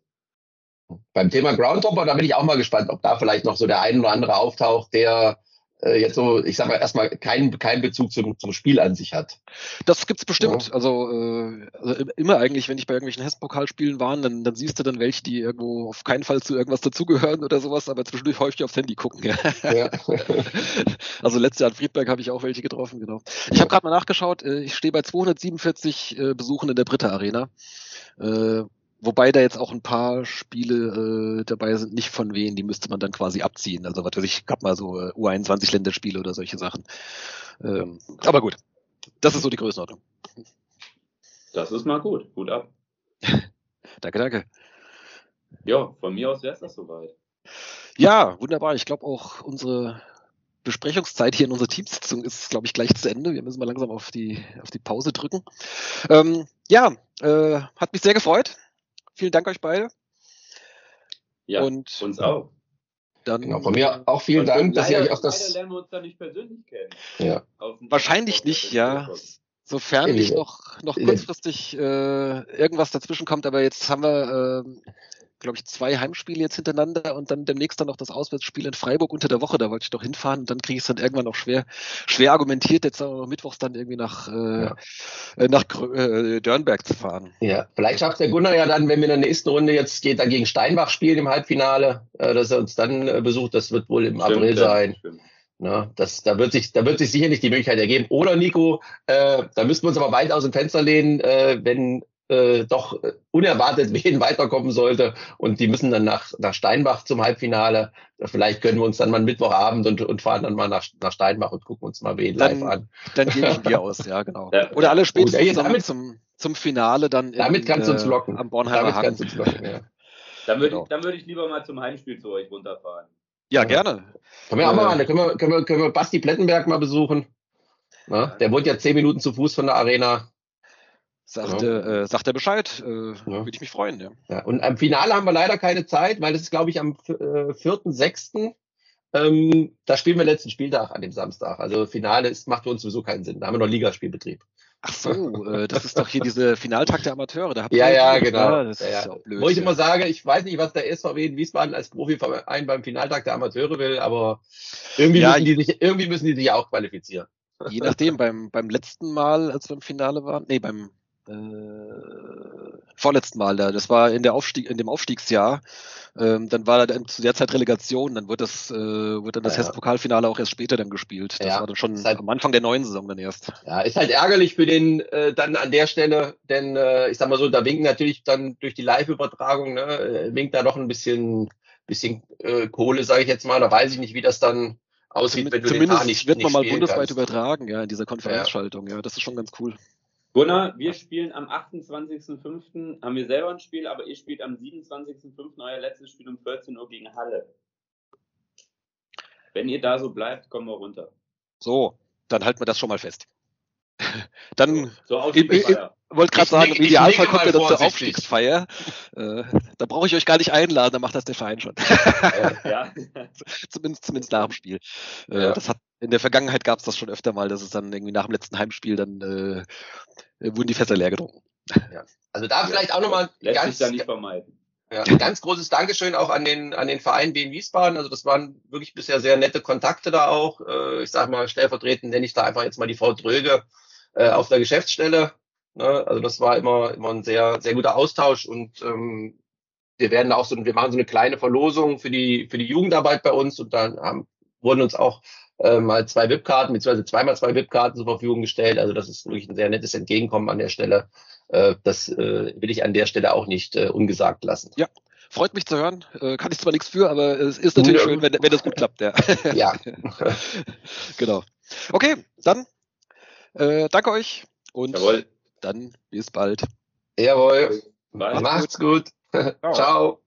Speaker 3: Beim Thema Groundhopper, da bin ich auch mal gespannt, ob da vielleicht noch so der ein oder andere auftaucht, der äh, jetzt so, ich sag mal, erstmal keinen keinen Bezug zum, zum Spiel an sich hat.
Speaker 1: Das gibt's bestimmt. Ja. Also, äh, also immer eigentlich, wenn ich bei irgendwelchen Hessen-Pokalspielen war, dann, dann siehst du dann welche, die irgendwo auf keinen Fall zu irgendwas dazugehören oder sowas, aber zwischendurch häufig aufs Handy gucken. Ja. ja. also letztes Jahr in Friedberg habe ich auch welche getroffen, genau. Ich habe gerade mal nachgeschaut, äh, ich stehe bei 247 äh, Besuchen in der Britta Arena. Äh, Wobei da jetzt auch ein paar Spiele äh, dabei sind, nicht von wen, die müsste man dann quasi abziehen. Also was weiß ich, gab mal so äh, U21-Länderspiele oder solche Sachen. Ähm, aber gut, das ist so die Größenordnung.
Speaker 2: Das ist mal gut, gut ab.
Speaker 1: danke, danke.
Speaker 2: Ja, von mir aus wäre es das soweit.
Speaker 1: Ja, wunderbar. Ich glaube auch unsere Besprechungszeit hier in unserer Teamsitzung ist, glaube ich, gleich zu Ende. Wir müssen mal langsam auf die, auf die Pause drücken. Ähm, ja, äh, hat mich sehr gefreut. Vielen Dank euch beide.
Speaker 2: Ja, und uns auch.
Speaker 3: Dann, genau, von mir auch vielen Dank, dass leider, ihr euch auch das.
Speaker 2: Leider lernen wir uns da nicht persönlich kennen.
Speaker 1: Ja. Wahrscheinlich nicht, ja. Sofern nicht noch, noch kurzfristig äh, irgendwas dazwischen kommt, aber jetzt haben wir äh, glaube ich, zwei Heimspiele jetzt hintereinander und dann demnächst dann noch das Auswärtsspiel in Freiburg unter der Woche. Da wollte ich doch hinfahren und dann kriege ich es dann irgendwann noch schwer, schwer argumentiert, jetzt auch mittwochs dann irgendwie nach, äh, ja. Äh, nach äh, Dörnberg zu fahren.
Speaker 3: Ja, vielleicht schafft der Gunnar ja dann, wenn wir in der nächsten Runde jetzt geht, dann gegen Steinbach spielen im Halbfinale, äh, dass er uns dann äh, besucht. Das wird wohl im stimmt, April ja, sein. Stimmt. Na, das, da wird sich, da wird sich sicherlich die Möglichkeit ergeben. Oder Nico, äh, da müssten wir uns aber weit aus dem Fenster lehnen, äh, wenn äh, doch unerwartet wen weiterkommen sollte und die müssen dann nach, nach Steinbach zum Halbfinale. Vielleicht können wir uns dann mal Mittwochabend und, und fahren dann mal nach, nach Steinbach und gucken uns mal wen
Speaker 1: dann,
Speaker 3: live an.
Speaker 1: Dann gebe ich Bier aus, ja genau. Ja. Oder alle spätestens oh, damit, zum, zum Finale dann
Speaker 3: damit in, kannst du uns locken.
Speaker 1: am Bornheimer damit kannst du uns
Speaker 2: locken, ja. Dann würde genau. ich, würd ich lieber mal zum Heimspiel zu euch runterfahren.
Speaker 1: Ja, gerne.
Speaker 3: Können wir auch mal, können wir, können wir, können wir Basti Plettenberg mal besuchen. Na, der wohnt ja zehn Minuten zu Fuß von der Arena.
Speaker 1: Sagt, ja. äh, sagt er Bescheid, äh, ja. würde ich mich freuen. Ja.
Speaker 3: ja. Und am Finale haben wir leider keine Zeit, weil das ist, glaube ich, am äh, 4.6. Ähm, da spielen wir letzten Spieltag an dem Samstag. Also Finale ist, macht für uns sowieso keinen Sinn. Da haben wir noch Ligaspielbetrieb.
Speaker 1: Ach so, äh, das ist doch hier diese Finaltag der Amateure. Da
Speaker 3: habt ja, ja, genau. Ja, das ja, ist ja. blöd, Wo ich immer sage, ich weiß nicht, was der SVW in Wiesbaden als Profiverein beim Finaltag der Amateure will, aber irgendwie, müssen, die sich, irgendwie müssen die sich auch qualifizieren.
Speaker 1: Je nachdem, beim, beim letzten Mal, als wir im Finale waren, nee, beim äh, vorletzten Mal da, das war in der Aufstieg, in dem Aufstiegsjahr, ähm, dann war da zu der Zeit Relegation, dann wird das, äh, wird dann das ja, Hessen-Pokalfinale auch erst später dann gespielt. Das ja, war dann schon halt, am Anfang der neuen Saison dann erst.
Speaker 3: Ja, ist halt ärgerlich für den äh, dann an der Stelle, denn äh, ich sag mal so, da winken natürlich dann durch die Live-Übertragung, ne, äh, winkt da noch ein bisschen, bisschen äh, Kohle, sage ich jetzt mal. Da weiß ich nicht, wie das dann aussieht,
Speaker 1: wenn du Zumindest den nicht, wird man mal bundesweit kannst. übertragen, ja, in dieser Konferenzschaltung. Ja. ja, das ist schon ganz cool.
Speaker 2: Gunnar, wir spielen am 28.05. haben wir selber ein Spiel, aber ihr spielt am 27.05. euer letztes Spiel um 14 Uhr gegen Halle. Wenn ihr da so bleibt, kommen wir runter.
Speaker 1: So, dann halten wir das schon mal fest. dann so, so wollte gerade sagen, im Idealfall kommt ihr dann zur Aufstiegsfeier. Äh, da brauche ich euch gar nicht einladen, dann macht das der Verein schon. ja. zumindest, zumindest nach dem Spiel. Äh, ja. Das hat in der Vergangenheit gab es das schon öfter mal, dass es dann irgendwie nach dem letzten Heimspiel dann äh, wurden die Fässer leer getrunken.
Speaker 3: Ja. Also da vielleicht auch nochmal
Speaker 2: ganz, sich nicht vermeiden.
Speaker 3: Ja, ein ganz großes Dankeschön auch an den, an den Verein Wien Wiesbaden. Also das waren wirklich bisher sehr nette Kontakte da auch. Äh, ich sage mal, stellvertretend nenne ich da einfach jetzt mal die Frau Dröge äh, auf der Geschäftsstelle. Ne? Also das war immer, immer ein sehr, sehr guter Austausch und ähm, wir werden auch so, wir machen so eine kleine Verlosung für die, für die Jugendarbeit bei uns und dann haben, wurden uns auch äh, mal zwei VIP-Karten, beziehungsweise zweimal zwei VIP-Karten zur Verfügung gestellt. Also das ist wirklich ein sehr nettes Entgegenkommen an der Stelle. Äh, das äh, will ich an der Stelle auch nicht äh, ungesagt lassen.
Speaker 1: Ja, freut mich zu hören. Kann ich zwar nichts für, aber es ist natürlich ja. schön, wenn, wenn das gut klappt. Ja.
Speaker 3: ja.
Speaker 1: genau. Okay, dann äh, danke euch und Jawohl. dann bis bald.
Speaker 3: Jawohl. Macht's gut. gut. Ciao. Ciao.